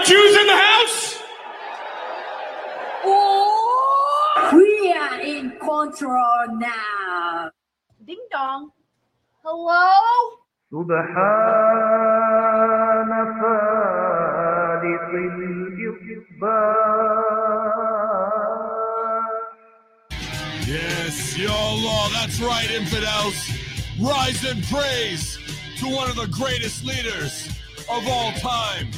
got Jews in the house? Oh, we are in control now. Ding dong. Hello? سبحان فالق الإصباح Yes, YOLO, that's right, infidels. Rise and praise to one of the greatest leaders of all time,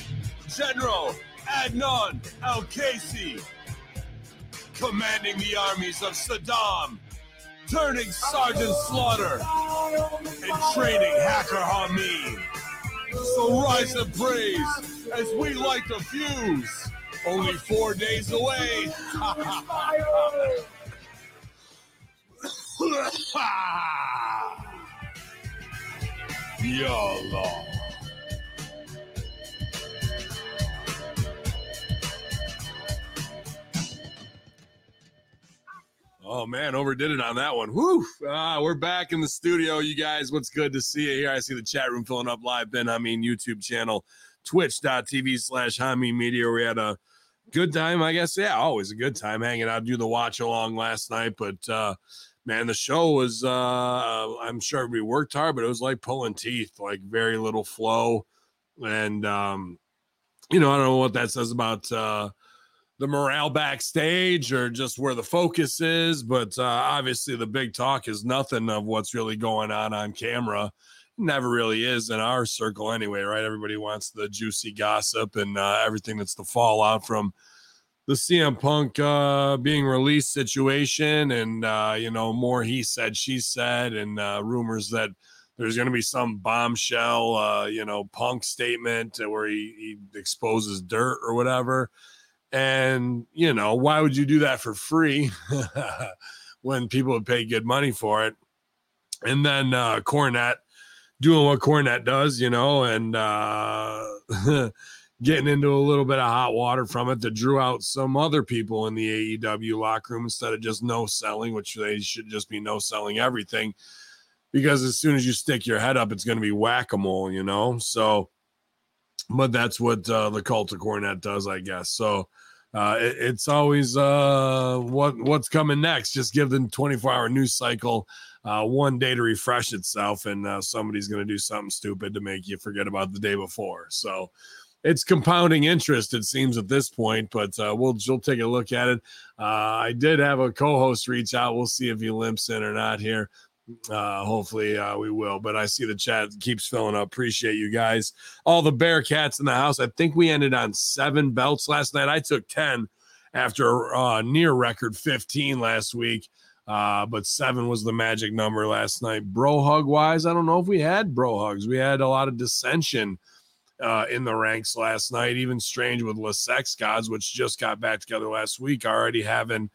General Adnan Al Qaisi, commanding the armies of Saddam, turning Sergeant Slaughter, and training Hacker Hamid. So rise and praise as we light the fuse. Only four days away. YOLO. Oh man, overdid it on that one. Woo! Ah, we're back in the studio, you guys. What's good to see you here? I see the chat room filling up live. Ben, I mean YouTube channel, twitch.tv slash Hami Media. We had a good time, I guess. Yeah, always a good time hanging out, do the watch along last night. But uh man, the show was uh I'm sure we worked hard, but it was like pulling teeth, like very little flow. And um, you know, I don't know what that says about uh the morale backstage or just where the focus is, but uh, obviously the big talk is nothing of what's really going on on camera. Never really is in our circle anyway, right? Everybody wants the juicy gossip and uh, everything that's the fallout from the CM Punk uh, being released situation, and uh, you know more he said, she said, and uh, rumors that there's going to be some bombshell, uh, you know, Punk statement where he, he exposes dirt or whatever. And, you know, why would you do that for free when people would pay good money for it? And then uh Cornette doing what Cornette does, you know, and uh getting into a little bit of hot water from it that drew out some other people in the AEW locker room instead of just no selling, which they should just be no selling everything. Because as soon as you stick your head up, it's going to be whack a mole, you know? So, but that's what uh, the cult of Cornette does, I guess. So, uh, it, it's always uh, what what's coming next. Just give them 24 hour news cycle uh, one day to refresh itself, and uh, somebody's going to do something stupid to make you forget about the day before. So it's compounding interest, it seems at this point. But uh, we'll we'll take a look at it. Uh, I did have a co-host reach out. We'll see if he limps in or not here. Uh, hopefully uh, we will. But I see the chat keeps filling up. Appreciate you guys. All the Bearcats in the house. I think we ended on seven belts last night. I took 10 after uh, near record 15 last week. Uh, but seven was the magic number last night. Bro hug wise, I don't know if we had bro hugs. We had a lot of dissension uh, in the ranks last night. Even strange with the Sex Gods, which just got back together last week, already having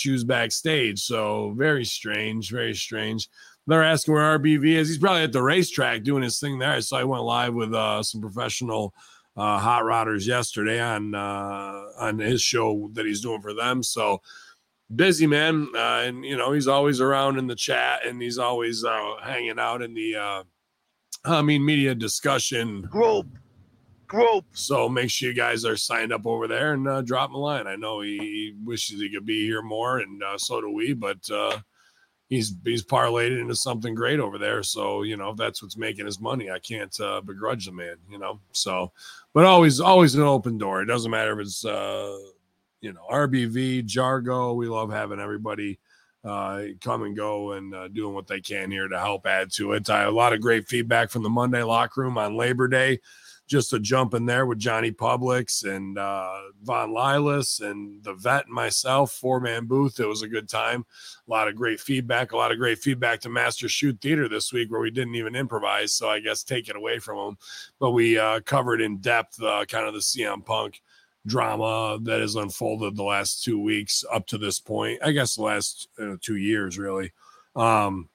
issues backstage. So very strange, very strange. They're asking where RBV is. He's probably at the racetrack doing his thing there. So I went live with uh, some professional uh, hot rodders yesterday on uh, on his show that he's doing for them. So busy man, uh, and you know he's always around in the chat and he's always uh, hanging out in the uh, I mean media discussion group. Group. so make sure you guys are signed up over there and uh, drop him a line. I know he, he wishes he could be here more, and uh, so do we. But uh, he's he's parlayed into something great over there. So you know if that's what's making his money. I can't uh, begrudge the man. You know. So, but always always an open door. It doesn't matter if it's uh, you know RBV, Jargo. We love having everybody uh, come and go and uh, doing what they can here to help add to it. I, a lot of great feedback from the Monday locker room on Labor Day just a jump in there with Johnny Publix and uh, Von Lilas and the vet and myself, four man booth. It was a good time. A lot of great feedback. A lot of great feedback to Master Shoot Theater this week, where we didn't even improvise. So I guess take it away from them. But we uh, covered in depth uh, kind of the CM Punk drama that has unfolded the last two weeks up to this point. I guess the last uh, two years, really. Um,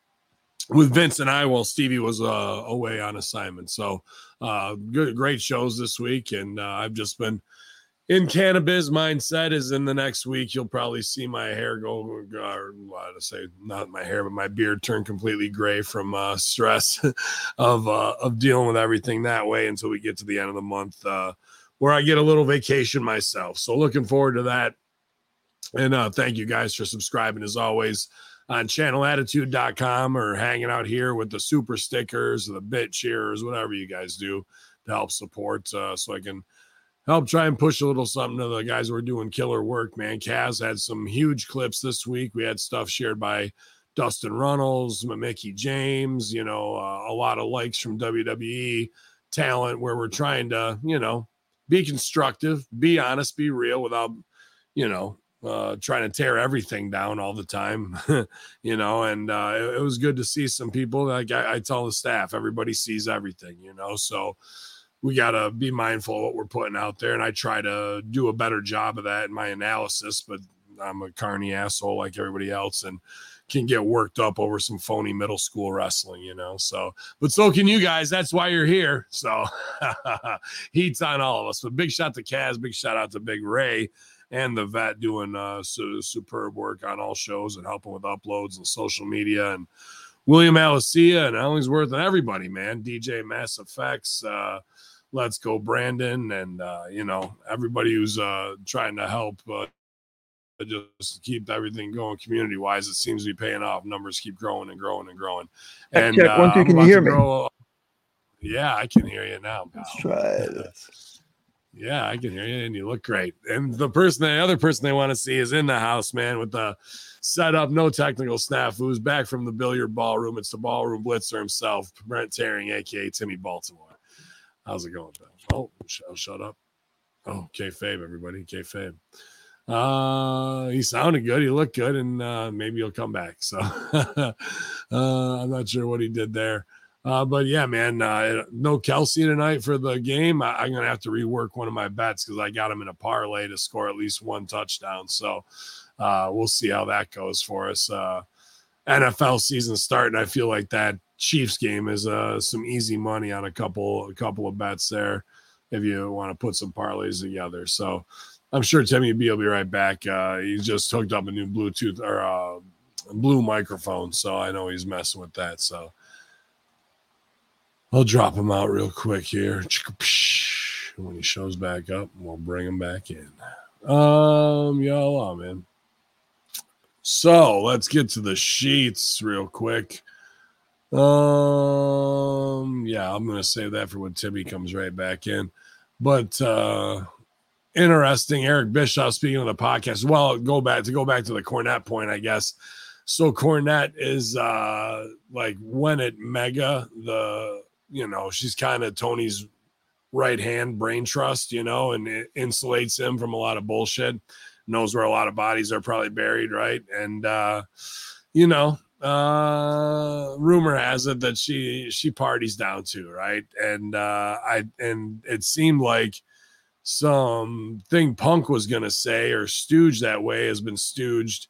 with Vince and I, while Stevie was uh, away on assignment. So, uh, good, great shows this week. And uh, I've just been in cannabis mindset is in the next week. You'll probably see my hair go, or what to say, not my hair, but my beard turn completely gray from uh, stress of uh, of dealing with everything that way until we get to the end of the month. Uh, where I get a little vacation myself. So looking forward to that. And uh, thank you guys for subscribing as always on channelattitude.com or hanging out here with the super stickers the bit cheers, whatever you guys do to help support uh, so I can help try and push a little something to the guys who are doing killer work, man. Kaz had some huge clips this week. We had stuff shared by Dustin Runnels, Mickie James, you know, uh, a lot of likes from WWE talent where we're trying to, you know, be constructive, be honest, be real without, you know, uh, trying to tear everything down all the time, you know. And uh, it, it, was good to see some people. Like I, I, tell the staff, everybody sees everything, you know. So we got to be mindful of what we're putting out there. And I try to do a better job of that in my analysis, but I'm a carny asshole like everybody else. And can get worked up over some phony middle school wrestling, you know. So, but so can you guys. That's why you're here. So, heat's on all of us. But big shout to Kaz, big shout out to Big Ray and the vet doing uh, su- superb work on all shows and helping with uploads and social media and William Alicia and Ellingsworth and everybody, man. DJ Mass Effects, uh, Let's Go Brandon, and uh, you know everybody who's uh, trying to help uh, just keep everything going community wise. It seems to be paying off. Numbers keep growing and growing and growing. And check one, two, uh, can you hear me? Go, yeah, I can hear you now. Pal. Let's try it. Yeah, I can hear you, and you look great. And the person, the other person they want to see is in the house, man, with the setup, no technical. Who's back from the billiard ballroom? It's the ballroom blitzer himself, Brent Tearing, aka Timmy Baltimore. How's it going, Bill? Oh, shut, shut up. Oh, Kayfabe, everybody, Kayfabe. Uh, he sounded good. He looked good, and uh, maybe he'll come back. So uh, I'm not sure what he did there. Uh, but yeah, man, uh, no Kelce tonight for the game. I, am gonna have to rework one of my bets because I got him in a parlay to score at least one touchdown. So uh, we'll see how that goes for us. Uh, NFL season starting. I feel like that Chiefs game is uh, some easy money on a couple a couple of bets there if you want to put some parlays together. So I'm sure Timmy B will be right back. Uh, he just hooked up a new Bluetooth or uh, blue microphone, so I know he's messing with that. So I'll drop him out real quick here. When he shows back up, we'll bring him back in. Um, y'all, man. So let's get to the sheets real quick. Um, yeah, I'm gonna save that for when Timmy comes right back in. But uh interesting. Eric Bischoff speaking on the podcast. Well, go back to go back to the Cornette point, I guess. So Cornette is uh like when at Megha, the you know, she's kind of Tony's right hand brain trust, you know, and it insulates him from a lot of bullshit. Knows where a lot of bodies are probably buried, right? And uh, you know, uh rumor has it that she she parties down too, right? And uh I and it seemed like something Punk was gonna say or stooge that way has been stooged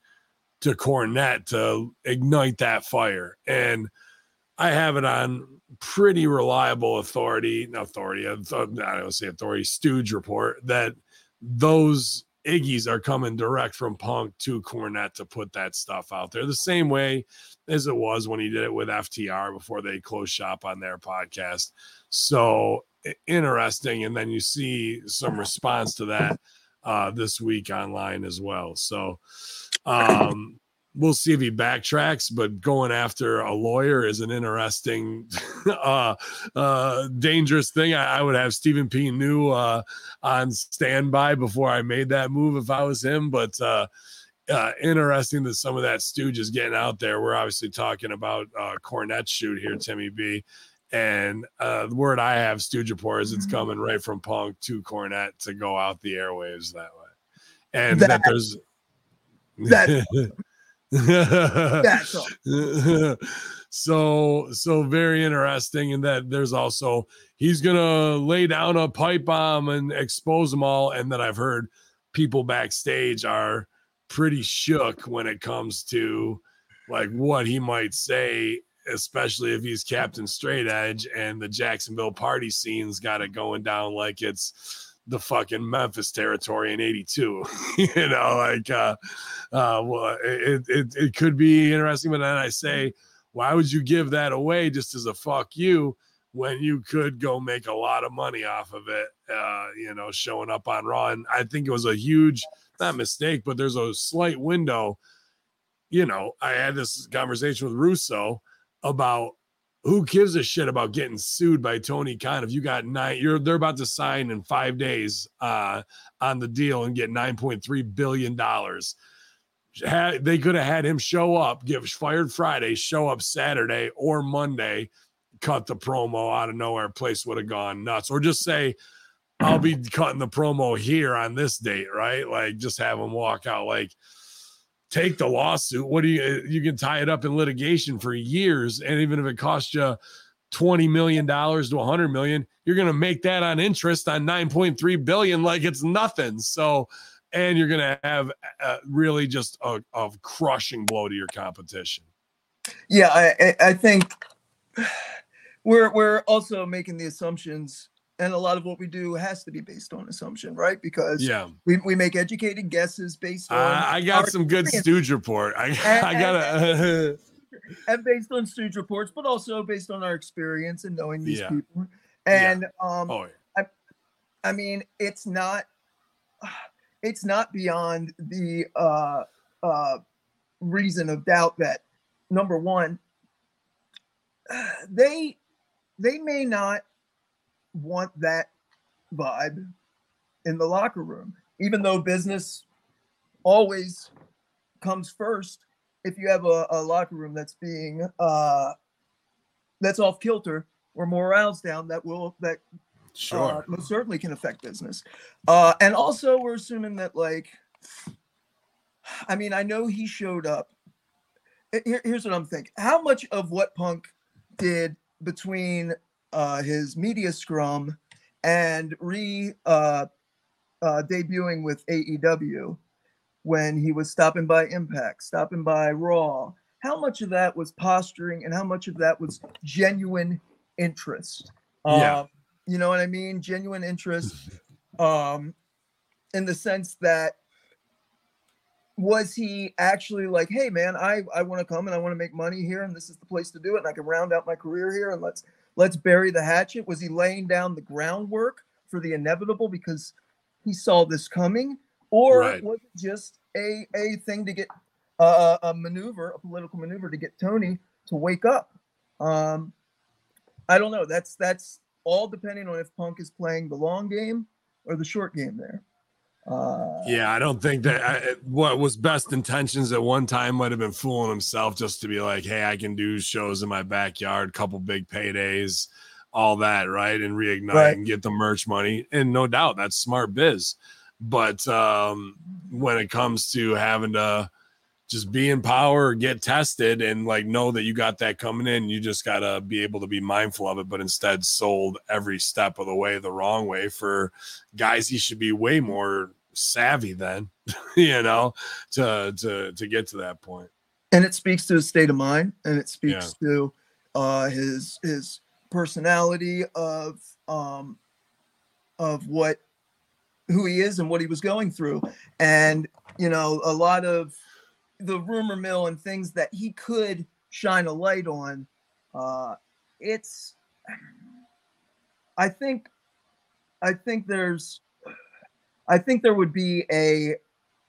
to Cornette to ignite that fire. And I have it on pretty reliable authority, authority, I don't say authority, stooge report that those Iggy's are coming direct from Punk to Cornette to put that stuff out there the same way as it was when he did it with FTR before they closed shop on their podcast. So interesting. And then you see some response to that uh, this week online as well. So, um, we'll see if he backtracks, but going after a lawyer is an interesting, uh, uh, dangerous thing. I, I, would have Stephen P. New uh, on standby before I made that move if I was him, but uh, uh, interesting that some of that stooge is getting out there. We're obviously talking about uh, Cornette shoot here, Timmy B. And uh, the word I have, stooge report, is it's coming right from Punk to Cornette to go out the airwaves that way. And that, that there's that That's all. so so very interesting in that there's also he's gonna lay down a pipe bomb and expose them all and that i've heard people backstage are pretty shook when it comes to like what he might say especially if he's captain straight edge and the jacksonville party scene's got it going down like it's the fucking Memphis territory in 82. you know, like uh uh well it, it it could be interesting, but then I say, why would you give that away just as a fuck you when you could go make a lot of money off of it, uh, you know, showing up on Raw. And I think it was a huge, not mistake, but there's a slight window. You know, I had this conversation with Russo about who gives a shit about getting sued by Tony Khan if you got nine, you're they're about to sign in five days uh, on the deal and get 9.3 billion dollars. They could have had him show up, get fired Friday, show up Saturday or Monday cut the promo out of nowhere, place would have gone nuts. Or just say, I'll be cutting the promo here on this date, right? Like just have him walk out like take the lawsuit. What do you you can tie it up in litigation for years, and even if it costs you 20 million dollars to a 100 million, you're gonna make that on interest on 9.3 billion like it's nothing. So and you're gonna have uh, really just a, a crushing blow to your competition. Yeah, I I think we're we're also making the assumptions and a lot of what we do has to be based on assumption right? Because yeah. we, we make educated guesses based on uh, i got some good stooge report. I, and, I got a and based on stooge reports but also based on our experience and knowing these Yeah. people. And um oh yeah, I mean, it's not it's not beyond the uh uh reason of doubt that number one they they may not want that vibe in the locker room even though business always comes first if you have a, a locker room that's being uh that's off kilter or morale's down that will that sure uh, most certainly can affect business. Uh, and also, we're assuming that, like, I mean, I know he showed up. Here- here's what I'm thinking: How much of what Punk did between uh, his media scrum and re uh, uh, debuting with AEW when he was stopping by Impact, stopping by Raw? How much of that was posturing, and how much of that was genuine interest? Yeah. Um, you know what I mean? Genuine interest, um, in the sense that was he actually like, hey man, I I want to come and I want to make money here, and this is the place to do it, and I can round out my career here, and let's let's bury the hatchet. Was he laying down the groundwork for the inevitable because he saw this coming, or Right. was it just a a thing to get uh, a maneuver, a political maneuver to get Tony to wake up? Um, I don't know. That's that's all depending on if Punk is playing the long game or the short game there. Uh, Yeah, I don't think that I, what was best intentions at one time might have been fooling himself just to be like, hey, I can do shows in my backyard, couple big paydays, all that, right? And reignite Right. and get the merch money. And no doubt that's smart biz. But um, when it comes to having to just be in power get tested and like know that you got that coming in, you just gotta be able to be mindful of it, but instead sold every step of the way the wrong way for guys he should be way more savvy than you know to to to get to that point. and it speaks to his state of mind and it speaks to uh his his personality of um of what who he is and what he was going through. And you know a lot of the rumor mill and things that he could shine a light on uh it's i think i think there's i think there would be a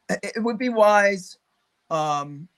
it would be wise um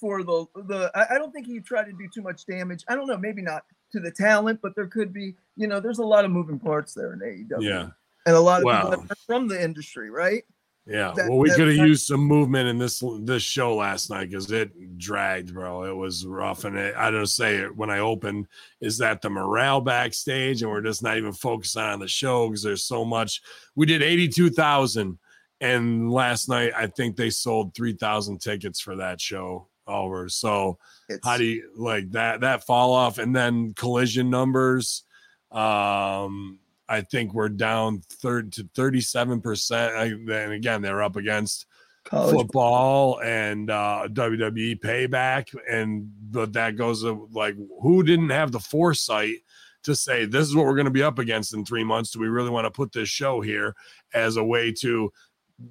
for the the I, I don't think he tried to do too much damage. I don't know, maybe not to the talent, but there could be, you know, there's a lot of moving parts there in AEW. yeah And a lot of Wow. people from the industry, right? Yeah That- well we could have used some movement in this this show last night because it dragged bro. It was rough and it, i don't say it when i opened is that the morale backstage and we're just not even focusing on the show because there's so much. We did 82000 and last night i think they sold 3000 tickets for that show over so It's how do you like that that fall off and then collision numbers um i think we're down third to 37 percent and again they're up against college football and uh wwe payback and but that goes to like who didn't have the foresight to say this is what we're going to be up against in three months do we really want to put this show here as a way to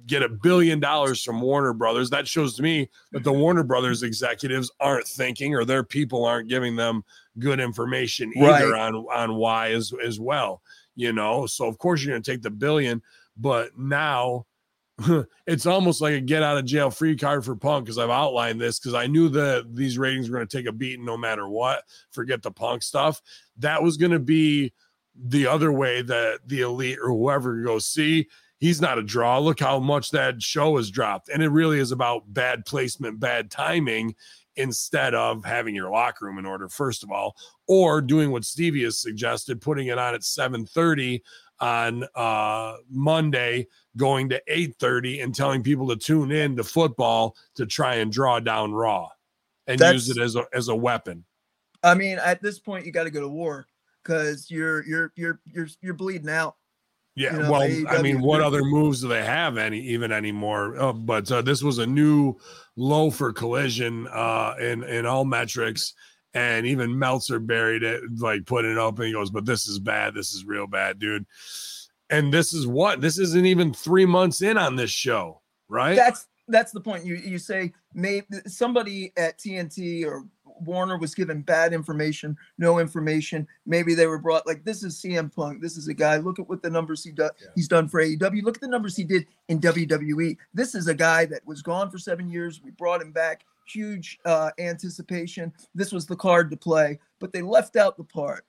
get a billion dollars from Warner Brothers. That shows to me that the Warner Brothers executives aren't thinking or their people aren't giving them good information either Right. on on why as as well. You know, so of course you're gonna take the billion, but now it's almost like a get out of jail free card for Punk because I've outlined this because I knew that these ratings were going to take a beating no matter what. Forget the Punk stuff. That was going to be the other way that the elite or whoever goes, see, he's not a draw. Look how much that show has dropped. And it really is about bad placement, bad timing instead of having your locker room in order, first of all, or doing what Stevie has suggested, putting it on at 730 on uh Monday going to 8:30 and telling people to tune in to football to try and draw down raw and use it as a as a weapon. I mean, at this point, you got to go to war because you're you're you're you're you're bleeding out. Yeah, you know, well, I mean, what other moves do they have any even anymore? Uh, but uh, this was a new low for collision uh, in in all metrics, and even Meltzer buried it, like putting it up, and he goes, "But this is bad. This is real bad, dude." And this is what this isn't even three months in on this show, right? That's that's the point. You you say maybe somebody at TNT or Warner was given bad information, no information. Maybe they were brought like this is CM Punk. This is a guy. Look at what the numbers he does. Yeah. He's done for AEW. Look at the numbers he did in WWE. This is a guy that was gone for seven years. We brought him back. Huge uh, anticipation. This was the card to play, but they left out the part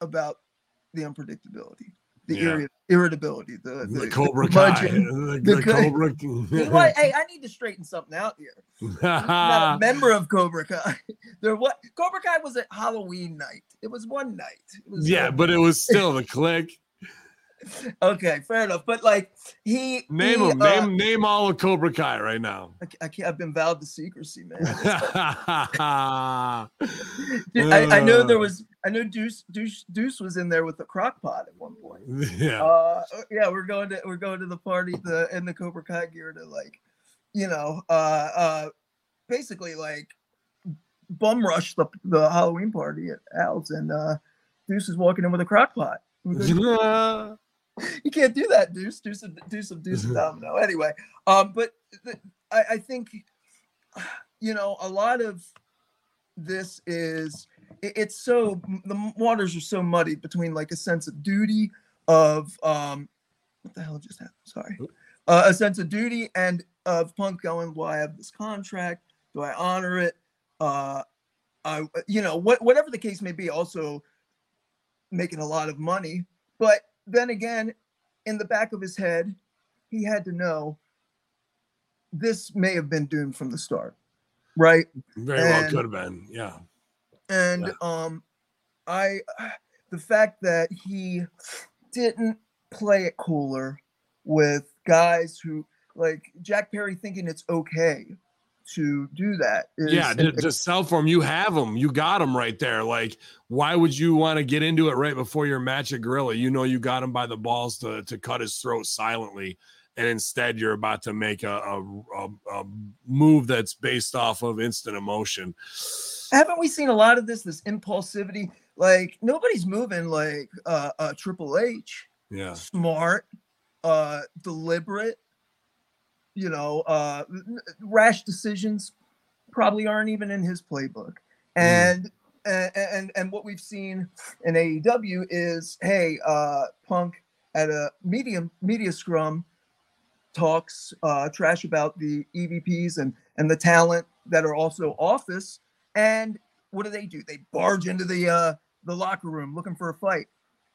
about the unpredictability, the Yeah. irri- irritability, the, the, the Cobra Kai, the, the the Cobra. You know what? Hey, I need to straighten something out here. I'm not a member of Cobra Kai. There what Cobra Kai was at Halloween night. It was one night. It was yeah, uh, but it was still the click. Okay, fair enough. But like he Name he, them. uh, name name all of Cobra Kai right now. I, can't. I've been vowed to secrecy, man. yeah, Dude, I, I know there Uh. was. I know Deuce, Deuce Deuce was in there with the crock pot at one point. Uh, yeah, we're going to we're going to the party the in the Cobra Kai gear to like, you know, uh, uh, basically like bum rush the the Halloween party at Al's and uh, Deuce is walking in with a crock pot. You can't do that, Deuce. Do some, do some, Deuce of Domino. Anyway, um, but th- I, I think, you know, a lot of this is it- it's so the waters are so muddy between like a sense of duty of um what the hell just happened? Sorry. Uh, a sense of duty and of punk going well i have this contract? Do i honor it? Uh i you know what whatever the case may be also making a lot of money but then again in the back of his head he had to know this may have been doomed from the start right Very well could have been. Yeah. and Yeah. um i the fact that he didn't play it cooler with guys who like jack perry thinking it's okay to do that is yeah, to, to sell for him, you have them. You got them right there. Like, why would you want to get into it right before your match at Gorilla? You know, you got him by the balls to to cut his throat silently, and instead you're about to make a a, a, a move that's based off of instant emotion. haven't we seen a lot of this this impulsivity like nobody's moving like uh, uh triple h Yeah, smart uh deliberate you know uh rash decisions probably aren't even in his playbook. And and and, and what we've seen in AEW is hey uh punk at a medium media scrum talks uh trash about the EVPs and and the talent that are also office. And what do they do? They barge into the uh the locker room looking for a fight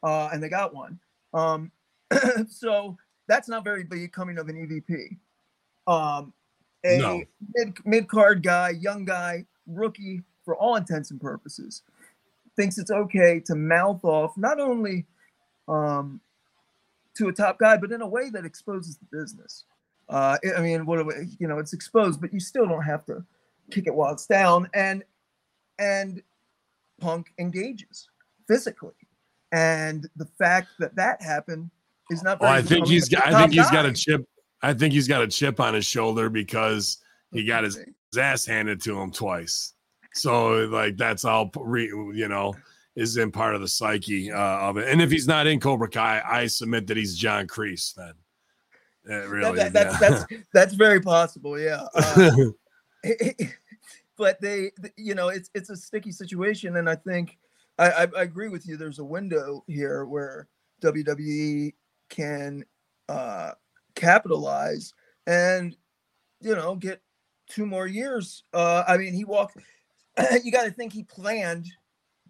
uh and they got one. Um so that's not very big coming of an EVP. Um, a No. mid mid card guy, young guy, rookie for all intents and purposes, thinks it's okay to mouth off not only um, to a top guy, but in a way that exposes the business. Uh, I- mean, what we- you know, it's exposed, but you still don't have to kick it while it's down. And and Punk engages physically, and the fact that that happened is not. well, I think he's got. I think he's got a chip. I think he's got a chip on his shoulder because he got his his ass handed to him twice. So like that's all re, you know is in part of the psyche uh, of it. And if he's not in Cobra Kai, I submit that he's John Kreese then. It really that- is. that's, yeah. that's that's very possible. Yeah. Uh, but they, th- you know, it's it's a sticky situation, and I think I, I, I agree with you. There's a window here where WWE can uh, capitalize and you know get two more years. Uh, I mean, he walked. you got to think he planned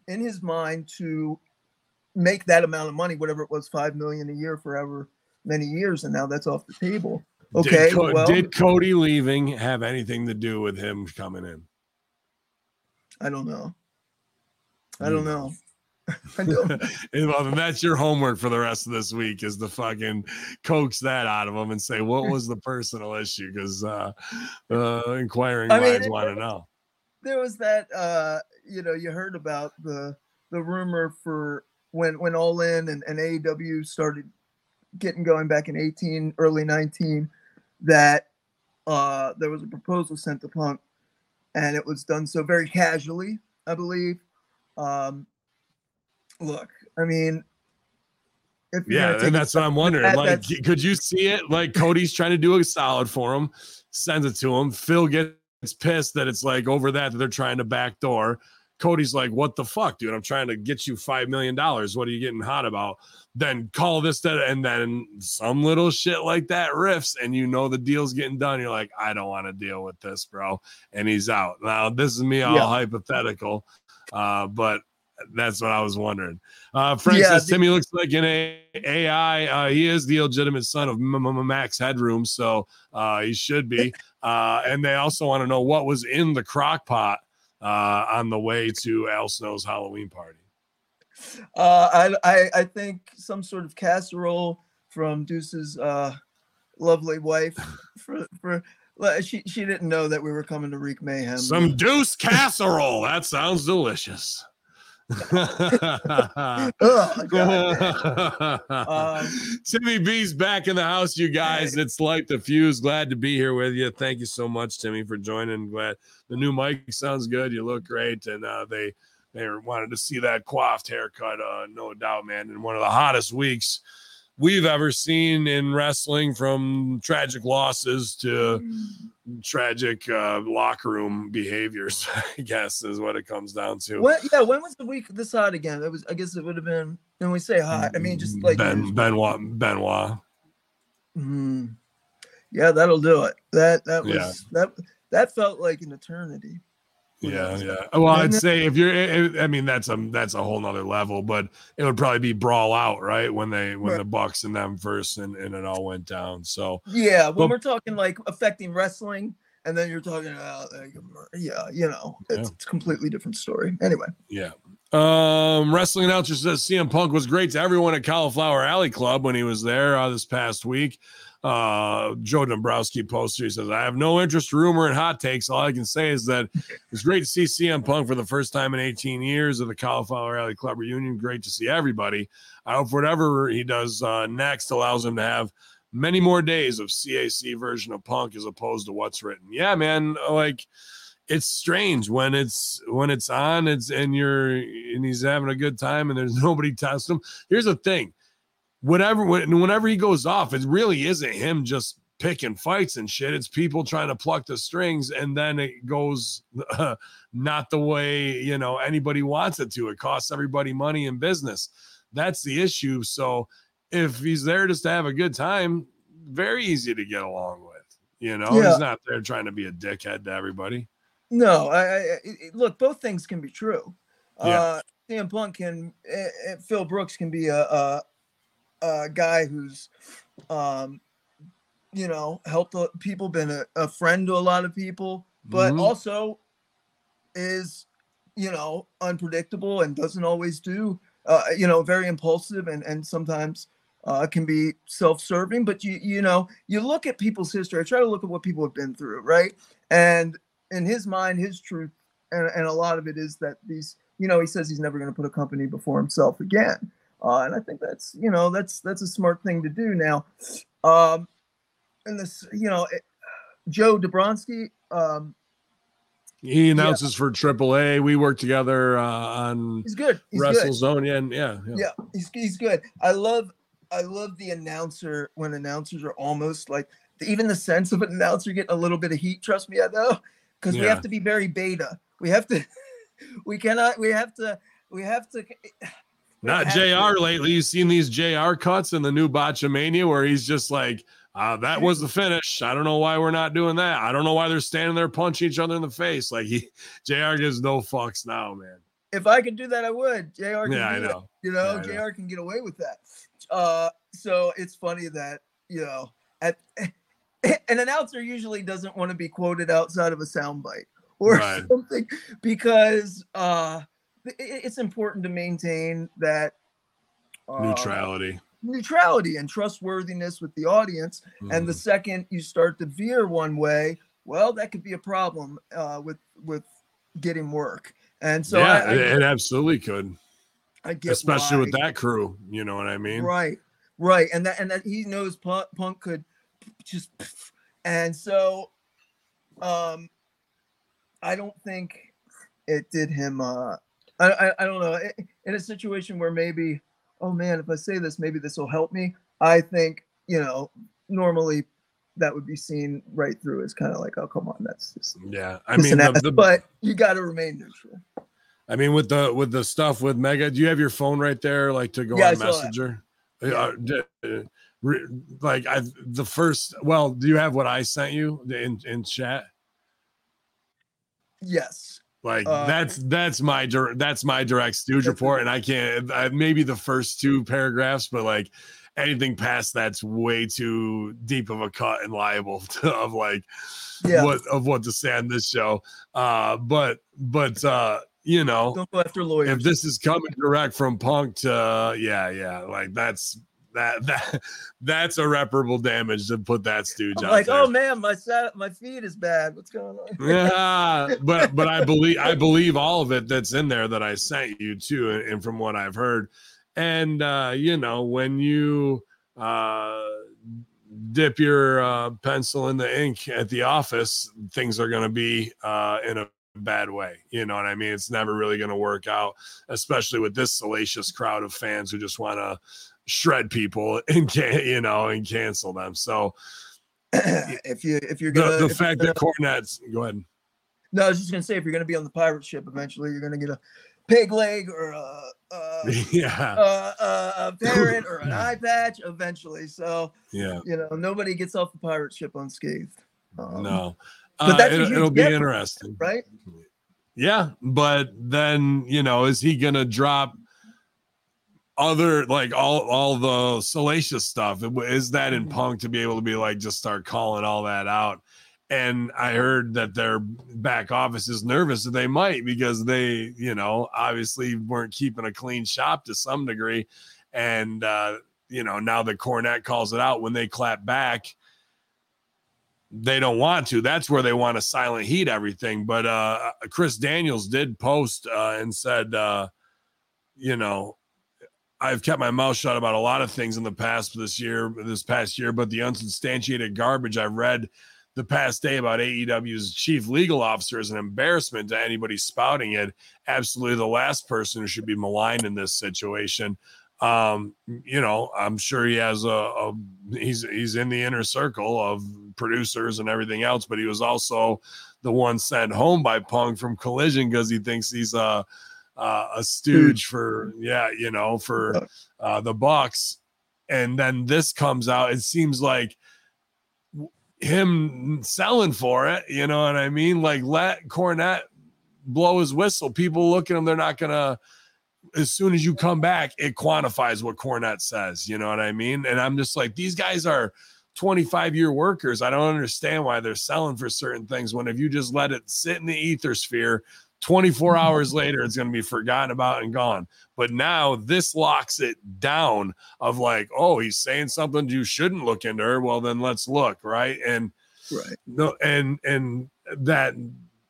in his mind to make that amount of money, whatever it was, five million a year forever many years, and now that's off the table. Okay, Did, Co- well, did Cody leaving have anything to do with him coming in? I don't know. I don't Hmm. know. I. And, well, then that's your homework for the rest of this week is to fucking coax that out of him and say what was the personal issue because uh, uh, inquiring I minds want to know. there was that uh you know you heard about the the rumor for when when all in and, and AEW started getting going back in 18 early 19 that uh there was a proposal sent to punk and it was done so very casually i believe um look i mean if Yeah, and that's what I'm wondering. that- Like, could you see it? Like, Cody's trying to do a solid for him, sends it to him. Phil gets pissed that it's like over that that they're trying to backdoor. Cody's like, "What the fuck, dude? I'm trying to get you five million dollars. What are you getting hot about?" Then call this, that, and then some little shit like that riffs, and you know the deal's getting done. You're like, "I don't want to deal with this, bro," and he's out. Now this is me all Yeah. hypothetical, uh, but that's what I was wondering. Uh, Frank Yeah, says the- Timmy looks like an A- AI. Uh, he is the illegitimate son of M- M- Max Headroom, so uh, he should be. Uh, and they also want to know what was in the crock pot uh, on the way to Al Snow's Halloween party. Uh, I, I I think some sort of casserole from Deuce's uh, lovely wife. For for she she didn't know that we were coming to wreak mayhem. Some deuce casserole. That sounds delicious. Oh, Um, Timmy B's back in the house, you guys. It's like the fuse. Glad to be here with you. Thank you so much, Timmy, for joining. Glad the new mic sounds good. You look great, and uh, they they wanted to see that coiffed haircut. Uh, no doubt, man. In one of the hottest weeks we've ever seen in wrestling, from tragic losses to tragic uh, locker room behaviors. I guess is what it comes down to. when, yeah, when was the week this hot again? Was. I guess it would have been. When we say hot, I mean just like. ben Benoit Benoit. Mhm. Yeah, that'll do it. That that was Yeah. that that felt like an eternity. Yeah, yeah. Well, I'd say if you're, I I mean, that's a that's a whole nother level, but it would probably be brawl out, right? When they when Right. the Bucks and them first, and, and it all went down. So Yeah, when Well- we're talking like affecting wrestling, and then you're talking about like, yeah, you know, it's, Yeah. it's a completely different story. Anyway, yeah. Um, wrestling announcer says CM Punk was great to everyone at Cauliflower Alley Club when he was there uh, this past week. Uh, Joe Dombrowski poster. He says, "I have no interest, rumor, and hot takes. All I can say is that it's great to see CM Punk for the first time in 18 years of the Cauliflower Alley Club reunion. Great to see everybody. I hope whatever he does uh, next allows him to have many more days of CAC version of Punk as opposed to what's written. Yeah, man. Like it's strange when it's when it's on. It's and you're and he's having a good time and there's nobody testing him. Here's the thing. Whatever when, whenever he goes off, it really isn't him just picking fights and shit. It's people trying to pluck the strings, and then it goes uh, not the way you know anybody wants it to. It costs everybody money in business. That's the issue. So if he's there just to have a good time, very easy to get along with. You know, Yeah. he's not there trying to be a dickhead to everybody. no, I, I look, both things can be true. Yeah. Uh, CM Punk can, eh, eh, Phil Brooks can be a, a a guy who's, um, you know, helped people, been a, a friend to a lot of people, but Mhm. also is, you know, unpredictable and doesn't always do, uh, you know, very impulsive and and sometimes uh, can be self-serving. But you you know, you look at people's history. I try to look at what people have been through, right? And in his mind, his truth, and, and a lot of it is that these, you know, he says he's never going to put a company before himself again. Uh, and I think that's, you know, that's that's a smart thing to do. Now, um, and this, you know, it, Joe Dombrowski, um, He announces for AAA. We work together uh, on he's good. He's good. WrestleZone. Yeah, and yeah, yeah. yeah he's, he's good i love I love the announcer when announcers are almost like even the sense of an announcer getting a little bit of heat. Trust me, I know, because we have to be very beta. We have to, we cannot, we have to, we have to. Not JR lately. You've seen these JR cuts in the new Botchamania where he's just like, uh, that was the finish. I don't know why we're not doing that. I don't know why they're standing there punching each other in the face. Like he JR gives no fucks now, man. If I could do that, I would. Jr. Can Yeah, I it. know. You know, Yeah, I know. Jr. can get away with that. Uh, so it's funny that you know, at an announcer usually doesn't want to be quoted outside of a soundbite or Right. something because uh, it's important to maintain that uh, Neutrality. neutrality and trustworthiness with the audience. And the Mhm. second you start to veer one way, well, that could be a problem uh, with with getting work. And so yeah, I, I, it, absolutely could, I get especially with that crew. You know what I mean? Right, right, and that and that he knows Punk, Punk could just, and so, um, I don't think it did him. Uh, I I, I don't know. In a situation where maybe, oh man, if I say this, maybe this will help me. I think you know normally that would be seen right through as kind of like, oh come on, that's just. Yeah, I mean, the, the, but you got to remain neutral. I mean, with the with the stuff with Megha, do you have your phone right there, like to go Yeah, on. Messenger? Yeah. Uh, uh, like I, the first. Well, do you have what I sent you in in chat? Yes. Like Uh, that's that's my dir- that's my direct stooge report, and I can't I, maybe the first two paragraphs, but like anything past that's way too deep of a cut and liable to, of like Yeah. what of what to say on this show. Uh, but but uh, you know, Don't go after lawyers. if this is coming direct from Punk to uh, yeah yeah, like that's that that that's irreparable damage to put that stooge I'm out like, there. oh man, my my feed is bad. What's going on? yeah but but i believe i believe all of it that's in there that i sent you too and, and from what i've heard and uh you know when you uh dip your uh, pencil in the ink at the office things are going to be uh in a bad way you know what i mean it's never really going to work out especially with this salacious crowd of fans who just want to shred people and can you know and cancel them. So if you if you're the, gonna the you're fact gonna- that Cornette's go ahead. No, I was just gonna say if you're gonna be on the pirate ship eventually, you're gonna get a pig leg or a a, yeah. a, a, a parrot or an eye patch eventually. So yeah. you know nobody gets off the pirate ship unscathed. Um, no. but uh, that's a it, will be interesting. right? yeah but then you know is he gonna drop other like all all the salacious stuff. Is that in Mhm. punk to be able to be like just start calling all that out? And i heard that their back office is nervous that they might because they you know obviously weren't keeping a clean shop to some degree. And uh you know now that Cornette calls it out when they clap back they don't want to. That's where they want to silent heat everything. But uh chris daniels did post uh and said uh you know I've kept my mouth shut about a lot of things in the past this year, this past year, but the unsubstantiated garbage I've read the past day about AEW's chief legal officer is an embarrassment to anybody spouting it. Absolutely the last person who should be maligned in this situation. Um, you know, I'm sure he has a, a he's he's in the inner circle of producers and everything else, but he was also the one sent home by Punk from Collision because he thinks he's a uh, a stooge for yeah, you know, for uh, the Bucks, and then this comes out. It seems like him selling for it. You know what I mean? Like let Cornette blow his whistle. People look at him; they're not gonna. As soon as you come back, it quantifies what Cornette says. You know what I mean? And I'm just like, these guys are 25 year workers. I don't understand why they're selling for certain things when if you just let it sit in the ether sphere 24 hours later it's going to be forgotten about and gone. But now this locks it down of like oh he's saying something you shouldn't look into her. Well then let's look right? And Right. no and and that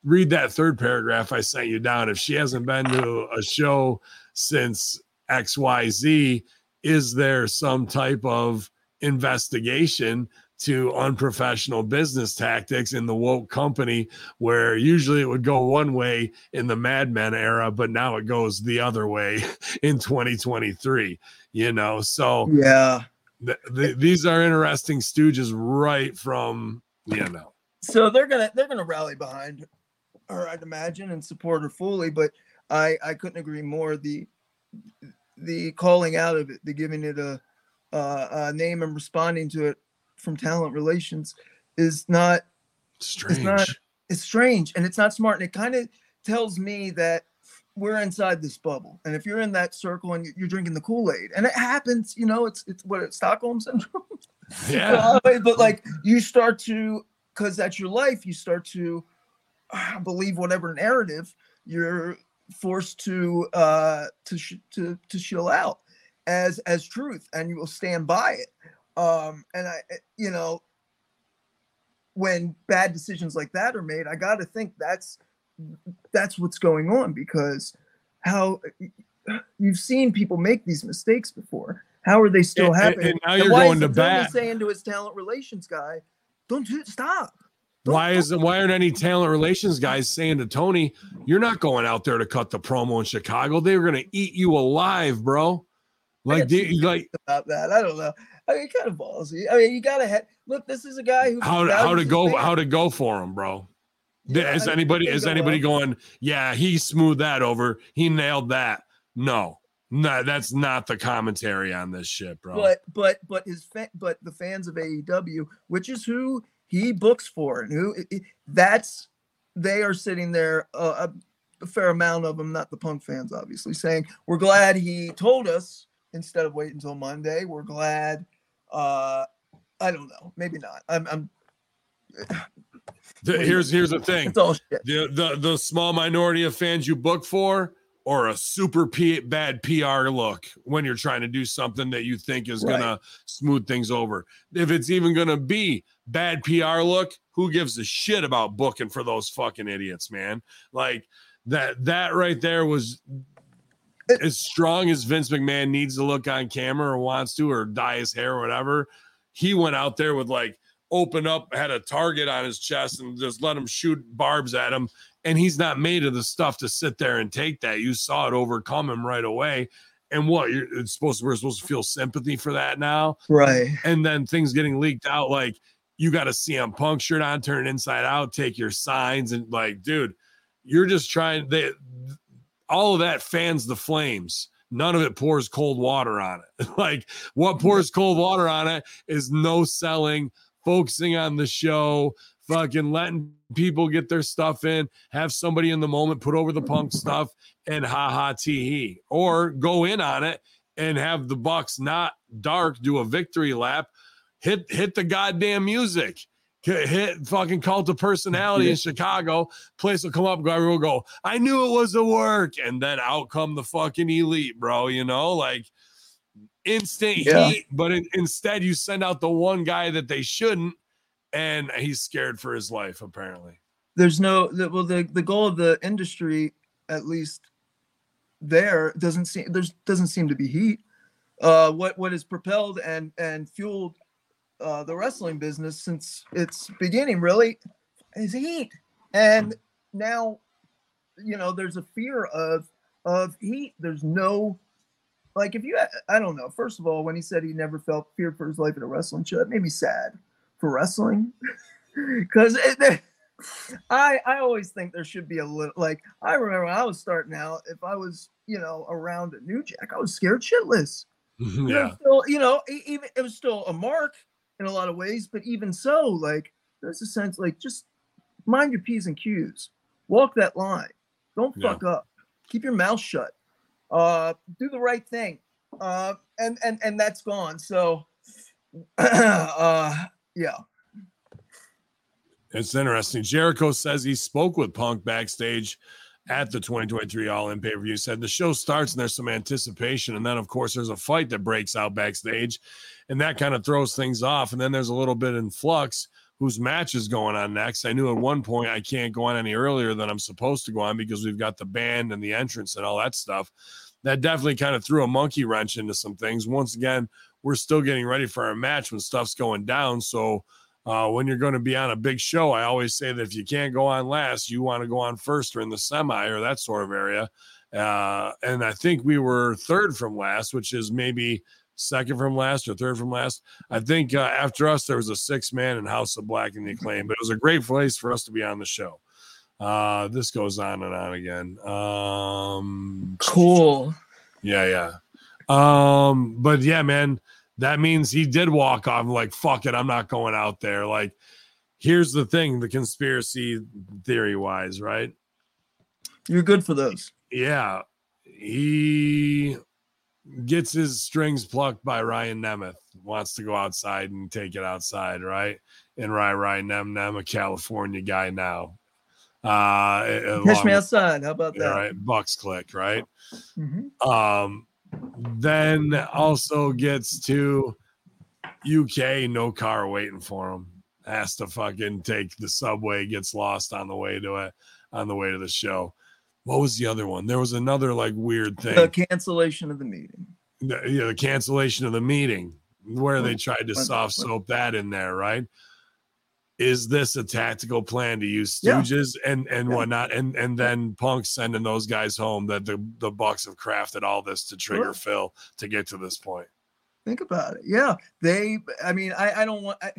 read that third paragraph i sent you down. If she hasn't been to a show since xyz is there some type of investigation to unprofessional business tactics in the woke company where usually it would go one way in the madmen era but now it goes the other way in 2023 you know so Yeah. th- th- these are interesting stooges right from you know So they're gonna they're gonna rally behind her, I'd imagine, and support her fully. But I I couldn't agree more. The the calling out of it, the giving it a, uh, a name and responding to it from talent relations is not strange not- it's strange and it's not smart and it kind of tells me that we're inside this bubble and if you're in that circle and you- you're drinking the kool-aid and it happens you know it's it's what it's stockholm syndrome? Yeah. But like you start to because that's your life you start to uh, believe whatever narrative you're forced to uh to sh- to to shill out as as truth and you will stand by it um and i eh, you know when bad decisions like that are made i got to think that's that's what's going on because how you've seen people make these mistakes before how are they still And- and- happening and now you're why going is to bat. saying to his talent relations guy don't do stop Don't- why don't- why aren't any talent relations guys saying to Tony, "You're not going out there to cut the promo in Chicago. They were going to eat you alive, bro." Like, like about that i don't know i mean kind of ballsy i mean you gotta have look this is a guy who how to, how to go how to go for him, bro. Yeah, is I- anybody is think anybody well. going? Yeah, he smoothed that over. He nailed that. No, no, that's not the commentary on this shit, bro. but but but his fa- but the fans of AEW, which is who he books for, and who i- i- that's they are sitting there uh, a, a fair amount of them, not the punk fans, obviously, saying we're glad he told us instead of waiting until Monday. We're glad. Uh, I don't know, maybe not. I'm, I'm here's here's the thing. it's all shit. the the the small minority of fans you book for or a super P- bad PR look when you're trying to do something that you think is Right. gonna smooth things over. If it's even gonna be bad PR look, who gives a shit about booking for those fucking idiots, man? Like that that right there was It- as strong as Vince McMahon needs to look on camera or wants to or dye his hair or whatever. He went out there with like open up, had a target on his chest and just let him shoot barbs at him. And he's not made of the stuff to sit there and take that. You saw it overcome him right away. And what you're it's supposed to, we're supposed to feel sympathy for that now. Right. And then things getting leaked out, like you got a CM Punk shirt on, turn inside out, take your signs, and like, dude, you're just trying. They all of that fans the flames. None of it pours cold water on it. like what pours cold water on it is no selling, focusing on the show, fucking letting people get their stuff in, have somebody in the moment put over the punk stuff and ha ha tee hee, or go in on it and have the Bucks not dark do a victory lap, hit hit the goddamn music. Hit fucking cult of personality in Chicago. Place will come up, go everyone will go. I knew it was a work, and then out come the fucking elite, bro. You know, like instant Yeah. heat. But in, instead, you send out the one guy that they shouldn't, and he's scared for his life. Apparently, there's no the, well the the goal of the industry at least there doesn't seem there's doesn't seem to be heat uh what what has propelled and and fueled uh the wrestling business since its beginning really is heat and now you know there's a fear of of heat there's no like if you i don't know first of all when he said he never felt fear for his life in a wrestling show it made me sad for wrestling because I I always think there should be a little like I remember when I was starting out, if I was you know around a New Jack, I was scared shitless. You know, yeah. still, you know, even it was still a mark in a lot of ways, but even so, like there's a sense like just mind your p's and q's, walk that line, don't Yeah. fuck up, keep your mouth shut, uh, do the right thing, uh, and and and that's gone. So, uh, yeah. It's interesting. Jericho says he spoke with Punk backstage at the 2023 All In pay per view. Said the show starts and there's some anticipation. And then, of course, there's a fight that breaks out backstage. And that kind of throws things off. And then there's a little bit in flux. whose match is going on next. I knew at one point I can't go on any earlier than I'm supposed to go on because we've got the band and the entrance and all that stuff. That definitely kind of threw a monkey wrench into some things. Once again, we're still getting ready for our match when stuff's going down. So uh, when you're going to be on a big show, I always say that if you can't go on last, you want to go on first or in the semi or that sort of area. Uh, and I think we were third from last, which is maybe second from last or third from last. I think uh, after us, there was a six man in House of Black and the Acclaim, but it was a great place for us to be on the show. Uh, this goes on and on again. Um, Cool. yeah, yeah. Um, but yeah, man, that means he did walk off like, fuck it, I'm not going out there. Like, here's the thing the conspiracy theory wise, right? You're good for those. Yeah, he gets his strings plucked by Ryan Nemeth, wants to go outside and take it outside, right? And Ryan Ryan Nem Nem, a California guy now. Uh, Catch me outside. How about that? right? Bucks click, right? Mhm. Um, then also gets to UK, no car waiting for him. Has to fucking take the subway, gets lost on the way to it, on the way to the show. What was the other one? There was another like weird thing. The cancellation of the meeting. the, know, the cancellation of the meeting where they tried to soft soap that in there, right? Is this a tactical plan to use Yeah. stooges and and Yeah. whatnot, and and then Punk sending those guys home that the the Bucks have crafted all this to trigger Sure. Phil to get to this point. Think about it. Yeah, they. I mean, I. I don't want. I,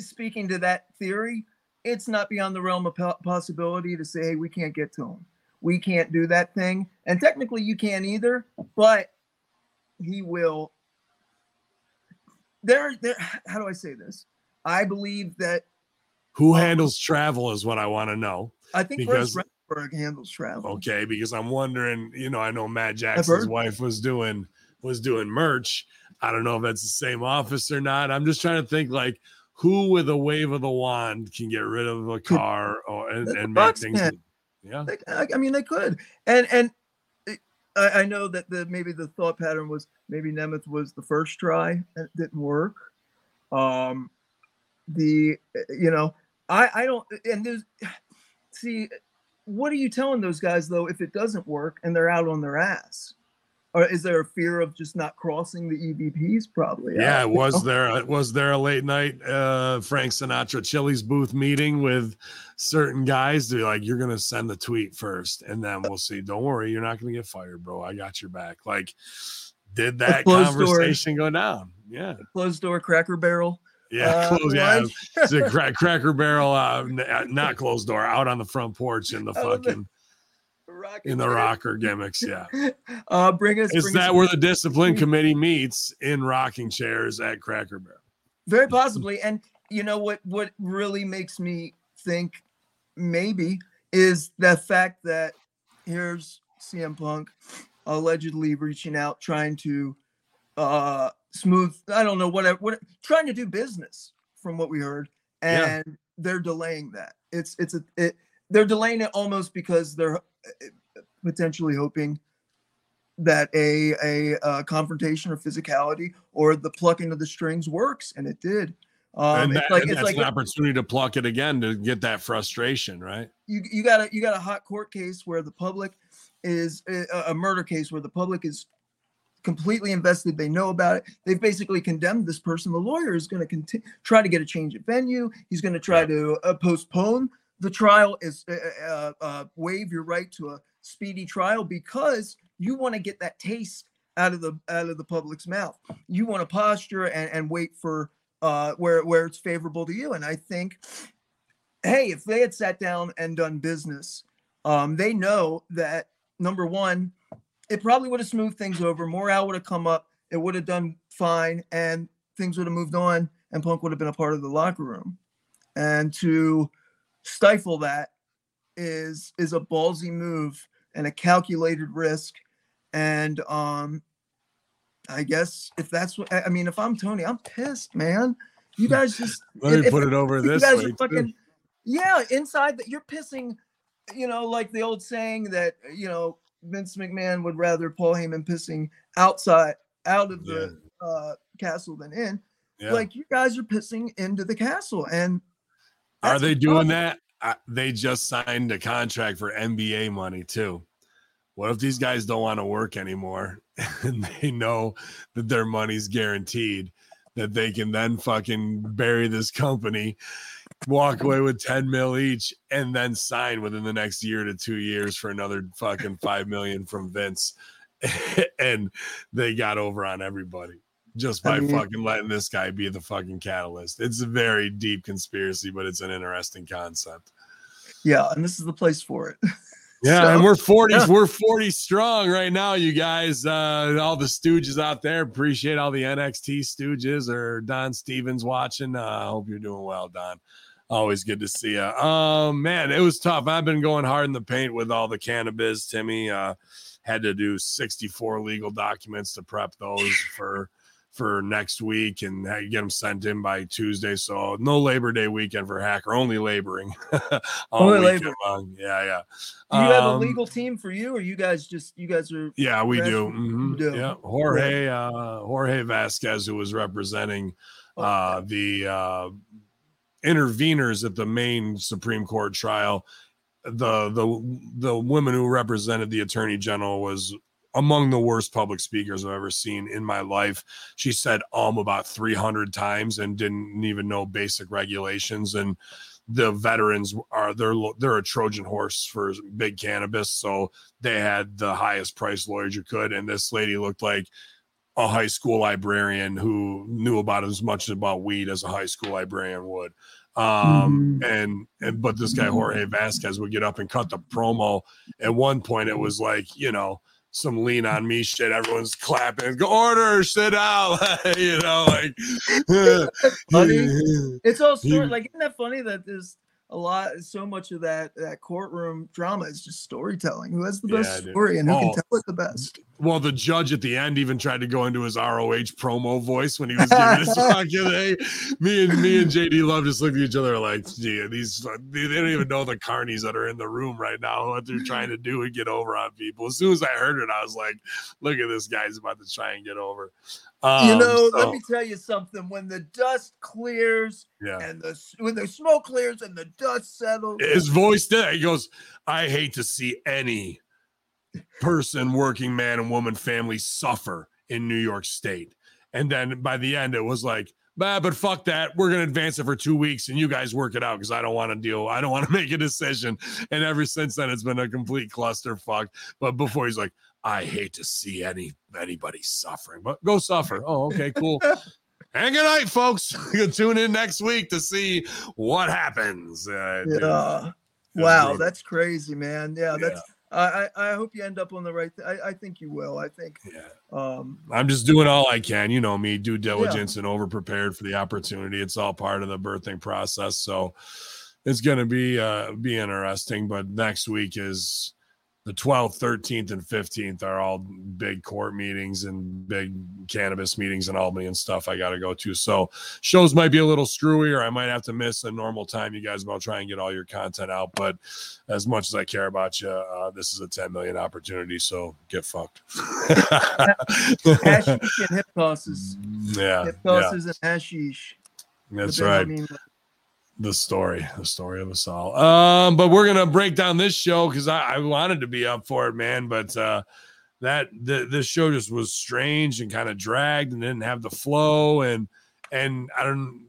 speaking to that theory, it's not beyond the realm of possibility to say, "Hey, we can't get to him. We can't do that thing." And technically, you can't either. But he will. There, there. How do I say this? I believe that. Who Um, handles travel is what I want to know. I think Because- Russ Renberg handles travel. Okay, because I'm wondering, you know, I know Matt Jackson's wife was doing was doing merch. I don't know if that's the same office or not. I'm just trying to think like who with a wave of the wand can get rid of a car or and, and make things can. yeah. I, I mean, they could, and and I, I know that the maybe the thought pattern was maybe Nemeth was the first try and it didn't work. Um, the eh, eh, you know I I don't eh, and there's see what are you telling those guys though if it doesn't work and they're out on their ass, or is there a fear of just not crossing the EVPs? Probably. Yeah, out, was know? there was there a late night uh Frank Sinatra Chili's booth meeting with certain guys to be like you're gonna send the tweet first and then we'll see. Don't worry, you're not gonna get fired, bro. I got your back. Like, did that closed door. conversation go down? Yeah, closed door Cracker Barrel. Yeah, uh, close. Yeah, it's a crack, Cracker Barrel, uh, n- not closed door, out on the front porch in the Out on the- fucking in the rocker gimmicks. Yeah, Uh, bring us. is bring us that where the discipline committee meets in rocking chairs at Cracker Barrel? Very possibly. And you know what what really makes me think maybe is the fact that here's CM Punk allegedly reaching out trying to uh smooth I don't know whatever what trying to do business from what we heard Yeah. and they're delaying that. It's it's a it, they're delaying it almost because they're uh, potentially hoping that a a, uh confrontation or physicality or the plucking of the strings works, and it did. Um, and it's like and it's that's like an opportunity to pluck it again to get that frustration, right? you you got a you got a hot court case where the public is a, a murder case where the public is completely invested. They know about it. They've basically condemned this person. The lawyer is going to continue try to get a change of venue. He's going to try Yeah. to uh, postpone the trial, is uh, uh, uh, waive your right to a speedy trial because you want to get that taste out of the out of the public's mouth. You want to posture and, and wait for uh, where where it's favorable to you. And I think, hey, if they had sat down and done business, um, they know that number one, it probably would have smoothed things over. Morale would have come up. It would have done fine, and things would have moved on. And Punk would have been a part of the locker room. And to stifle that is is a ballsy move and a calculated risk. And um, I guess if that's what I mean, if I'm Tony, I'm pissed, man. You guys just Let me if- put it over this. you guys way. are too. fucking yeah inside that you're pissing you know like the old saying that you know vince mcmahon would rather paul heyman pissing outside out of the uh castle than in Yeah. like you guys are pissing into the castle, and Are they doing that? Uh, they just signed a contract for NBA money too. What if these guys don't want to work anymore and they know that their money's guaranteed, that they can then fucking bury this company, walk away with 10 mil each, and then sign within the next year to two years for another fucking five million from Vince? and they got over on everybody just by I mean- fucking letting this guy be the fucking catalyst. It's a very deep conspiracy, but it's an interesting concept. Yeah, and this is the place for it. Yeah, So- and we're 40s, yeah. we're 40 strong right now, you guys. Uh, all the stooges out there. Appreciate all the NXT stooges or Don Stevens watching. Uh, I hope you're doing well, Don. Always good to see you. Um, man, it was tough. I've been going hard in the paint with all the cannabis, Timmy. Uh, had to do 64 legal documents to prep those for for next week and get them sent in by Tuesday. So no Labor Day weekend for Hacker, only laboring. Only labor. long. Yeah, yeah. Do you have a Um, legal team for you, or you guys just you guys are? Yeah, we do. Mhm. do. Yeah, Jorge, uh, Jorge Vasquez, who was representing Oh, uh, the uh, interveners at the main Supreme Court trial. The the the woman who represented the attorney general was among the worst public speakers I've ever seen in my life. She said um about 300 times and didn't even know basic regulations and the veterans are they're they're a Trojan horse for big cannabis, so they had the highest price lawyers you could, and this lady looked like a high school librarian who knew about as much about weed as a high school librarian would. Um, and and but this guy Jorge Vasquez would get up and cut the promo. At one point, it was like you know some lean on me shit. Everyone's clapping, go order, sit down, you know, like. funny. It's all story. Like, isn't that funny that there's a lot, so much of that that courtroom drama is just storytelling. Who has the Yeah, best dude. story and who Oh. can tell it the best? Well, the judge at the end even tried to go into his ROH promo voice when he was giving his fucking. Hey, me and me and JD Love just looked at each other like, "Gee, these they don't even know the carnies that are in the room right now what they're trying to do and get over on people." As soon as I heard it, I was like, "Look at this guy's about to try and get over." Um, you know, so, let me tell you something. When the dust clears yeah. and the when the smoke clears and the dust settles, his voice did. He goes, I hate to see any person, working man and woman family suffer in New York State. And then by the end, it was like, bah, but fuck that. We're gonna advance it for two weeks and you guys work it out because I don't want to deal, I don't want to make a decision. And ever since then, it's been a complete clusterfuck. But before he's like, I hate to see any anybody suffering, but go suffer. Oh, okay, cool. And good night, folks. You tune in next week to see what happens. Uh, yeah. Wow, that's crazy, man. Yeah, Yeah. that's. I, I hope you end up on the right. Th- I I think you will. I think. yeah. Um. I'm just doing all I can. You know me, due diligence and over prepared for the opportunity. It's all part of the birthing process. So it's gonna be uh be interesting. But next week is the 12th, 13th, and 15th are all big court meetings and big cannabis meetings in Albany and stuff I gotta go to. So shows might be a little screwy, or I might have to miss a normal time. You guys will try and get all your content out. But as much as I care about you, uh, this is a 10 million opportunity. So get fucked. Hashish and hip tosses. yeah, Hip yeah, tosses and hashish. that's then, I right. mean, The story, the story of us all. Um, but we're gonna break down this show because I, I wanted to be up for it, man. But uh, that the, this show just was strange and kind of dragged and didn't have the flow and and I don't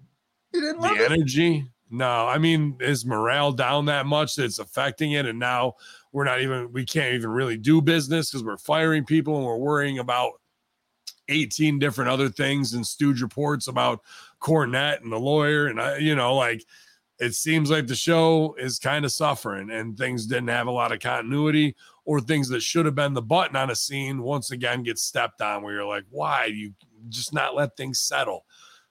the love it. energy. No, I mean, is morale down that much that it's affecting it? And now we're not even, we can't even really do business because we're firing people and we're worrying about 18 different other things and stooge reports about Cornette and the lawyer. And, I, you know, like it seems like the show is kind of suffering and things didn't have a lot of continuity or things that should have been the button on a scene once again get stepped on where you're like, why do you just not let things settle?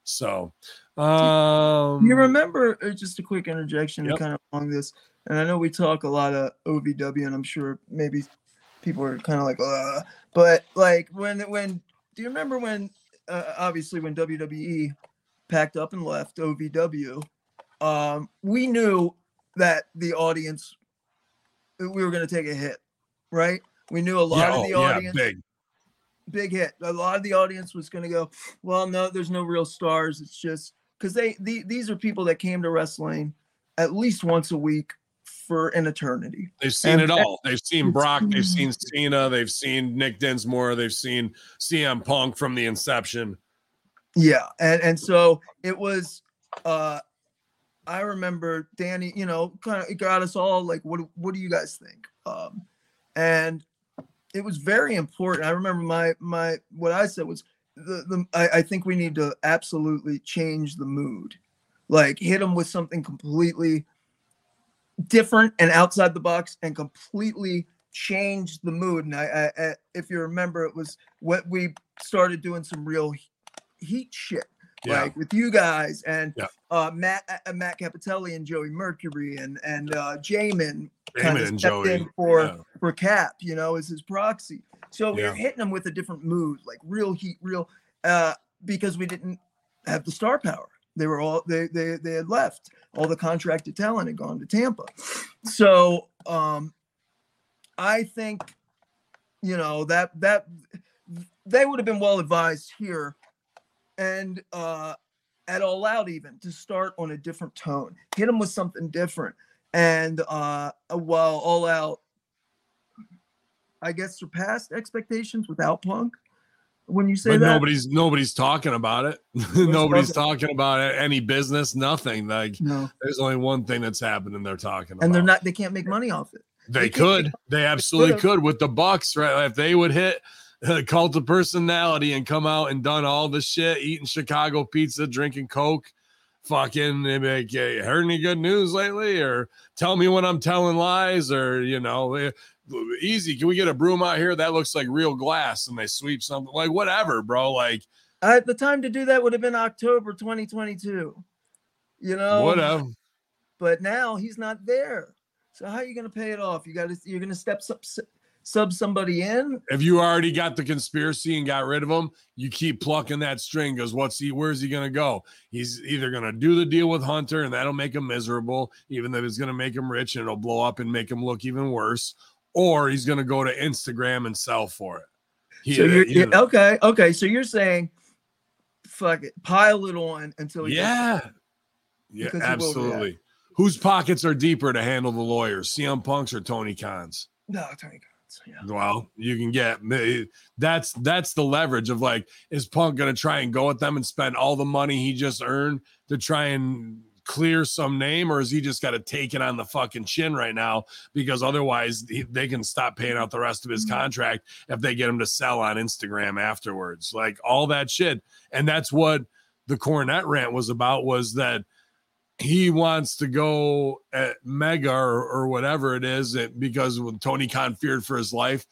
So, um, You remember uh, just a quick interjection Yep. kind of along this, and I know we talk a lot of OVW, and I'm sure maybe people are kind of like, uh, but like when when do you remember when uh, obviously when WWE packed up and left OVW, um, we knew that the audience we were going to take a hit, right? We knew a lot yeah, of oh, the yeah, audience big. big hit. A lot of the audience was going to go, well, no, there's no real stars. It's just because they, the, these are people that came to wrestling at least once a week for an eternity. They've seen And- it all. They've seen Brock. They've seen Cena. They've seen Nick Dinsmore. They've seen CM Punk from the inception. Yeah, and and so it was. uh I remember Danny, you know, kind of it got us all like, what what do you guys think? Um, and it was very important. I remember my my what I said was the the I, I think we need to absolutely change the mood, like hit them with something completely different and outside the box, and completely change the mood. And I, I, I if you remember, it was what we started doing some real heat shit Yeah. like with you guys and Yeah. uh Matt uh, Matt Cappotelli and Joey Mercury and and uh Jamin kind of and stepped Joey. in for Yeah. for Cap, you know, as his proxy. So we were hitting them with a different mood, like real heat, real uh because we didn't have the star power. They were all they they they had left. All the contracted talent had gone to Tampa. So um I think you know that that they would have been well advised here and uh at all out even to start on a different tone hit them with something different and uh while all out i guess surpassed expectations without punk when you say But that nobody's nobody's talking about it. nobody's talking- about it, any business, nothing. Like no there's only one thing that's happening. They're talking about. and they're not they can't make money off it They they could. They absolutely could with the Bucks, right? If they would hit uh, cult of personality and come out and done all the shit, eating Chicago pizza, drinking Coke, fucking like, "Hey, heard any good news lately? Or tell me when I'm telling lies, or you know, eh, easy. Can we get a broom out here that looks like real glass? And they sweep something like whatever, bro. Like the time to do that would have been october 2022 you know whatever. but now he's not there so how are you going to pay it off you got to you're going to step sub, sub somebody in If you already got the conspiracy and got rid of him, you keep plucking that string. Because what's he? Where's he gonna go? He's either gonna do the deal with Hunter, and that'll make him miserable, even though it's gonna make him rich and it'll blow up and make him look even worse, or he's gonna go to Instagram and sell for it. He- so you're, uh, you you're- know, okay okay so you're saying fuck it pile it on until he gets- yeah, yeah, Because he will absolutely. Whose pockets are deeper to handle the lawyers, CM Punk's or Tony Khan's? no Tony Khan's, yeah. Well, you can get that's that's the leverage of like, is Punk gonna try and go at them and spend all the money he just earned to try and clear some name, or is he just got to take it on the fucking chin right now? Because otherwise he, they can stop paying out the rest of his mm-hmm. contract if they get him to sell on Instagram afterwards, like all that shit, and that's what the Cornette rant was about was that he wants to go at Megha or, or whatever it is it, because when Tony Khan feared for his life,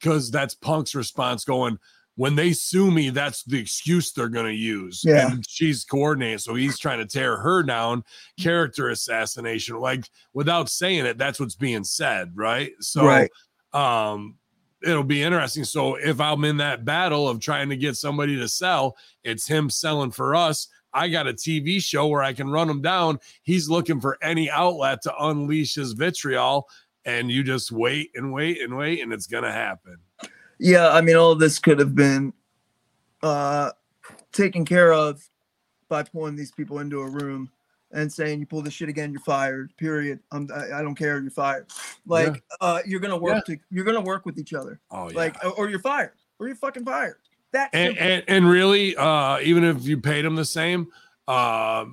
because that's Punk's response going, when they sue me, that's the excuse they're going to use. Yeah. And she's coordinating. So he's trying to tear her down, character assassination. Like without saying it, that's what's being said. Right. So, Right. um, it'll be interesting. So if I'm in that battle of trying to get somebody to sell, it's him selling for us. I got a TV show where I can run him down. He's looking for any outlet to unleash his vitriol, and you just wait and wait and wait, and it's gonna happen. yeah i mean all this could have been uh taken care of by pulling these people into a room and saying you pull this shit again you're fired period I'm, I, I don't care you're fired like uh you're gonna work to you're gonna work with each other Oh yeah. like or you're fired or you're fucking fired that's and, and and really, uh, even if you paid him the same, uh,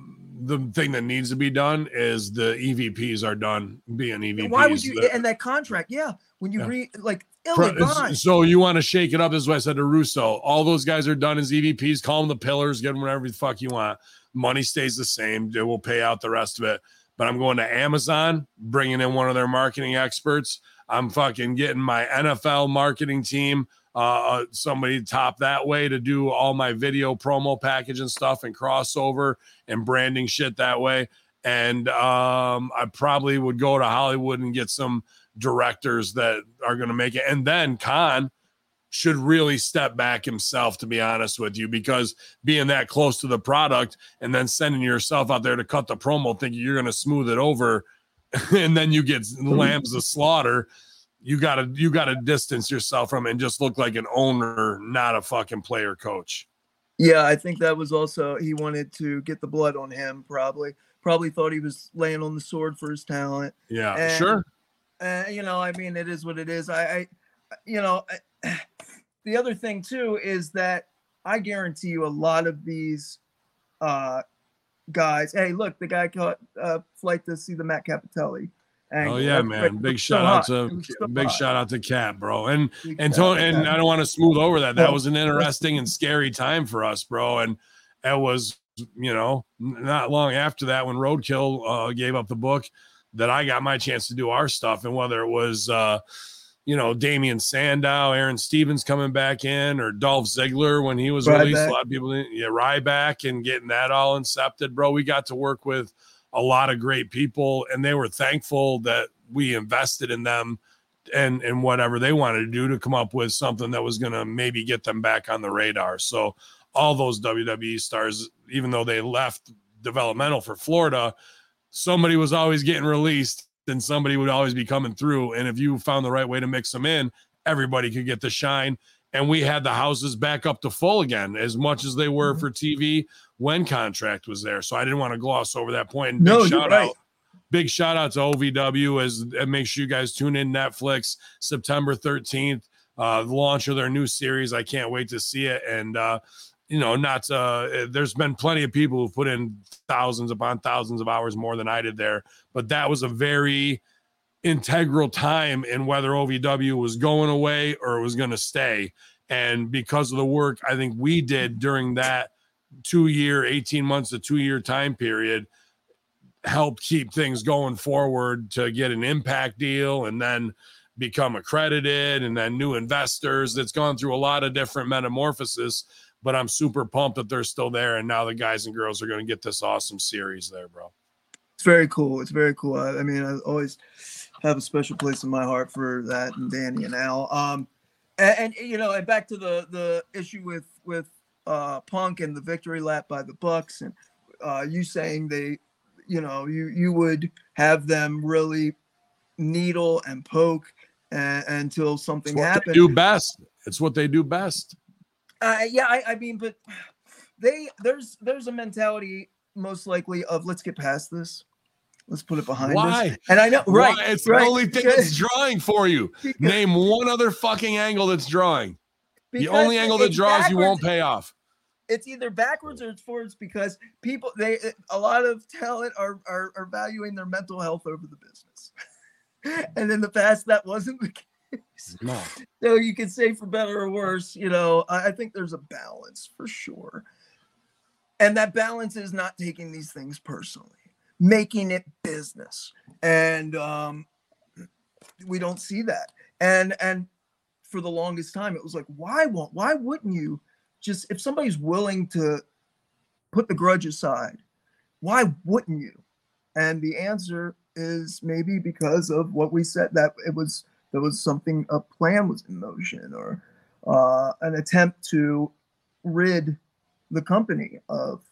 the thing that needs to be done is the EVPs are done being EVPs. why would you The- and that contract yeah when you Yeah. read like ill Pro- advised So you want to shake it up? This is what I said to Russo. All those guys are done as EVPs. Call them the pillars. Get them whatever the fuck you want. Money stays the same. They will pay out the rest of it. But I'm going to Amazon, bringing in one of their marketing experts. I'm fucking getting my NFL marketing team, uh, uh, somebody top that way to do all my video promo package and stuff and crossover and branding shit that way. And um, I probably would go to Hollywood and get some directors that are going to make it. And then Khan should really step back himself, to be honest with you, because being that close to the product and then sending yourself out there to cut the promo, thinking you're going to smooth it over, and then you get lambs to slaughter. You gotta you gotta distance yourself from it and just look like an owner, not a fucking player coach. Yeah, I think that was also he wanted to get the blood on him. Probably, probably thought he was laying on the sword for his talent. Yeah, And- sure. Uh, you know, I mean, it is what it is. I, I you know, I, the other thing too is that I guarantee you a lot of these uh guys. Hey, look, the guy caught uh flight to see the Matt Cappotelli. Oh yeah, man! Big shout out to big shout out to Cat, bro. And and to, and I don't want to smooth over that. That was an interesting and scary time for us, bro. And it was, you know, not long after that when Roadkill uh, gave up the book that I got my chance to do our stuff. And whether it was, uh, you know, Damien Sandow, Aaron Stevens coming back in, or Dolph Ziggler when he was released, a lot of people, didn't- yeah, Ryback and getting that all incepted, bro. We got to work with a lot of great people, and they were thankful that we invested in them and and whatever they wanted to do to come up with something that was going to maybe get them back on the radar. So all those WWE stars, even though they left developmental for Florida, somebody was always getting released and somebody would always be coming through. And if you found the right way to mix them in, everybody could get the shine. And we had the houses back up to full again, as much as they were Mhm. for TV when contract was there. So I didn't want to gloss over that point. And No, shout right. out big shout out to OVW as and make sure you guys tune in Netflix September 13th, uh, the launch of their new series. I can't wait to see it. And uh, you know, not uh there's been plenty of people who put in thousands upon thousands of hours more than I did there, but that was a very integral time in whether OVW was going away or it was going to stay. And because of the work I think we did during that two year, 18 months to two year time period, help keep things going forward to get an impact deal and then become accredited and then new investors. It's gone through a lot of different metamorphosis, but I'm super pumped that they're still there. And now the guys and girls are going to get this awesome series there, bro. It's very cool. It's very cool. I, I mean, I always have a special place in my heart for that and Danny and Al. Um, and, and you know, and back to the the issue with with uh, Punk and the victory lap by the Bucks, and uh, you saying they, you know, you you would have them really needle and poke uh, until It's something they do best. It's what they do best. Uh, yeah, I, I mean, but they there's there's a mentality most likely of let's get past this, let's put it behind Why? us. And I know, right? Why? It's right, the only thing that's drawing for you. Name one other fucking angle that's drawing. The only angle that draws you won't pay off. It's either backwards or it's forwards because people they a lot of talent are are, are valuing their mental health over the business. and in the past, that wasn't the case. No. So you can say for better or worse, you know, I, I think there's a balance for sure. And that balance is not taking these things personally, making it business. And um we don't see that. And and for the longest time, it was like, why won't why wouldn't you just if somebody's willing to put the grudge aside, why wouldn't you? And the answer is maybe because of what we said that it was there was something a plan was in motion or uh, an attempt to rid the company of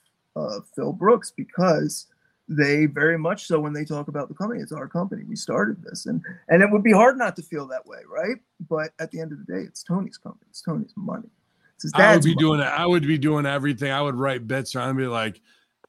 Phil Brooks because they very much so when they talk about the company it's our company we started this. And and it would be hard not to feel that way right? But at the end of the day it's Tony's company it's Tony's money I would be money. doing. I would be doing everything. I would write bits around and be like,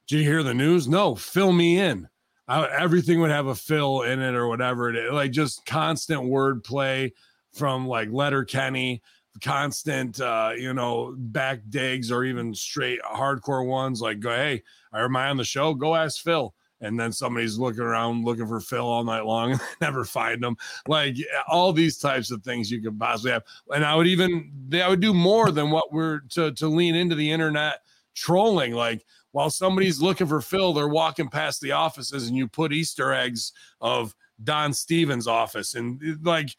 "Did you hear the news? No, fill me in." I, everything would have a fill in it or whatever it is. Like just constant wordplay from like Letterkenny, constant, uh, you know, back digs or even straight hardcore ones. Like, go, hey, am I on the show? Go ask Phil. And then somebody's looking around looking for Phil all night long and never find them. Like all these types of things you could possibly have and I would even they I would do more than what we're to to lean into the internet trolling. Like while somebody's looking for Phil, they're walking past the offices, and you put Easter eggs of Don Stevens' office, and eh, like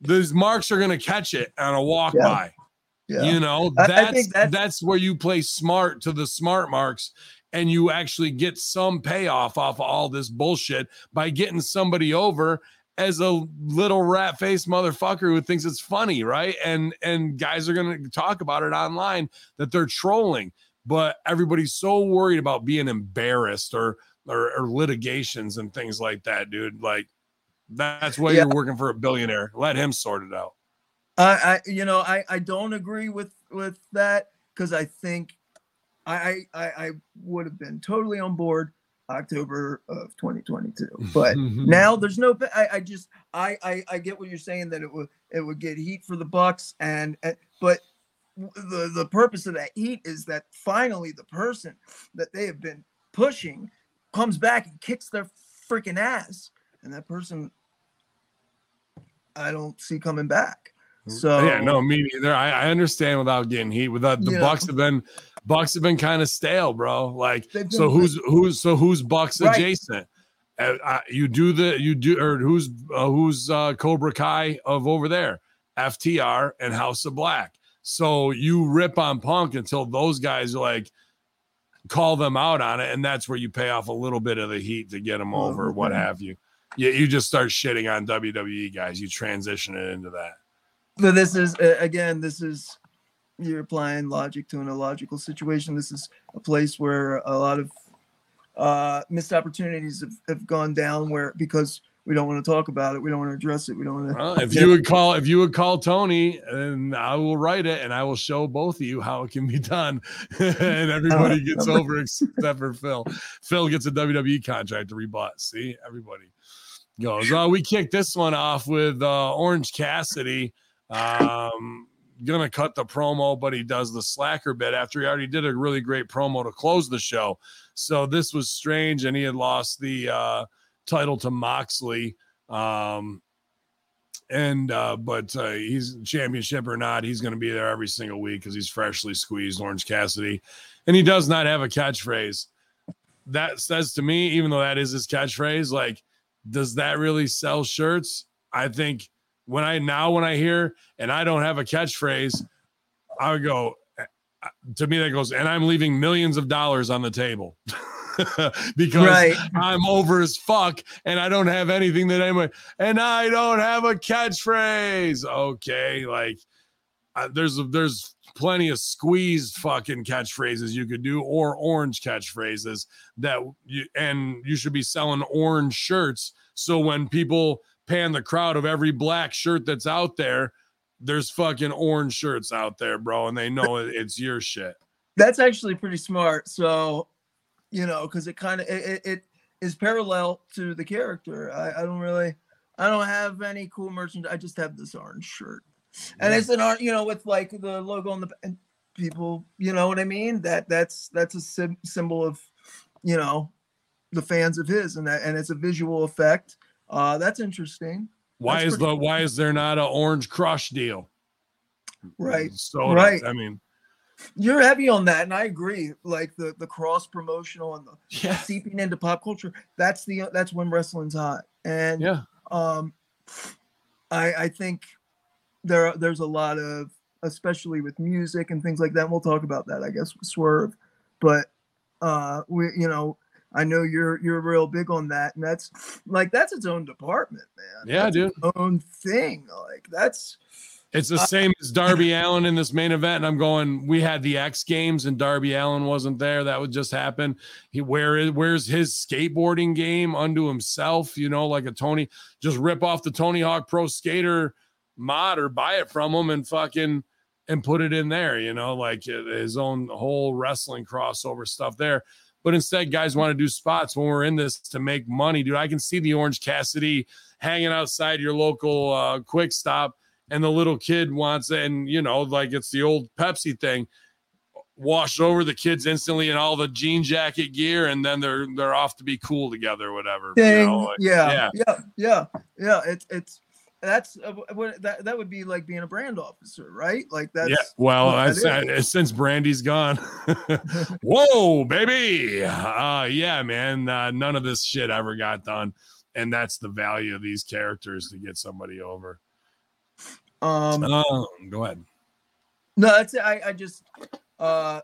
those marks are gonna catch it on a walk Yeah. by. yeah. You know, that's, that's that's- where you play smart to the smart marks and you actually get some payoff off of all this bullshit by getting somebody over as a little rat faced motherfucker who thinks it's funny, right? And and guys are gonna talk about it online that they're trolling, but everybody's so worried about being embarrassed or or, or litigations and things like that, dude. Like That's why Yeah. you're working for a billionaire. Let him sort it out. I, I you know I I don't agree with with that because I think I I I would have been totally on board October of 2022, but now there's no I, I just I, I I get what you're saying that it would it would get heat for the Bucks and, and but the the purpose of that heat is that finally the person that they have been pushing comes back and kicks their freaking ass and that person I don't see coming back. Mm, so yeah, no, me neither. I, I understand without getting heat. Without the. Bucks have been Bucks have been kind of stale, bro. Like so, who's who's so who's Bucks Right. adjacent? Uh, uh, you do the you do or who's uh, who's uh, Cobra Kai of over there? FTR and House of Black. So you rip on Punk until those guys like call them out on it, and that's where you pay off a little bit of the heat to get them Oh, over, what have you. Yeah, you just start shitting on WWE guys. You transition it into that. So this is again this is you're applying logic to an illogical situation this is a place where a lot of uh missed opportunities have, have gone down where because we don't want to talk about it we don't want to address it we don't want to Well, if you would call, if you would call Tony, and I will write it, and I will show both of you how it can be done, and everybody gets over except for Phil. Phil gets a WWE contract to rebut. See, everybody goes. Oh, we kicked this one off with uh, Orange Cassidy. Um, gonna cut the promo, but he does the slacker bit after he already did a really great promo to close the show. So this was strange, and he had lost the uh, title to Moxley. Um, and uh, but uh, he's championship or not, he's going to be there every single week because he's freshly squeezed Orange Cassidy, and he does not have a catchphrase. That says to me, even though that is his catchphrase, like, does that really sell shirts? I think when I now when I hear and I don't have a catchphrase, I would go. To me, that goes, and I'm leaving millions of dollars on the table because right I'm over as fuck and I don't have anything that anyone and I don't have a catchphrase. Okay, like uh, there's there's plenty of squeezed fucking catchphrases you could do or orange catchphrases that you and you should be selling orange shirts so when people pan the crowd of every black shirt that's out there. There's fucking orange shirts out there bro and they know it's your shit. That's actually pretty smart. So you know because it kind of it, it, is parallel to the character. I, I don't really i don't have any cool merchandise i just have this orange shirt. And Yeah. it's an art you know with like the logo on the and people you know what i mean? That that's that's a sim- symbol of you know the fans of his and that and it's a visual effect uh that's interesting. Why That's is the why is there not a orange crush deal? Right so Right. i mean. You're heavy on that and i agree. Like the the cross promotional and the yeah. seeping into pop culture that's the that's when wrestling's hot. And yeah. um i i think there there's a lot of especially with music and things like that And we'll talk about that i guess with swerve. But uh we you know i know you're you're real big on that and that's like that's its own department man Yeah, That's dude. its own thing like that's It's the same as Darby Allin in this main event. And I'm going, we had the X Games and Darby Allin wasn't there. That would just happen. He where is where's his skateboarding game unto himself? You know, like a Tony, just rip off the Tony Hawk Pro Skater mod or buy it from him and fucking and put it in there, you know, like his own whole wrestling crossover stuff there. But instead, guys want to do spots when we're in this to make money, dude. I can see the Orange Cassidy hanging outside your local uh, quick stop and the little kid wants it, and you know, like it's the old Pepsi thing. Wash over the kids instantly in all the jean jacket gear, and then they're they're off to be cool together, whatever. you know, like- yeah, yeah, yeah, yeah. It's it's that's uh, what that that would be like being a brand officer, right? Like that's yeah. Well, that I, since Brandi's gone, whoa, baby. Uh, yeah, man. Uh, none of this shit ever got done, and that's the value of these characters to get somebody over. um Um, go ahead. no, that's it. I I just uh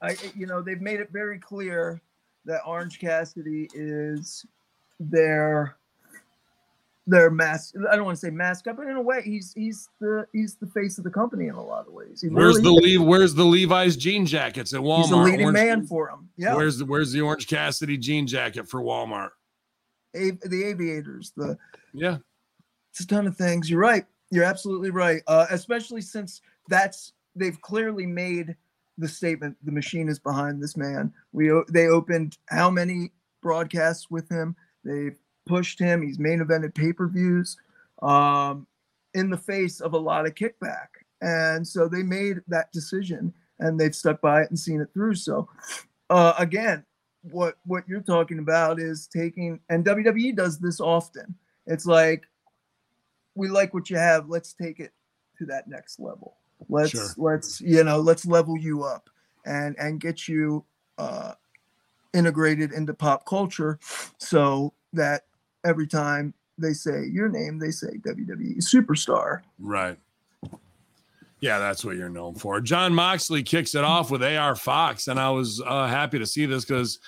I you know they've made it very clear that Orange Cassidy is their their mask. I don't want to say mascot, but in a way, he's he's the he's the face of the company in a lot of ways. He Where's the really is. Le- Where's the Levi's jean jackets at Walmart? He's the leading Orange- man for him. Yeah, Where's the Where's the Orange Cassidy jean jacket for Walmart? av- the aviators, the Yeah. it's a ton of things. You're right. You're absolutely right. Uh, especially since that's they've clearly made the statement the machine is behind this man. We they opened how many broadcasts with him? They've pushed him. He's main evented pay per views um, in the face of a lot of kickback, and so they made that decision and they've stuck by it and seen it through. So uh, again, what what you're talking about is taking and WWE does this often. It's like we like what you have. Let's take it to that next level. Let's Sure. let's you know let's level you up and and get you uh, integrated into pop culture, so that every time they say your name, they say WWE superstar. Right. Yeah, that's what you're known for. Jon Moxley kicks it off with AR Fox, and I was uh, happy to see this because,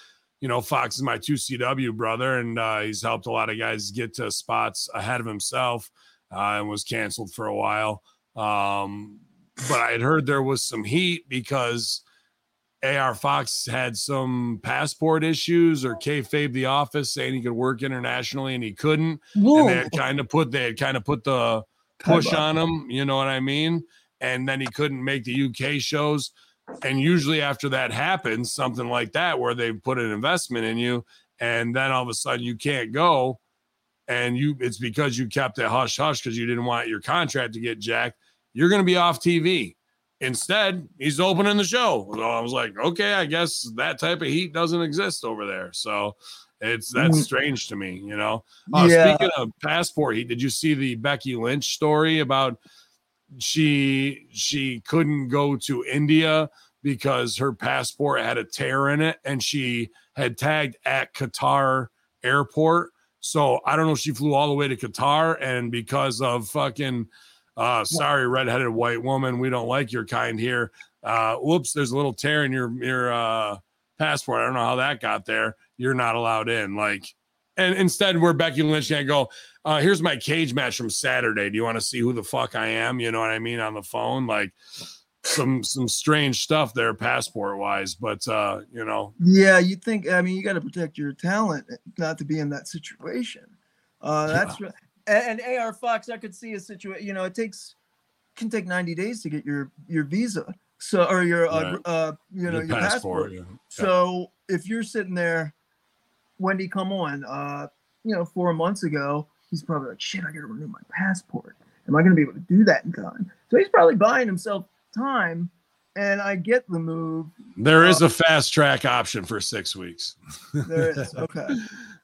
you know, Fox is my 2CW brother, and uh, he's helped a lot of guys get to spots ahead of himself uh, and was canceled for a while. Um, but I had heard there was some heat because AR Fox had some passport issues or kayfabe the office saying he could work internationally and he couldn't. And they had kind of put they had kind of put the push on him, you know what I mean? And then he couldn't make the UK shows. And usually after that happens, something like that, where they put an investment in you, and then all of a sudden you can't go, and you it's because you kept it hush hush because you didn't want your contract to get jacked. You're gonna be off TV. Instead, he's opening the show. So I was like, okay, I guess that type of heat doesn't exist over there. So it's that's Mm. strange to me, you know. Uh, Yeah. Speaking of passport heat, did you see the Becky Lynch story about she she couldn't go to India because her passport had a tear in it and she had tagged at Qatar airport. So I don't know if she flew all the way to Qatar and because of fucking uh sorry redheaded white woman, we don't like your kind here. Uh whoops, there's a little tear in your your uh passport. I don't know how that got there. You're not allowed in. Like and instead where Becky Lynch can't go, uh, here's my cage match from Saturday. Do you want to see who the fuck I am? You know what I mean on the phone, like some some strange stuff there, passport wise. But uh, you know, Yeah, you think I mean you got to protect your talent not to be in that situation. Uh, that's right. And, and AR Fox, I could see a situation. You know, it takes can take ninety days to get your your visa, so or your uh, Right. uh you know the your passport. yeah. So if you're sitting there, Wendy, come on, uh, you know, four months ago, he's probably like, shit, I gotta renew my passport. Am I gonna be able to do that in time? So he's probably buying himself time. And I get the move. There is a fast track option for six weeks. There is. Okay.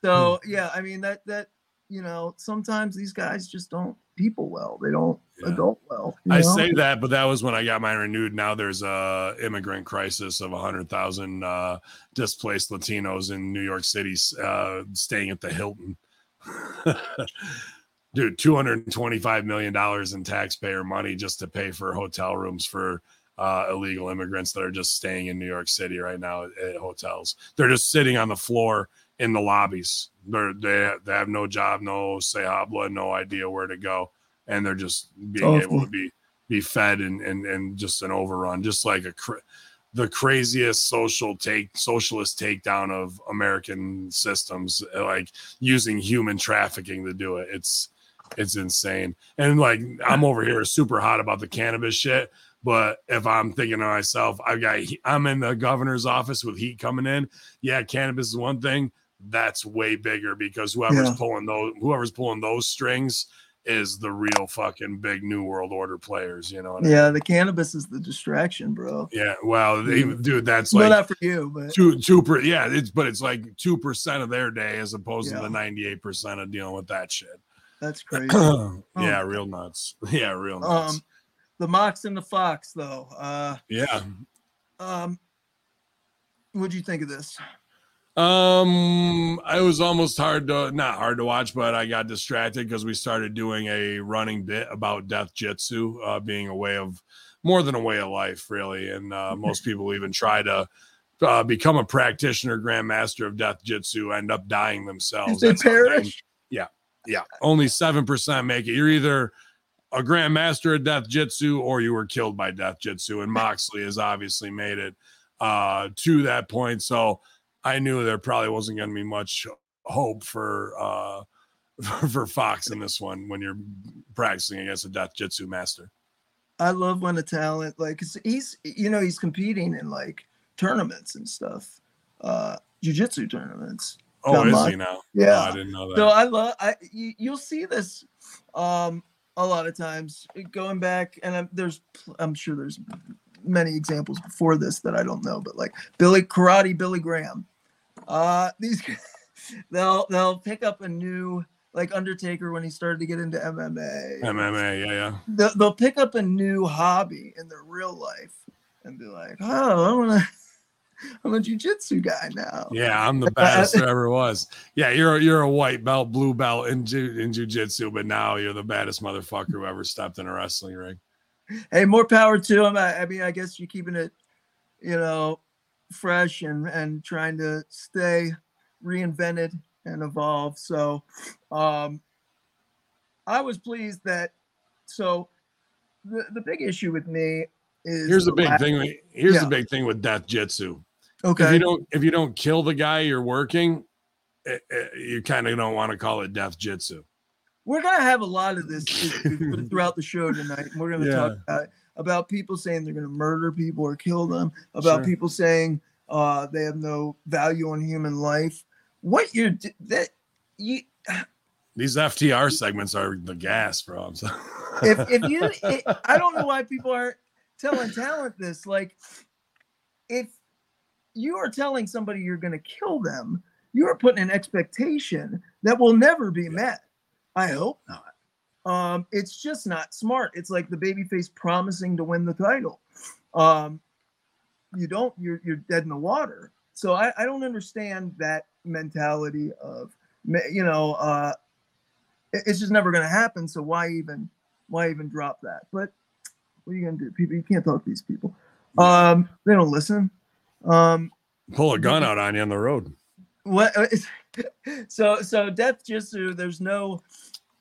So yeah, I mean that that you know, sometimes these guys just don't people well. They don't Yeah. adult well. you I know? say that, but that was when I got mine renewed. Now there's a immigrant crisis of hundred thousand uh, displaced Latinos in New York City uh, staying at the Hilton. Dude, two hundred and twenty-five million dollars in taxpayer money just to pay for hotel rooms for uh, illegal immigrants that are just staying in New York City right now at, at hotels. They're just sitting on the floor in the lobbies. They're they, they have no job, no say habla, no idea where to go, and they're just being Awful. able to be be fed and and and just an overrun, just like a cra- the craziest social take socialist takedown of American systems, like using human trafficking to do it. It's it's insane. And like I'm over here super hot about the cannabis shit. But if I'm thinking to myself, I've got I'm in the governor's office with heat coming in. Yeah, cannabis is one thing. That's way bigger because whoever's Yeah. pulling those whoever's pulling those strings is the real fucking big new world order players. You know what I mean? Yeah, the cannabis is the distraction, bro. Yeah, well, they, dude, that's well, like not for you, but two two per yeah, it's but it's like two percent of their day as opposed to the ninety eight percent of dealing with that shit. that's crazy. yeah, real nuts. Yeah, real nuts. um, the Mox and the Fox, though. Uh, yeah. um, what'd you think of this? Um, it was almost hard to not hard to watch, but I got distracted because we started doing a running bit about death jitsu uh, being a way of more than a way of life, really. And uh, most people even try to uh, become a practitioner, grandmaster of death jitsu, end up dying themselves. they That's perish. yeah, yeah, only seven percent make it. You're either a grandmaster of death jitsu or you were killed by death jitsu, and Moxley has obviously made it uh, to that point. So I knew there probably wasn't going to be much hope for uh for, Fox in this one when you're practicing against a death jitsu master. I love when a talent like he's you know he's competing in like tournaments and stuff, uh, jujitsu tournaments. Oh, is on. he now? Yeah. Oh, I didn't know that. So I love I you, you'll see this um a lot of times going back and I'm, there's I'm sure there's many examples before this that I don't know but like Billy karate Billy Graham uh these they'll they'll pick up a new like Undertaker when he started to get into MMA MMA, yeah, yeah. they'll, they'll pick up a new hobby in their real life and be like oh I want to I'm a jujitsu guy now Yeah, I'm the baddest there ever was. Yeah, you're you're a white belt, blue belt in ju- in jujitsu, but now you're the baddest motherfucker who ever stepped in a wrestling ring. hey, more power to him. I, I mean, I guess you're keeping it, you know, fresh and and trying to stay reinvented and evolve. So, um, I was pleased that. So, the the big issue with me is Here's the big lack- thing. with- Here's Yeah. the big thing with death jitsu. If Okay, you don't if you don't kill the guy you're working, eh, eh, you kind of don't want to call it death jitsu. we're gonna have a lot of this throughout the show tonight. And we're gonna talk Yeah. about, about people saying they're gonna murder people or kill them. About Sure. people saying uh, they have no value on human life. What you're that you These FTR segments are the gas, bro. So- if if you it, I don't know why people aren't telling talent this. Like, if you are telling somebody you're going to kill them, you are putting an expectation that will never be met. I hope not. Um, it's just not smart. It's like the babyface promising to win the title. Um, you don't. You're you're dead in the water. So I, I don't understand that mentality of you know uh, it- it's just never going to happen. So why even why even drop that? But what are you going to do? People, you can't talk to these people. Um, they don't listen. Um, Pull a gun out on you on the road. what? So so death jitsu. There's no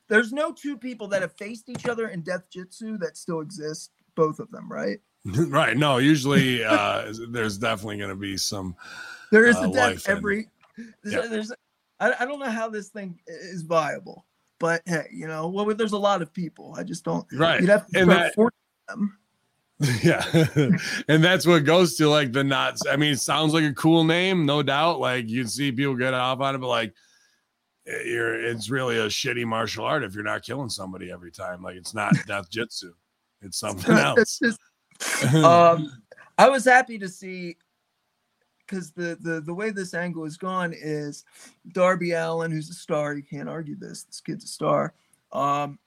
there's no two people that have faced each other in death jitsu that still exist. Both of them, right? right. No, usually uh there's definitely gonna be some There is Uh, a death and- every. There's, Yeah. there's I, I don't know how this thing is viable, but hey, you know, well, there's a lot of people. I just don't. right. You'd have to And that- 40 of them. yeah and that's what goes to like the knots i mean it sounds like a cool name no doubt like you'd see people get off on it but like it's really a shitty martial art if you're not killing somebody every time like it's not death jitsu it's something else um, I was happy to see because the, the the way this angle is gone is Darby Allin, who's a star. You can't argue this. This kid's a star. Um,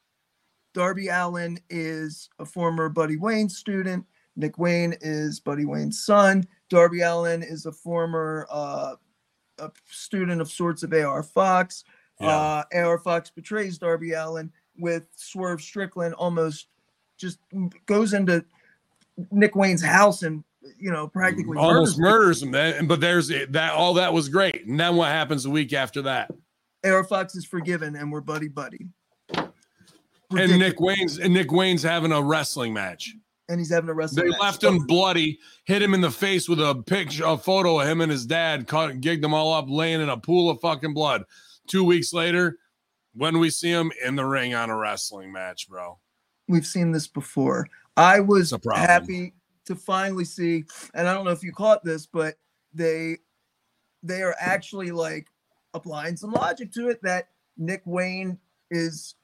Darby Allin is a former Buddy Wayne student. Nick Wayne is Buddy Wayne's son. Darby Allin is a former uh, a student of sorts of AR Fox. yeah. Uh, AR Fox betrays Darby Allin with Swerve Strickland almost just goes into Nick Wayne's house and you know practically almost murders murders him but there's that all that was great and then what happens a week after that AR Fox is forgiven and we're buddy buddy. and nick wayne's and nick wayne's having a wrestling match and he's having a wrestling. They match. left him bloody, hit him in the face with a picture, a photo of him and his dad, caught, gigged them all up, laying in a pool of fucking blood. Two weeks later, when we see him in the ring on a wrestling match, bro. We've seen this before. I was It's a problem. happy to finally see, and I don't know if you caught this, but they they are actually like applying some logic to it that Nick Wayne is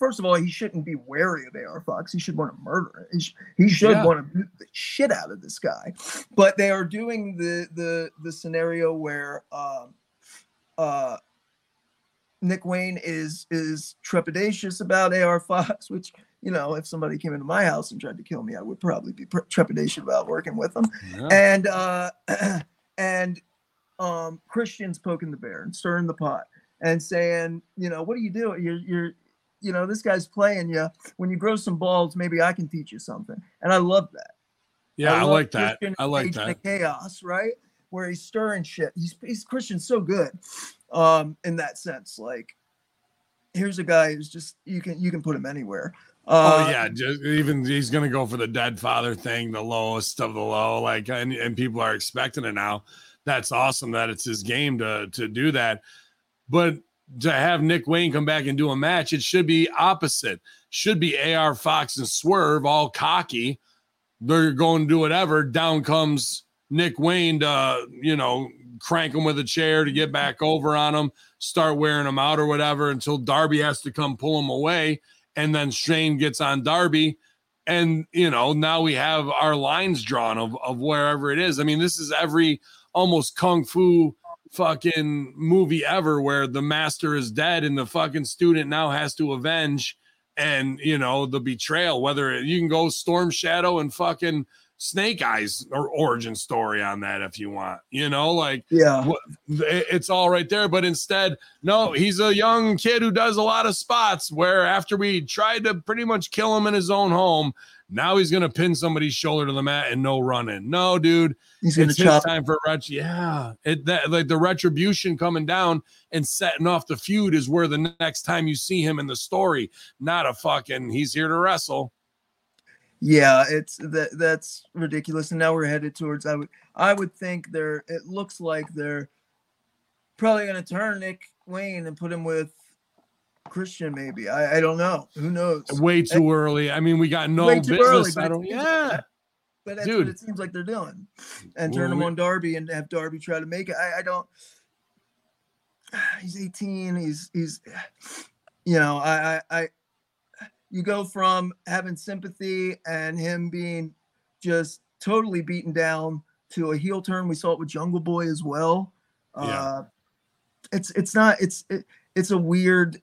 first of all, he shouldn't be wary of AR Fox. He should want to murder. He, sh- he should Yeah. want to beat the shit out of this guy. But they are doing the the the scenario where um uh Nick Wayne is is trepidatious about AR Fox, which you know, if somebody came into my house and tried to kill me, I would probably be pre- trepidatious about working with them Yeah. and uh and um christians poking the bear and stirring the pot and saying you know what are you doing you're you're you know this guy's playing you when you grow some balls maybe i can teach you something and i love that Yeah, I love like that. Christian I like that. chaos right where he's stirring shit he's he's christian's so good um in that sense like here's a guy who's just you can you can put him anywhere uh, oh yeah, just, even he's gonna go for the dead father thing, the lowest of the low. Like, and, and people are expecting it now. That's awesome that it's his game to to do that. But to have Nick Wayne come back and do a match, it should be opposite. Should be AR Fox and Swerve all cocky. They're going to do whatever. Down comes Nick Wayne to, you know, crank him with a chair to get back over on him, start wearing him out or whatever until Darby has to come pull him away. And then Shane gets on Darby. And, you know, now we have our lines drawn of, of wherever it is. I mean, this is every almost kung fu fucking movie ever where the master is dead and the fucking student now has to avenge and you know the betrayal whether it, you can go storm shadow and fucking snake eyes or origin story on that if you want you know like Yeah. it's all right there but instead no he's a young kid who does a lot of spots where after we tried to pretty much kill him in his own home now he's gonna pin somebody's shoulder to the mat and no running no dude He's gonna it's chop. time for ret- yeah it that like the retribution coming down and setting off the feud is where the next time you see him in the story not a fucking he's here to wrestle Yeah, it's that that's ridiculous. And now we're headed towards I would I would think they're it looks like they're probably gonna turn Nick Wayne and put him with Christian, maybe. I, I don't know. Who knows? way eh too early i mean we got no Way too business early, but it don't, seems- yeah But that's Dude. what it seems like they're doing. And turn him on Darby and have Darby try to make it. I, I don't he's 18. He's he's you know, I, I I you go from having sympathy and him being just totally beaten down to a heel turn. We saw it with Jungle Boy as well. Yeah. Uh it's it's not it's it, it's a weird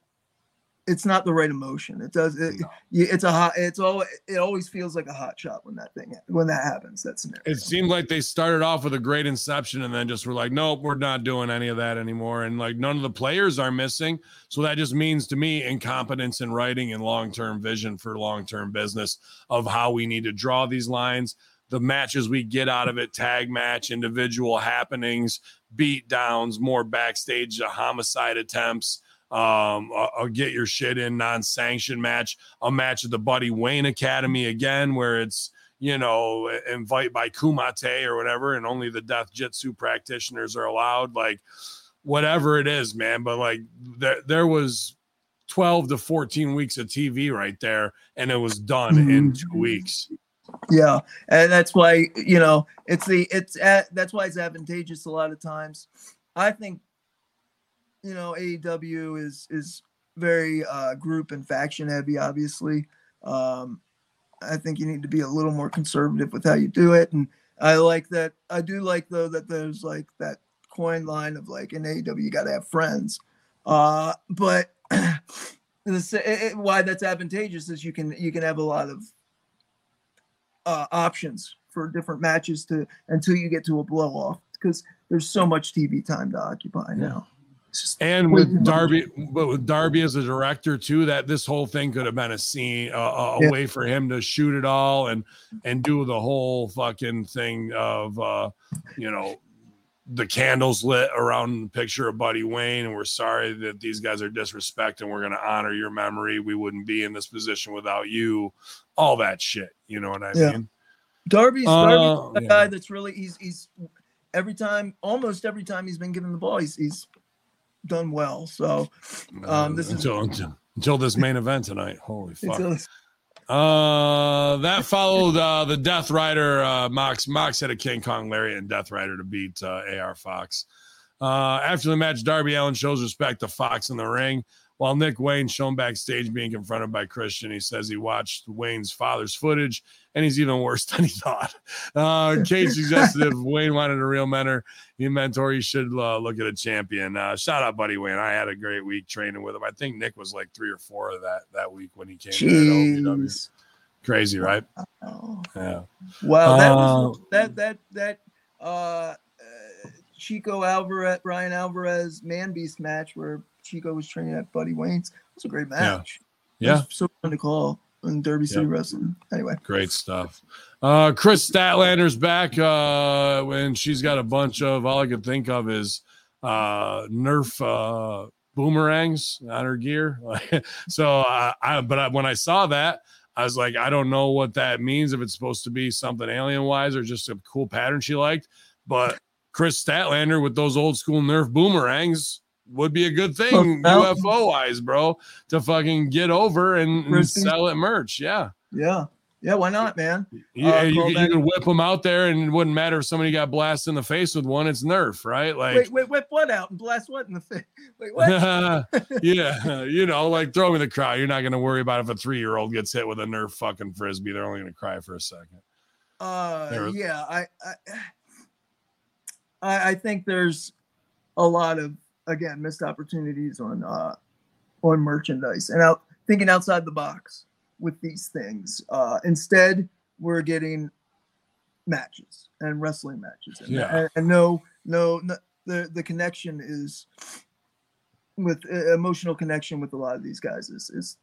it's not the right emotion. It does it, No. it's a hot it's all it always feels like a hot shot when that thing when that happens That's scenario it seemed like they started off with a great inception and then just were like nope we're not doing any of that anymore and like none of the players are missing so that just means to me incompetence in writing and long-term vision for long-term business of how we need to draw these lines the matches we get out of it tag match individual happenings beat downs more backstage homicide attempts um a, a get your shit in non-sanctioned match a match at the buddy wayne academy again where it's you know invite by kumite or whatever and only the death jitsu practitioners are allowed like whatever it is man. But like there, there was 12 to 14 weeks of tv right there and it was done in mm-hmm. two weeks. Yeah, and that's why you know it's the it's at, that's why it's advantageous a lot of times. I think you know AEW is is very uh, group and faction heavy. Obviously, um, I think you need to be a little more conservative with how you do it, and I like that. I do like though that there's like that coin line of like in AEW you got to have friends, uh, but. This, it, it- why that's advantageous is you can you can have a lot of uh, options for different matches to until you get to a blow off because there's so much TV time to occupy now. And with. Darby, but with Darby as a director too, that this whole thing could have been a scene, uh, a Yeah. way for him to shoot it all and and do the whole fucking thing of, uh, you know, the candles lit around the picture of Buddy Wayne, and we're sorry that these guys are disrespecting. We're gonna honor your memory. We wouldn't be in this position without you. All that shit, you know what I Yeah. mean? Darby's, Uh, Darby's a yeah. guy that's really he's he's every time almost every time he's been given the ball he's he's done well. So Um, this is- until, until until this main event tonight. Holy fuck! Uh, that followed uh, the Death Rider. Uh, Mox Mox had a King Kong Lariat and Death Rider to beat uh, AR Fox. Uh, after the match, Darby Allin shows respect to Fox in the ring, while Nick Wayne shown backstage being confronted by Christian. He says he watched Wayne's father's footage, and he's even worse than he thought. Uh, Cage suggested if Wayne wanted a real mentor, he mentor, he should uh, look at a champion. Uh, shout out, buddy Wayne. I had a great week training with him. I think Nick was like three or four of that that week when he came. to OVW. Crazy, right? Oh. Yeah. Wow, that Uh, was that that that uh, uh Chico Alvarez Brian Alvarez Man Beast match where Chico was training at Buddy Wayne's. It was a great match. It Yeah. so fun to call in Derby City. Wrestling. Anyway, Great stuff. Uh, Kris Statlander's back. Uh, when she's got a bunch of all I could think of is uh, Nerf uh, boomerangs on her gear. so, uh, I but I, when I saw that, I was like, I don't know what that means. If it's supposed to be something alien wise or just a cool pattern she liked, but Kris Statlander with those old school Nerf boomerangs would be a good thing Well, UFO wise, bro, to fucking get over and, and sell it merch. Yeah. Yeah. Yeah. Why not, man? Yeah, Uh, you, you can whip them out there, and it wouldn't matter if somebody got blasted in the face with one. It's Nerf, right? Like, wait, wait, whip what out and blast what in the face? Wait, what? yeah, you know, like throw me in the crowd. You're not going to worry about if a three year old gets hit with a Nerf fucking frisbee. They're only going to cry for a second. Uh, yeah, I, I, I think there's a lot of again missed opportunities on uh, on merchandise and out thinking outside the box with these things. Uh, instead, we're getting matches and wrestling matches, and, Yeah. and, and no, no, no, the the connection is with uh, emotional connection with a lot of these guys is is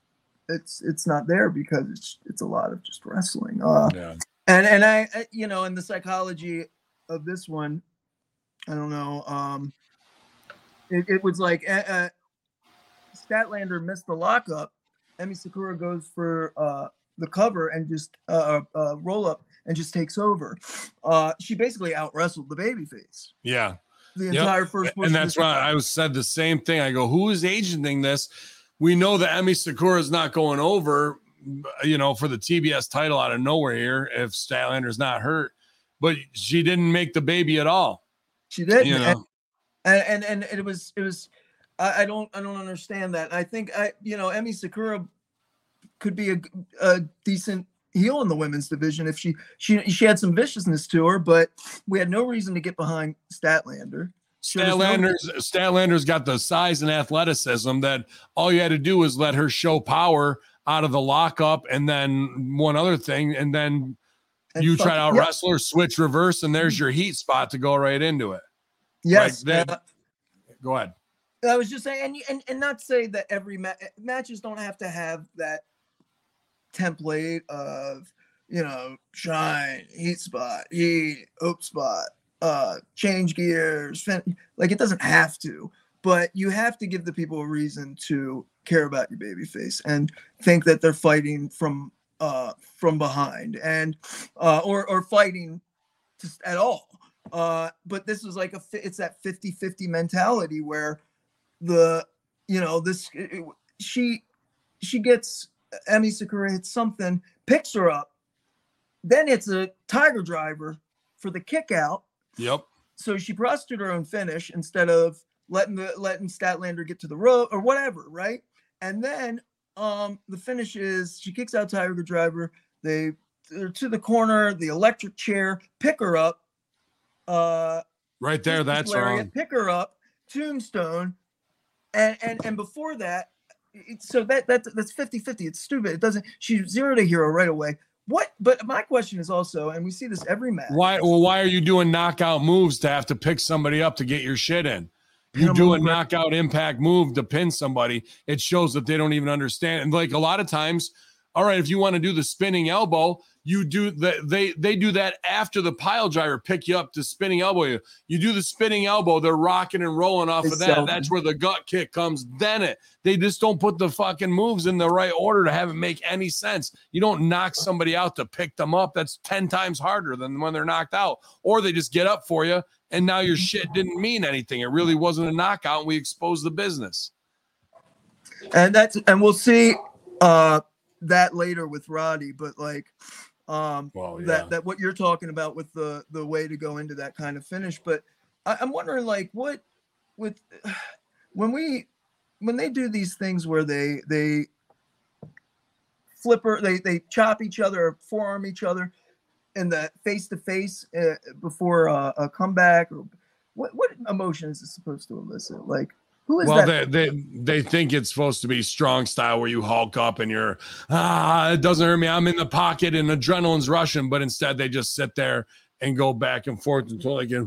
it's it's not there because it's it's a lot of just wrestling. Uh, Yeah. and and I, I you know in the psychology of this one i don't know um it, it was like uh, uh, statlander missed the lockup emi sakura goes for uh the cover and just uh, uh roll up and just takes over uh she basically out wrestled the babyface Yeah. the Yep. entire first and that's why I was said the same thing. I go, who is agenting this? We know that Emi Sakura is not going over, you know, for the TBS title out of nowhere here if Statlander's not hurt, but she didn't make the baby at all. she did You know, and, and and it was it was I, I don't I don't understand that. I think I you know Emi Sakura could be a, a decent heel in the women's division if she she she had some viciousness to her, but we had no reason to get behind Statlander. There was no- Statlander's Statlander's got the size and athleticism that all you had to do was let her show power out of the lockup, and then one other thing, and then and you try to out yeah, wrestle her, switch reverse, and there's mm. your heat spot to go right into it. Yes, like they- uh, Go ahead. I was just saying, and and, and not say that every ma- matches don't have to have that template of you know shine, heat spot, heat, hope spot, uh, change gears. Fin- like it doesn't have to, but you have to give the people a reason to care about your baby face and think that they're fighting from uh from behind and uh or or fighting just at all uh but this is like a it's that 50 50 mentality where the you know this it- it- she she gets Emi Sakura hits something picks her up then it's a tiger driver for the kick out Yep. so she prostituted her own finish instead of letting the letting Statlander get to the rope or whatever, right? And then um the finish is she kicks out Tiger Driver. They they're to the corner, the electric chair, pick her up. Uh Right there. That's wrong. Pick her up, tombstone, and and and before that, so that that that's 50-50. It's stupid. It doesn't she's zero to hero right away. What but my question is also, and we see this every match. Why? Well, why are you doing knockout moves to have to pick somebody up to get your shit in? You do a knockout impact move to pin somebody. It shows that they don't even understand. And like a lot of times, all right, if you want to do the spinning elbow, you do that. They they do that after the pile driver pick you up to spinning elbow you. You do the spinning elbow. They're rocking and rolling off of that. sell That's where the gut kick comes. Then it. They just don't put the fucking moves in the right order to have it make any sense. You don't knock somebody out to pick them up. That's 10 times harder than when they're knocked out. Or they just get up for you and now your shit didn't mean anything. It really wasn't a knockout. And we exposed the business. and that's and we'll see uh that later with Roddy, but like um Well, that that what you're talking about with the the way to go into that kind of finish. But I, I'm wondering like what with when we when they do these things where they they flipper they they chop each other or forearm each other in the face to face before uh, a comeback or what what emotion is it supposed to elicit like who is well, that they, they they think it's supposed to be strong style where you hulk up and you're ah, it doesn't hurt me. I'm in the pocket and adrenaline's rushing, but instead they just sit there and go back and forth until they get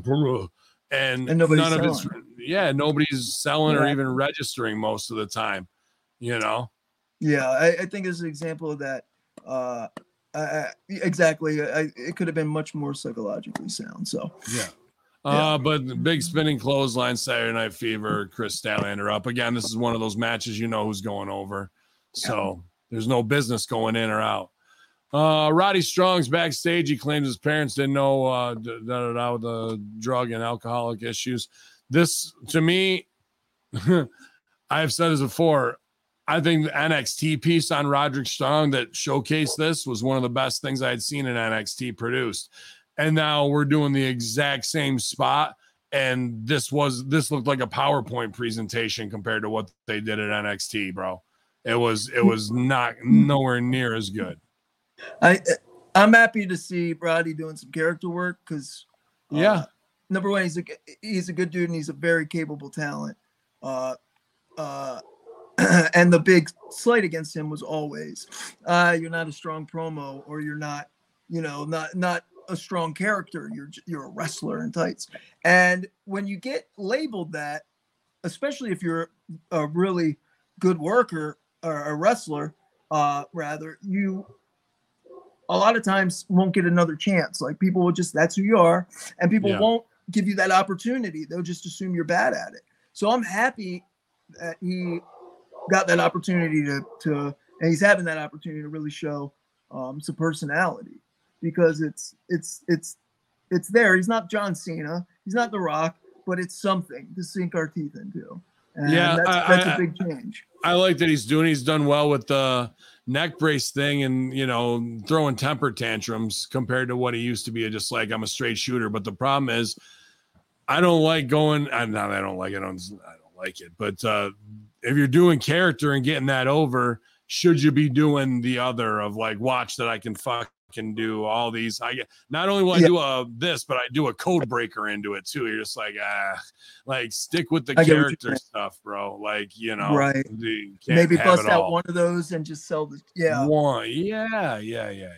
and, And nobody's none of it's yeah, nobody's selling or even registering most of the time. You know, Yeah, I, I think it's an example of that. Uh, I, I, exactly. I, it could have been much more psychologically sound. So yeah. Yeah. Uh, but big spinning clothesline Saturday Night Fever, Kris Statlander up again. This is one of those matches you know who's going over, so there's no business going in or out. Uh, Roddy Strong's backstage. He claims his parents didn't know uh, da, da, da, da, the drug and alcoholic issues. This, to me, I have said this before. I think the NXT piece on Roderick Strong that showcased this was one of the best things I had seen in NXT produced. And now we're doing the exact same spot. And this was this looked like a PowerPoint presentation compared to what they did at NXT, bro. It was it was not nowhere near as good. I I'm happy to see Roddy doing some character work because Yeah. number one, he's a he's a good dude and he's a very capable talent. Uh, uh, and the big slight against him was always, uh, you're not a strong promo or you're not, you know, not not a strong character. You're you're a wrestler in tights. And when you get labeled that, especially if you're a really good worker or a wrestler, uh, rather, you a lot of times won't get another chance. Like people will just that's who you are, and people Yeah. won't give you that opportunity. They'll just assume you're bad at it. So I'm happy that he got that opportunity to to and he's having that opportunity to really show um, some personality because it's it's it's it's there. He's not John Cena. He's not The Rock, but it's something to sink our teeth into. And Yeah, that's, I- that's I- a big change. I like that he's doing. He's done well with the neck brace thing, and you know, throwing temper tantrums compared to what he used to be. Just like I'm a straight shooter, but the problem is, I don't like going. I'm not I don't like it. I don't, I don't like it. But uh, if you're doing character and getting that over, should you be doing the other of like, watch that I can fucking do all these? I get not only will I Yeah. do a this, but I do a code breaker into it too. You're just like ah, like stick with the I get what you're character stuff, bro. Like you know, Right. you Maybe bust out all. one of those and just sell the yeah One, yeah, yeah, yeah.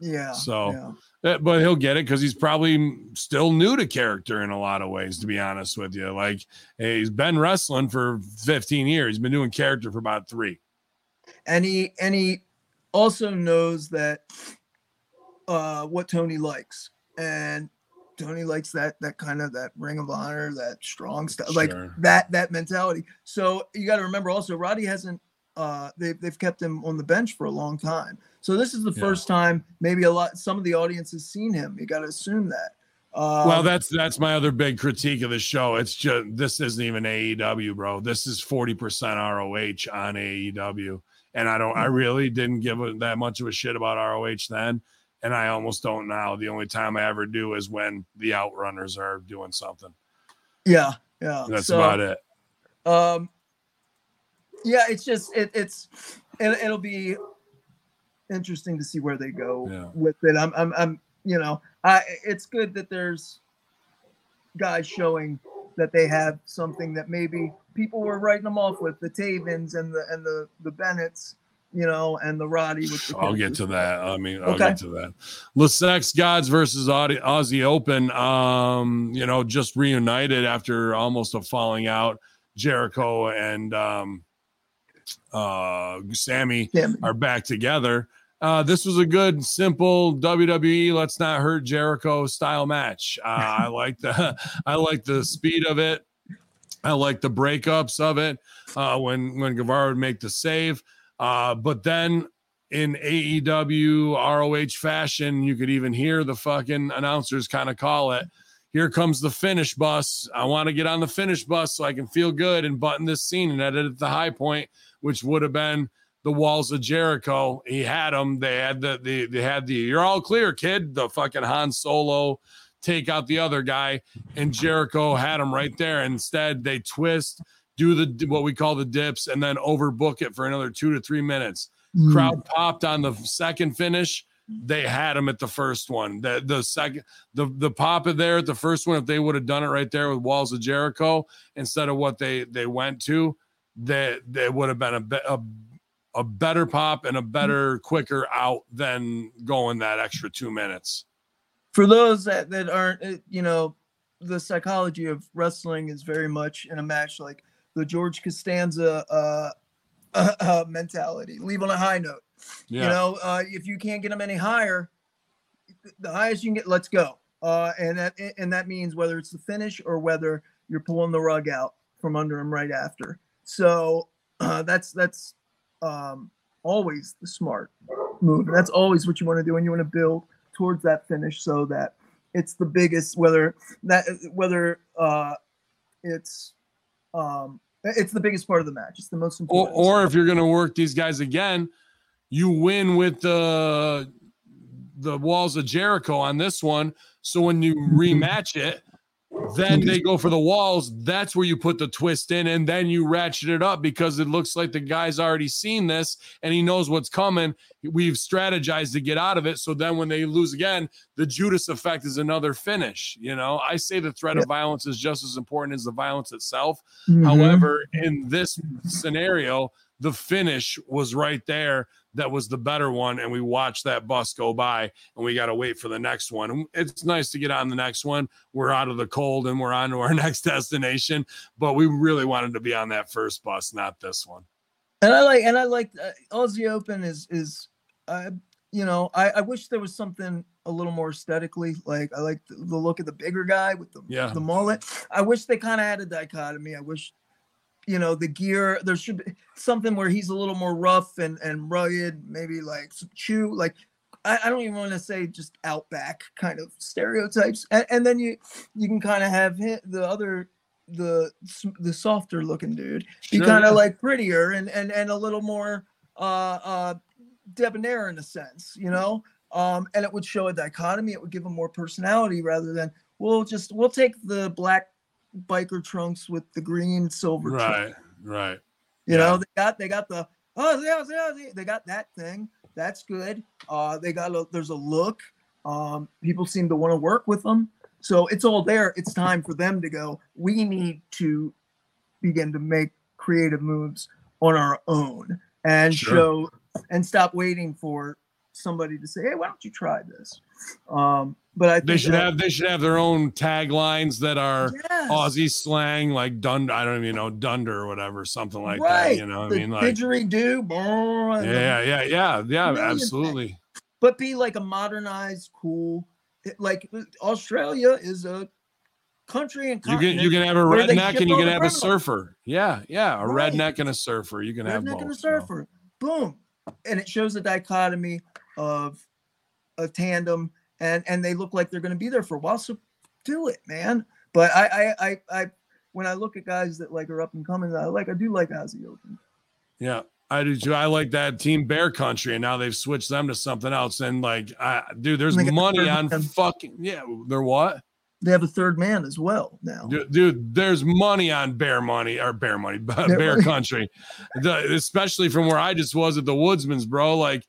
yeah. So- yeah. Uh, But he'll get it because he's probably still new to character in a lot of ways, to be honest with you. Like he's been wrestling for 15 years. He's been doing character for about three. and he and he also knows that uh what Tony likes and Tony likes that that kind of that ring of honor that strong stuff like that that mentality so you got to remember also Roddy hasn't uh they've, they've kept him on the bench for a long time so this is the Yeah. first time maybe a lot some of the audience has seen him you got to assume that uh, well, that's that's my other big critique of the show. It's just this isn't even AEW, bro. This is 40% ROH on AEW. And I don't I really didn't give a, that much of a shit about ROH then. And I almost don't now. The only time I ever do is when the outrunners are doing something. yeah yeah That's So, about it. um yeah it's just it, it's it, it'll be interesting to see where they go Yeah. with it i'm i'm i'm you know i it's good that there's guys showing that they have something that maybe people were writing them off with the Tavens and the and the the Bennetts, you know, and the Roddy with the I'll get to that. I mean, I'll Okay. get to that. Le Sex Gods versus Audi- Aussie Open. Um, you know, just reunited after almost a falling out. Jericho and um, uh, Sammy Sammy. are back together. Uh, this was a good, simple WWE let's not hurt Jericho style match. Uh, I like the I like the speed of it. I like the breakups of it uh, when when Guevara would make the save. Uh, but then in AEW ROH fashion, you could even hear the fucking announcers kind of call it. Here comes the finish bus. I want to get on the finish bus so I can feel good and button this scene and edit at the high point, which would have been the walls of Jericho. He had them. They had the, the they had the you're all clear, kid. The fucking Han Solo take out the other guy, and Jericho had him right there. Instead, they twist, do the what we call the dips, and then overbook it for another two to three minutes. Mm. Crowd popped on the second finish. They had him at the first one. The the second the the pop it there at the first one. If they would have done it right there with Walls of Jericho instead of what they they went to, that they would have been a, be- a a better pop and a better quicker out than going that extra two minutes. for those that, that aren't uh, you know the psychology of wrestling is very much in a match like the george costanza uh, uh, mentality. Leave on a high note. Yeah. you know uh, if you can't get them any higher the highest you can get let's go. Uh, and that and that means whether it's the finish or whether you're pulling the rug out from under him right after. So uh, that's that's um, always the smart move. That's always what you want to do and you want to build towards that finish so that it's the biggest whether that whether uh it's um It's the biggest part of the match. It's the most Or, important. or if you're going to work these guys again, you win with the the walls of Jericho on this one. So when you rematch it, then they go for the walls. That's where you put the twist in, and then you ratchet it up because it looks like the guy's already seen this and he knows what's coming. We've strategized to get out of it. So then when they lose again, the Judas effect is another finish. You know, I say the threat of violence is just as important as the violence itself. Mhm. However, in this scenario, the finish was right there. That was the better one. And we watched that bus go by and we got to wait for the next one. It's nice to get on the next one. We're out of the cold and we're on to our next destination. But we really wanted to be on that first bus, not this one. and I like and I like uh, Aussie Open is is uh, you know I, I wish there was something a little more aesthetically like I like the, the look of the bigger guy with the Yeah. the mullet. I wish they kind of had a dichotomy. I wish you know the gear there should be something where he's a little more rough and and rugged, maybe like some chew like. I, I don't even want to say just outback kind of stereotypes, and, and then you you can kind of have hi- the other the the softer looking dude be Sure, kind of yeah. like prettier and and and a little more uh uh debonair in a sense you know um and it would show a dichotomy it would give him more personality rather than we'll just we'll take the black biker trunks with the green silver trunk. Right, right. you Yeah. know they got they got the oh yeah, yeah, yeah, they got that thing that's good uh they got a there's a look um people seem to want to work with them so it's all there it's time for them to go we need to begin to make creative moves on our own and Sure. show and stop waiting for somebody to say hey why don't you try this um but i think They should have they should have their own taglines that are Yes. Aussie slang, like Dund. I don't even know Dunder or whatever, something like right that. You know, the I mean, like didgeridoo, the yeah, yeah, yeah, yeah, absolutely. but be like a modernized, cool. Like Australia is a country and You can you can have a redneck and you can have a surfer. Yeah, yeah, a Right. redneck and a surfer. You can have redneck both. and a surfer. Boom, and it shows the dichotomy of a tandem, and and they look like they're going to be there for a while. So do it, man. But I I I, I when I look at guys that like are up and coming, I like I do like Aussie Open. Yeah, I do too. I like that Team Bear Country, and now they've switched them to something else. And like, I, dude, there's And they got the money on man. fucking yeah. They're what? They have a third man as well now. Dude, dude, there's money on bear money or bear money, bear, country, the, especially from where I just was at the Woodsman's, bro. Like,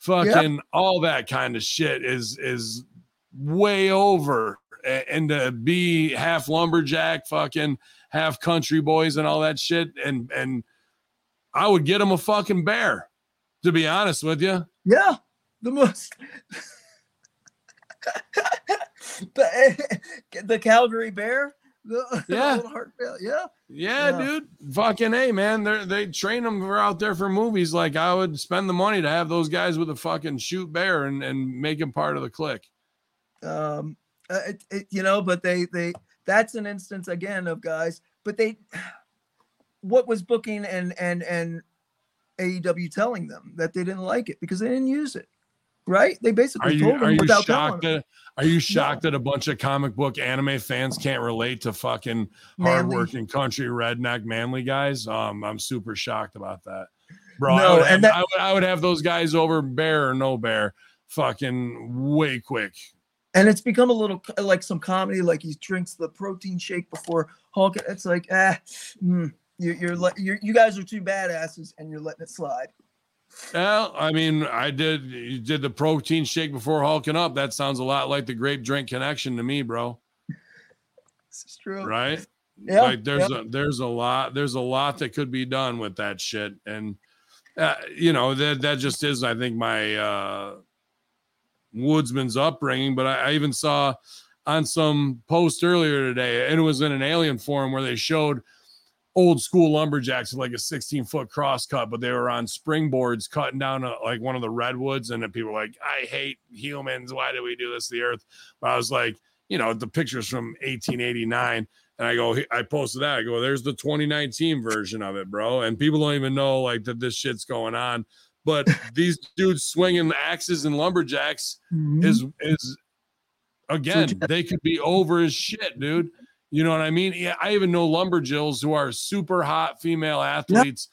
fucking all that kind of shit is is way over. And to be half lumberjack, fucking half country boys, and all that shit, and and I would get him a fucking bear, to be honest with you. Yeah, the most. the, the Calgary Bear. The, Yeah. Old Heart Bear, yeah. Yeah, Yeah. dude. Fucking A, man. They they train them for out there for movies. Like I would spend the money to have those guys with a fucking shoot bear and, and make him part of the clique. Um, uh, it, it, you know, but they they that's an instance again of guys. But they, what was booking and and and AEW telling them that they didn't like it because they didn't use it, right? They Are basically you told are them you without shocked that are you shocked that a bunch of comic book anime fans can't relate to fucking Manly. hardworking country redneck manly guys? Um, I'm super shocked about that. Bro, I, No, would have, and that- I, would, I would have those guys over bear or no bear fucking way quick. and it's become a little like some comedy like he drinks the protein shake before hulk it's like ah mm, you, you're you're, you guys are two badasses and you're letting it slide Well, I mean, I did you did the protein shake before hulking up. That sounds a lot like the grape drink connection to me, bro. this is true Right? yeah like there's yeah. a there's a lot there's a lot that could be done with that shit. And uh, you know, that that just is, I think, my uh woodsman's upbringing. But I, I even saw on some post earlier today, and it was in an alien forum where they showed old school lumberjacks with like a 16 foot cross cut, but they were on springboards cutting down a, like one of the redwoods. And then people were like, I hate humans. Why do we do this to the earth? But I was like, you know, the pictures from 1889. And I go, I posted that. I go, there's the 2019 version of it, bro. And people don't even know like that this shit's going on. But these dudes swinging axes and lumberjacks Mhm. is is again they could be over as shit, dude. You know what I mean? Yeah, I even know lumberjills who are super hot female athletes,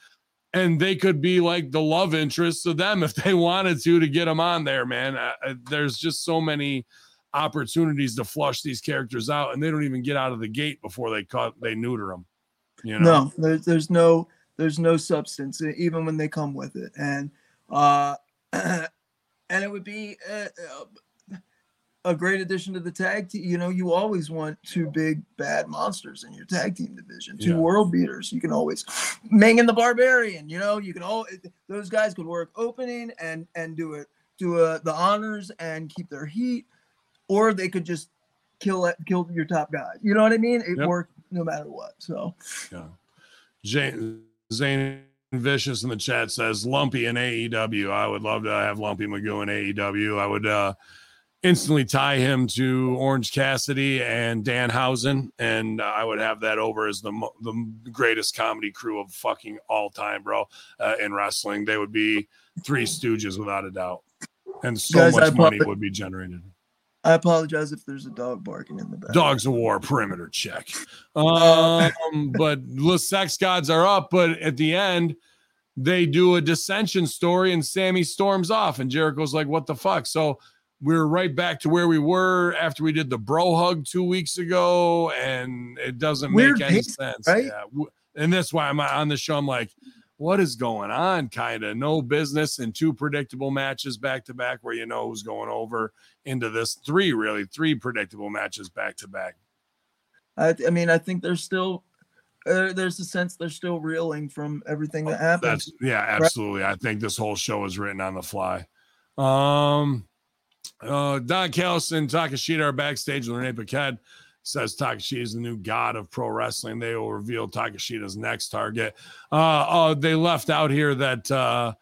and they could be like the love interests of them if they wanted to to get them on there. Man, uh, uh, there's just so many opportunities to flush these characters out, and they don't even get out of the gate before they cut they neuter them. You know? No, there's there's no there's no substance even when they come with it, and uh, and it would be a, a great addition to the tag team. You know, you always want two big bad monsters in your tag team division, two Yeah. world beaters. You can always Meng and the Barbarian. You know, you can all those guys could work opening and and do it do uh, the honors and keep their heat, or they could just kill it kill your top guy. You know what I mean? It Yep. worked no matter what. So. Yeah. Zane, Zane Vicious in the chat says Lumpy in AEW. I would love to have Lumpy Magoo in AEW. I would uh, instantly tie him to Orange Cassidy and Dan Danhausen, and I would have that over as the the greatest comedy crew of fucking all time, bro. Uh, in wrestling, they would be three Stooges without a doubt, and so Guys, much money would be generated. I apologize if there's a dog barking in the back. Dogs of War perimeter check. Uh, Um, but the sex gods are up, but at the end, they do a dissension story and Sammy storms off, and Jericho's like, What the fuck? So we're right back to where we were after we did the bro hug two weeks ago, and it doesn't Weird make any pace, sense. right? Yeah. And that's why I'm on the show. I'm like, what is going on? Kind of no business and two predictable matches back to back where you know who's going over into this three, really three predictable matches back to back. I, I mean, I think there's still uh, there's a sense they're still reeling from everything that happened. That's yeah, absolutely. I think this whole show is written on the fly. Um uh Don Callis and Takeshita are backstage with Renee Paquette says Takeshita is the new god of pro wrestling. They will reveal Takeshita's next target. Uh oh, they left out here that uh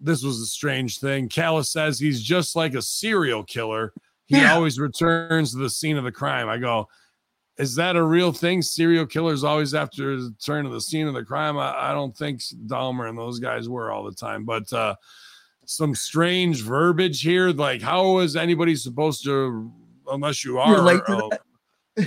this was a strange thing. Callis says he's just like a serial killer. He Yeah. always returns to the scene of the crime. I go, is that a real thing? Serial killers always after the turn of the scene of the crime. I, I don't think Dahmer and those guys were all the time, but uh, some strange verbiage here. Like, how is anybody supposed to, unless you are a,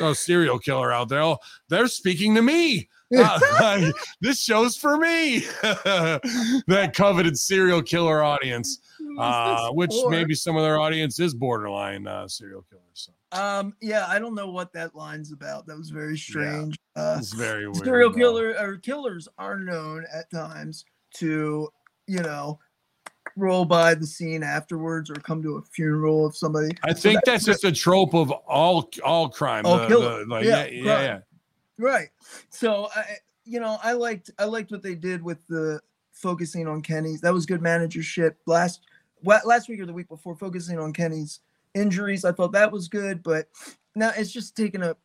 a serial killer out there? Oh, they're speaking to me. Uh, this show's for me. that coveted serial killer audience, uh, which Or- maybe some of their audience is borderline uh, serial killers. So Um, yeah, I don't know what that line's about. That was very strange. Uh, it's very weird. serial bro. killer or killers are known at times to, you know, roll by the scene afterwards or come to a funeral of somebody. I think that's just a trope of all all crime. All the- the- like, Yeah, yeah, yeah, yeah. Right. So I you know, I liked I liked what they did with the focusing on Kenny's. That was good managership. Last last week or the week before focusing on Kenny's injuries. I thought that was good, but now it's just taking a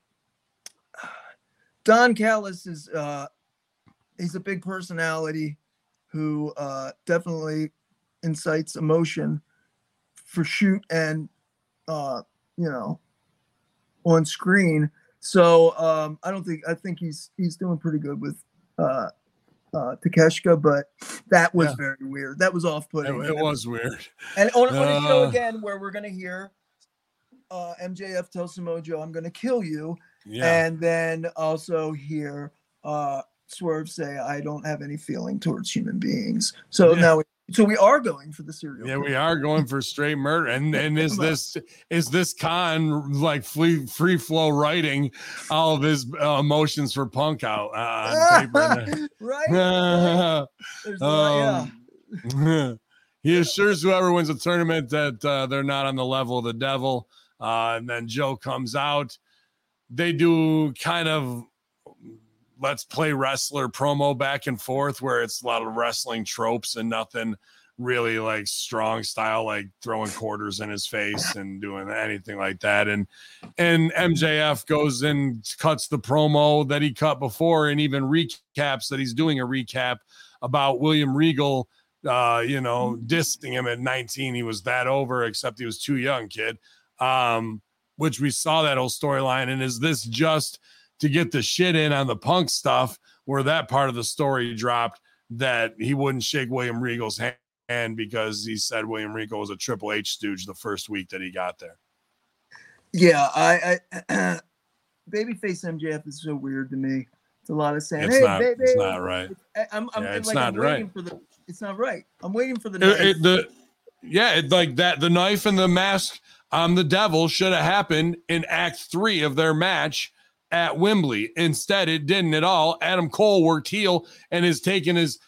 Don Callis is uh he's a big personality who uh definitely incites emotion for shoot and uh you know on screen so um, I don't think I think he's he's doing pretty good with uh, uh, Takeshita, but that was Yeah. very weird. That was off putting. it was weird. And on, on a show Uh. again where we're gonna hear uh, MJF tell Samoa Joe, "I'm gonna kill you," Yeah. and then also hear uh, Swerve say, "I don't have any feeling towards human beings." So Yeah. now, we, so we are going for the serial. yeah, killer. we are going for straight murder. And and is this is this Khan like free free flow writing all of his uh, emotions for punk out uh, on paper? right? right? There's yeah. Um, he assures whoever wins the tournament that uh, they're not on the level of the devil. Uh, and then Joe comes out. They do kind of let's play wrestler promo back and forth where it's a lot of wrestling tropes and nothing really like strong style like throwing quarters in his face and doing anything like that. And and MJF goes and cuts the promo that he cut before and even recaps that he's doing a recap about William Regal uh you know dissing him at 19 he was that over except he was too young kid. Um which we saw that whole storyline. And is this just to get the shit in on the punk stuff where that part of the story dropped that he wouldn't shake William Regal's hand because he said William Regal was a Triple H stooge the first week that he got there. Yeah, I, I babyface MJF is so weird to me. It's a lot of saying, It's "Hey, not. baby." It's not right. I'm, I'm Yeah, it's like, not I'm waiting right. for the. It's not right. I'm waiting for the. It- it- the yeah, it, like that. The knife and the mask on the devil should have happened in Act Three of their match at Wembley. Instead, it didn't at all. Adam Cole worked heel and is taking his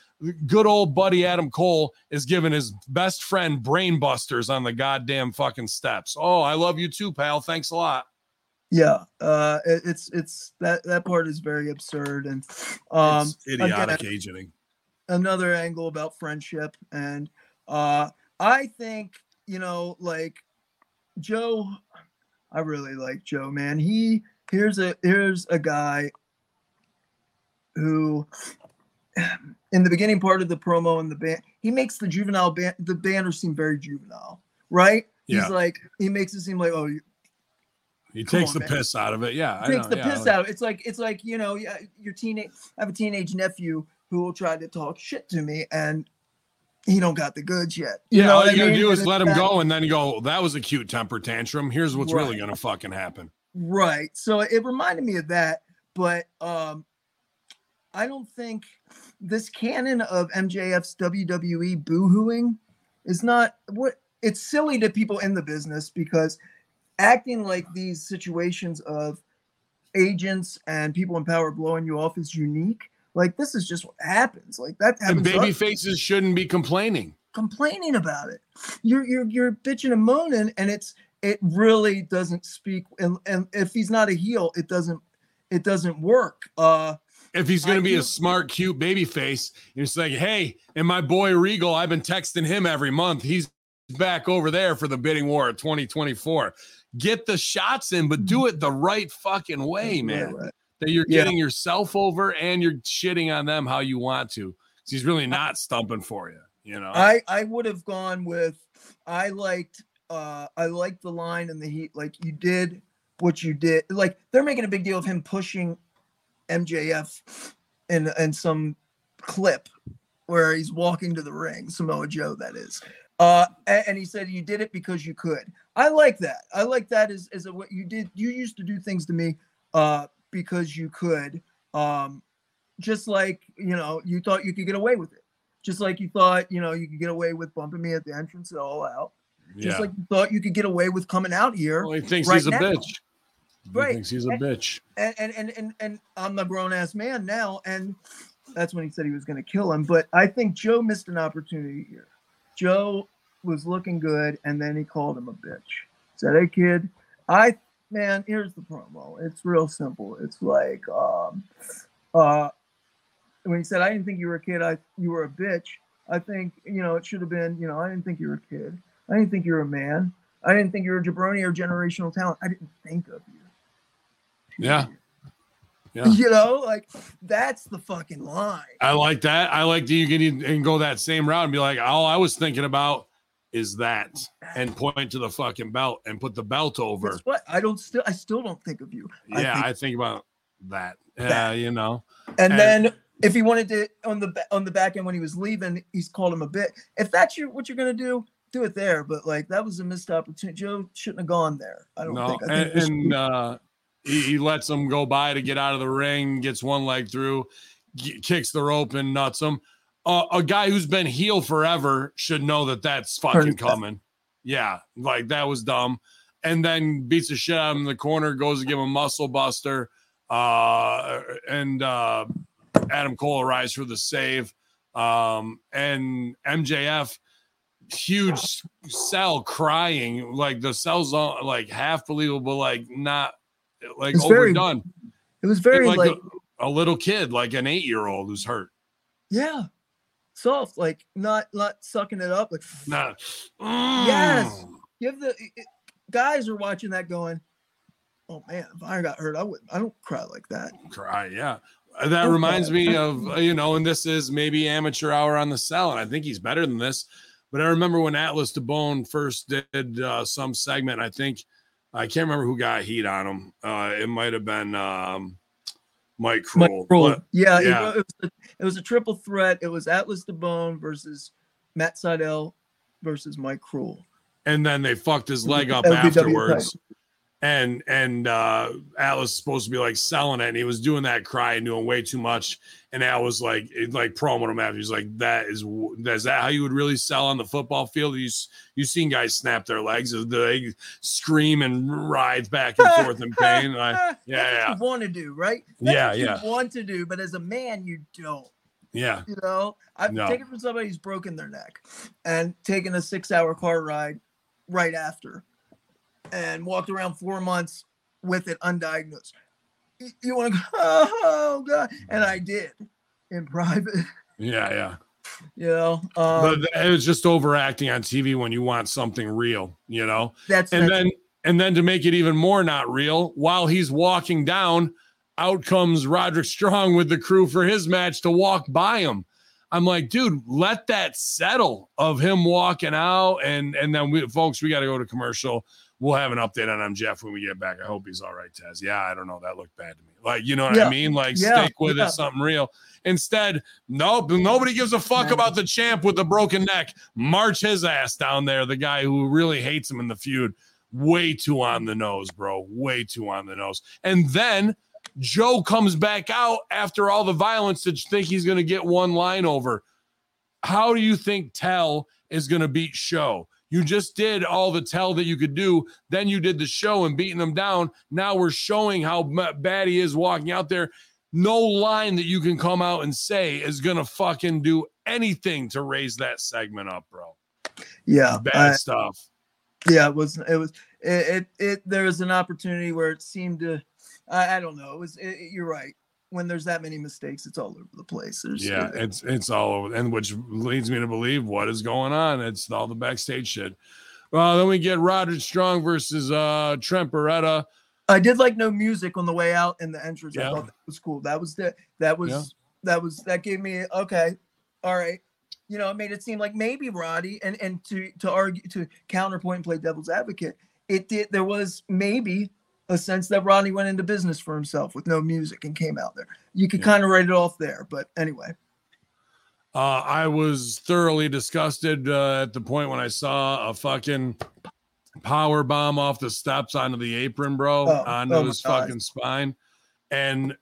good old buddy Adam Cole is giving his best friend brain busters on the goddamn fucking steps. Oh, I love you too, pal. Thanks a lot. yeah, uh, it- it's it's that that part is very absurd and um it's again, idiotic agenting. another angle about friendship and uh i think you know like joe i really like joe man he here's a here's a guy who in the beginning part of the promo and the band he makes the juvenile band the banner seem very juvenile right Yeah. he's like he makes it seem like oh you He takes on, the man. piss out of it. Yeah, I takes know, the yeah, piss like- out. It's like it's like you know, yeah, your teenage. I have a teenage nephew who will try to talk shit to me, and he don't got the goods yet. You Yeah, know all you gotta mean? do is let him go, and then go. That was a cute temper tantrum. Here's what's really gonna fucking happen. Right. So it reminded me of that, but um, I don't think this canon of MJF's WWE boohooing is not what it's silly to people in the business because acting like these situations of agents and people in power blowing you off is unique. Like this is just what happens. Like that happens. to baby faces shouldn't be complaining. complaining about it. You're you're you're bitching and moaning, and it's it really doesn't speak. And and if he's not a heel, it doesn't it doesn't work. Uh, If he's gonna I be a smart, cute baby face, it's like, hey, and my boy Regal, I've been texting him every month. He's back over there for the bidding war of 2024. Get the shots in, but do it the right fucking way, man. right, right. That you're Yeah. getting yourself over and you're shitting on them how you want to. He's really not stumping for you, you know. I I would have gone with I liked uh I like the line in the heat like you did what you did like they're making a big deal of him pushing MJF in in some clip where he's walking to the ring Samoa Joe that is. Uh a- and, he said you did it because you could. I like that. I like that as as a, what you did you used to do things to me uh because you could. Um just like you know you thought you could get away with it. Just like you thought, you know, you could get away with bumping me at the entrance at all out. Just yeah. like you thought you could get away with coming out here. well, he thinks right he's a now. bitch. He Right. thinks he's a And- bitch. And and and and, and I'm a grown ass man now, and that's when he said he was gonna kill him. But I think Joe missed an opportunity here. Joe was looking good, and then he called him a bitch. Said, Hey kid, I man, here's the promo. It's real simple. It's like um uh when he said, I didn't think you were a kid, I you were a bitch. I think, you know, it should have been, you know, I didn't think you were a kid. I didn't think you were a man. I didn't think you were a jabroni or generational talent. I didn't think of you. Yeah. Yeah. You know, like that's the fucking line. I like that. I like that you can and go that same route and be like, all I was thinking about is that, and point to the fucking belt and put the belt over. Guess what? I don't still I still don't think of you. I Yeah, think- I think about that. Yeah, you know. and, and- then if he wanted to on the on the back end when he was leaving, he's called him a bit. If that's your what you're gonna do, do it there. But like that was a missed opportunity. Joe shouldn't have gone there. I don't No, think. I and, think this- and uh, he, he lets him go by to get out of the ring, gets one leg through, g- kicks the rope and nuts him. Uh, a guy who's been heel forever should know that that's fucking coming. Yeah, like that was dumb. And then beats the shit out of him in the corner, goes to give him a muscle buster. Uh, and uh, Adam Cole arrives for the save. Um, and MJF, huge sell crying, like the sell's all, like half believable, like not like It's very overdone. it was very like, like, a, a little kid, like an eight year old who's hurt. yeah, soft, like not not sucking it up. Like Not, Yes. Mm. give the it- guys are watching that going, oh man, if I got hurt, I wouldn't. I don't cry like that. cry. Yeah. Uh, That reminds me of, uh, you know, and this is maybe amateur hour on the sell. And I think he's better than this. But I remember when Atlas DeBone first did uh, some segment, I think, I can't remember who got heat on him. Uh, it might have been um, Mike Mike Cruel. Kroll. but- yeah, it yeah. wa- It, was a, it was a triple threat. It was Atlas DeBone versus Matt Seidel versus Mike Cruel. and then they fucked his leg up LBW afterwards. and and uh Atlas is supposed to be like selling it, and he was doing that cry and doing way too much. And Al was like, like promoting him after. He's like, that is is that how you would really sell on the football field? You s- you seen guys snap their legs, uh, they scream and writhe back and forth in pain. I, yeah, you want to do, right? That's Yeah, yeah. You want to do, but as a man, you don't. yeah, You know, I've No. taken from somebody who's broken their neck and taken a six-hour car ride right after, and walked around four months with it undiagnosed. You want to go, oh god, and I did in private. yeah, yeah. You know, um, but it was just overacting on TV when you want something real, you know. that's, And that's then and then to make it even more not real, while he's walking down, out comes Roderick Strong with the crew for his match to walk by him. I'm like, dude, let that settle of him walking out, and and then we, folks, we got to go to commercial. We'll have an update on him, Jeff, when we get back. I hope he's all right, Taz. Yeah, I don't know. That looked bad to me. Like, you know what I mean? Like, Yeah, stick with yeah. it, something real. Instead, nope, nobody gives a fuck about the champ with the broken neck. March his ass down there, the guy who really hates him in the feud. Way too on the nose, bro. Way too on the nose. And then Joe comes back out after all the violence to think he's going to get one line over. How do you think Tell is going to beat Show? You just did all the tell that you could do. Then you did the show and beating them down. Now we're showing how bad he is walking out there. No line that you can come out and say is going to fucking do anything to raise that segment up, bro. yeah, Bad I- stuff. yeah. It was it was it, it it there was an opportunity where it seemed to I, I don't know. It was it, you're right. When there's that many mistakes, it's all over the place. There's, Yeah, it's it's all over, and which leads me to believe what is going on. It's all the backstage shit. Well, then we get Roderick Strong versus uh Trent Beretta. I did like no music on the way out in the entrance. I Yeah. thought that was cool. That was the that was Yeah. that was that gave me okay, all right. You know, it made it seem like maybe Roddy and and to to argue to counterpoint and play devil's advocate. It did. There was maybe a sense that Ronnie went into business for himself with no music and came out there. You could Yeah. kind of write it off there, but anyway. Uh, I was thoroughly disgusted uh, at the point when I saw a fucking power bomb off the steps onto the apron, bro, Oh, onto oh his God. fucking spine. And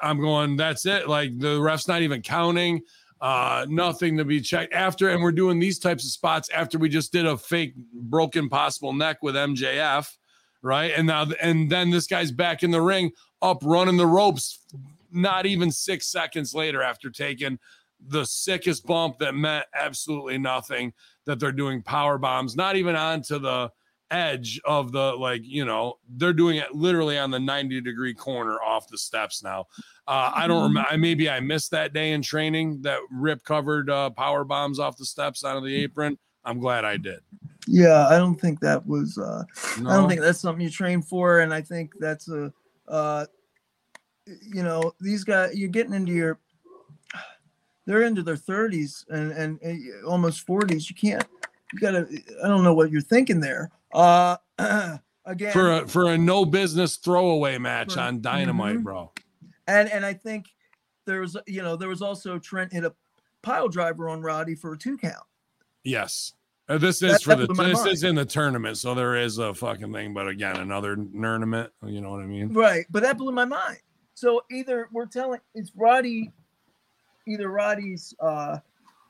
I'm going, that's it. Like the ref's not even counting, uh, nothing to be checked after. And we're doing these types of spots after we just did a fake broken possible neck with MJF, right? And now, and then this guy's back in the ring, up running the ropes, not even six seconds later after taking the sickest bump that meant absolutely nothing that they're doing power bombs not even onto the edge of the like you know they're doing it literally on the 90 degree corner off the steps now uh i don't remember maybe i missed that day in training that rip covered uh power bombs off the steps out of the apron i'm glad i did Yeah, I don't think that was. uh I don't think that's something you train for, and I think that's a, uh, you know, these guys. You're getting into your, they're into their 30s and and, and almost 40s. You can't. You gotta. I don't know what you're thinking there. Uh, again, for a for a no business throwaway match For- on dynamite Mhm. bro and and I think there was, you know, there was also Trent hit a pile driver on Roddy for a two count. Yes. Uh, this is That- for the this mind. is in the tournament, so there is a fucking thing. But again, another tournament. You know what I mean? Right, but that blew my mind. So either we're telling it's Roddy, either Roddy's, uh,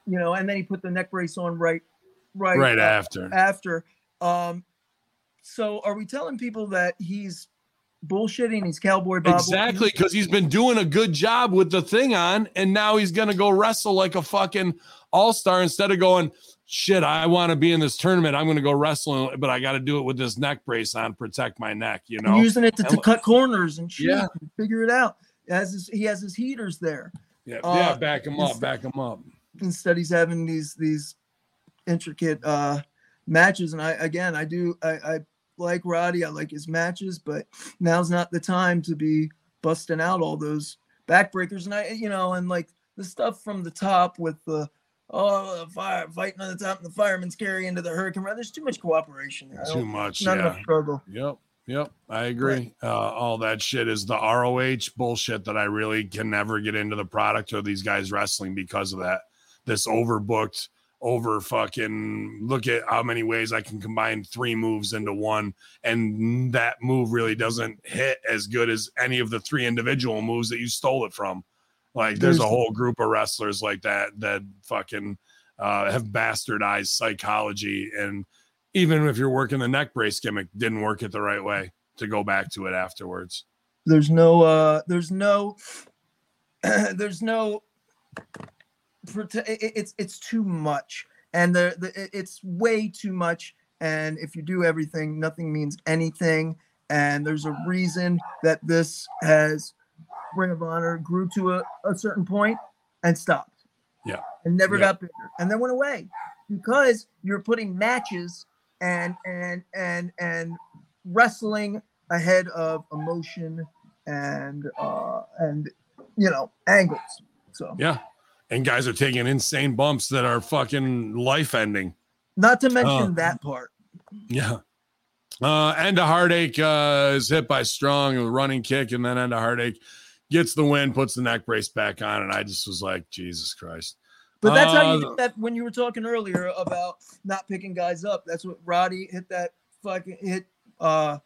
you know, and then he put the neck brace on right, right, Right uh, after. after. Um, so are we telling people that he's bullshitting? He's cowboy Bob. Exactly, because he's been doing a good job with the thing on, and now he's gonna go wrestle like a fucking all star instead of going, shit, I want to be in this tournament. I'm gonna go wrestling, but I got to do it with this neck brace on, protect my neck. You know? using it to, to cut corners and shit, Yeah. and figure it out. As his, he has his heaters there. Yeah, uh, yeah. Back him up. instead- Back him up. instead he's having these these intricate uh matches and i again i do i i like roddy i like his matches but now's not the time to be busting out all those backbreakers and i you know and like the stuff from the top with the oh the fire fighting on the top and the fireman's carry into the hurricane there's too much cooperation there Too much. not Yeah. enough struggle Yep. Yep. I agree. Uh, all that shit is the ROH bullshit that I really can never get into the product or these guys wrestling because of that. This overbooked, over fucking look at how many ways I can combine three moves into one. And that move really doesn't hit as good as any of the three individual moves that you stole it from. Like there's a whole group of wrestlers like that that fucking uh, have bastardized psychology. And even if you're working the neck brace gimmick, didn't work it the right way to go back to it afterwards. there's no uh there's no there's no it's it's too much and the, the it's way too much and if you do everything nothing means anything and there's a reason that this has ring of honor grew to a, a certain point and stopped Yeah. and never Yeah. got bigger and then went away because you're putting matches and and and and wrestling ahead of emotion and uh and you know angles so Yeah. And guys are taking insane bumps that are fucking life ending. not to mention Oh. that part Yeah. Uh, end of heartache uh, is hit by strong a running kick, and then end of heartache gets the win, puts the neck brace back on, and I just was like, Jesus Christ. but that's how you Uh, did that when you were talking earlier about not picking guys up that's what roddy hit that fucking hit uh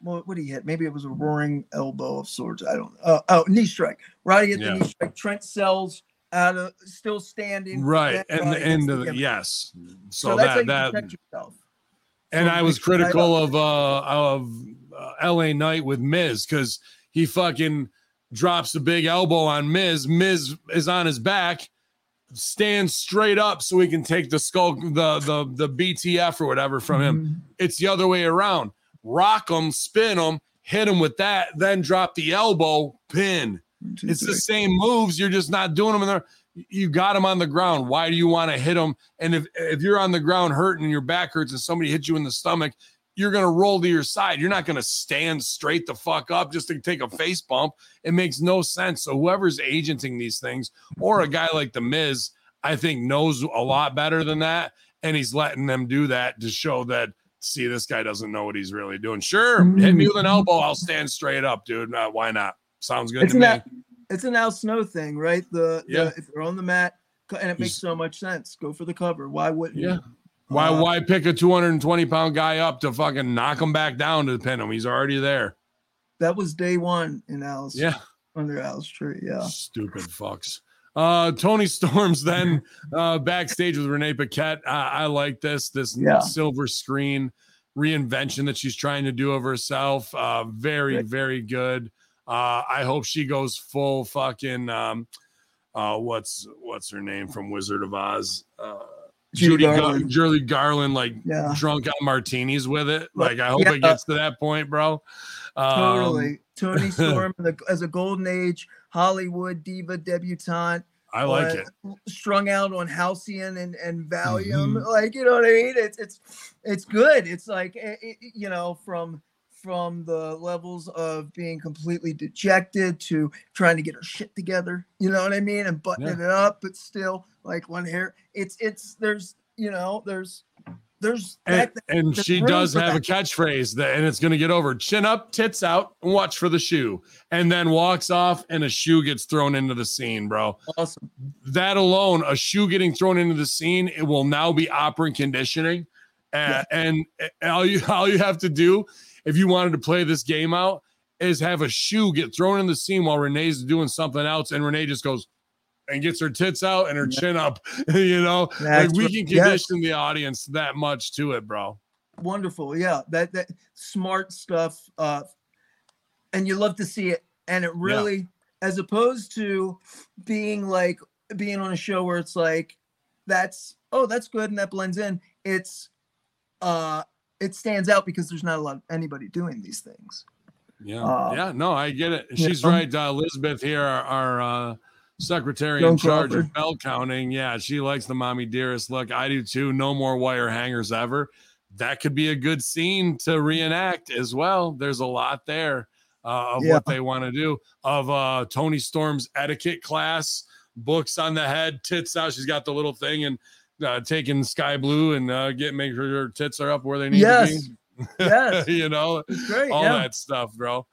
what, what did he hit? Maybe it was a roaring elbow of sorts. I don't. Uh, oh, knee strike. Roddy hit Yeah. the knee strike. Trent Sells out of still standing. Right. And the end of the, yes. So, So, that's how that you that protect yourself. And I was mix it right critical of uh of uh, LA Knight with Miz because he fucking drops a big elbow on Miz. Miz is on his back, stands straight up so he can take the skull, the the the BTF or whatever from him. Mhm. It's the other way around. Rock him, spin him, hit him with that, then drop the elbow, pin. One, two, It's the same moves. You're just not doing them in there. You got him on the ground. Why do you want to hit him? And if if you're on the ground hurting and your back hurts and somebody hits you in the stomach, you're gonna roll to your side. You're not gonna stand straight the fuck up just to take a face bump. It makes no sense. So whoever's agenting these things, or a guy like the Miz, I think knows a lot better than that, and he's letting them do that to show that. See, this guy doesn't know what he's really doing. Sure, hit me with an elbow. I'll stand straight up, dude. Uh, why not? Sounds good It's to me. an, it's an Al Snow thing, right? The, the Yeah. if they're on the mat, and it makes so much sense. Go for the cover. Why wouldn't you? Yeah. Why Uh, why pick a 220 pound guy up to fucking knock him back down to pin him? He's already there. That was day one in Al's Yeah. under Al's tree. Yeah. Stupid fucks. Uh Toni Storms then uh backstage with Renee Paquette. I, I like this, this Yeah. silver screen reinvention that she's trying to do of herself. Uh very, very good. Uh I hope she goes full fucking um uh what's what's her name from Wizard of Oz? Uh Judy Judy Garland. Judy Garland like Yeah. drunk on martinis with it. Like I hope Yeah. it gets to that point, bro. Um, Totally. Toni Storm the, as a golden age Hollywood diva debutante. I like uh, it. Strung out on Halcion and, and Valium. Mhm. Like, you know what I mean? It's it's it's good. It's like eh, eh, you know, from from the levels of being completely dejected to trying to get her shit together. You know what I mean? And buttoning it up, but still like one hair. It's it's there's you know, there's there's And, that, and she does have a catchphrase that, and it's going to get over chin up, tits out, and watch for the shoe. And then walks off, and a shoe gets thrown into the scene, bro. awesome. That alone, a shoe getting thrown into the scene, it will now be operant conditioning. Uh, And all you all you have to do, if you wanted to play this game out, is have a shoe get thrown in the scene while Renee's doing something else, and Renee just goes and gets her tits out and her Yeah. chin up. you know, like we can yes. condition the audience that much to it, bro. wonderful yeah that that smart stuff uh and you love to see it and it really as opposed to being like being on a show where it's like that's oh that's good and that blends in it's uh it stands out because there's not a lot of anybody doing these things Yeah, Uh, yeah, no, I get it. She's know? right. Uh, Elizabeth here, our, our uh, secretary Joan in charge of bell counting. Yeah, she likes the mommy dearest look. I do too. No more wire hangers ever. That could be a good scene to reenact as well. There's a lot there uh, of Yeah. what they want to do. Of uh, Toni Storm's etiquette class, books on the head, tits out. She's got the little thing and uh, taking Skye Blue and uh, get make sure her tits are up where they need yes to be. yes you know, great all yeah. that stuff, bro.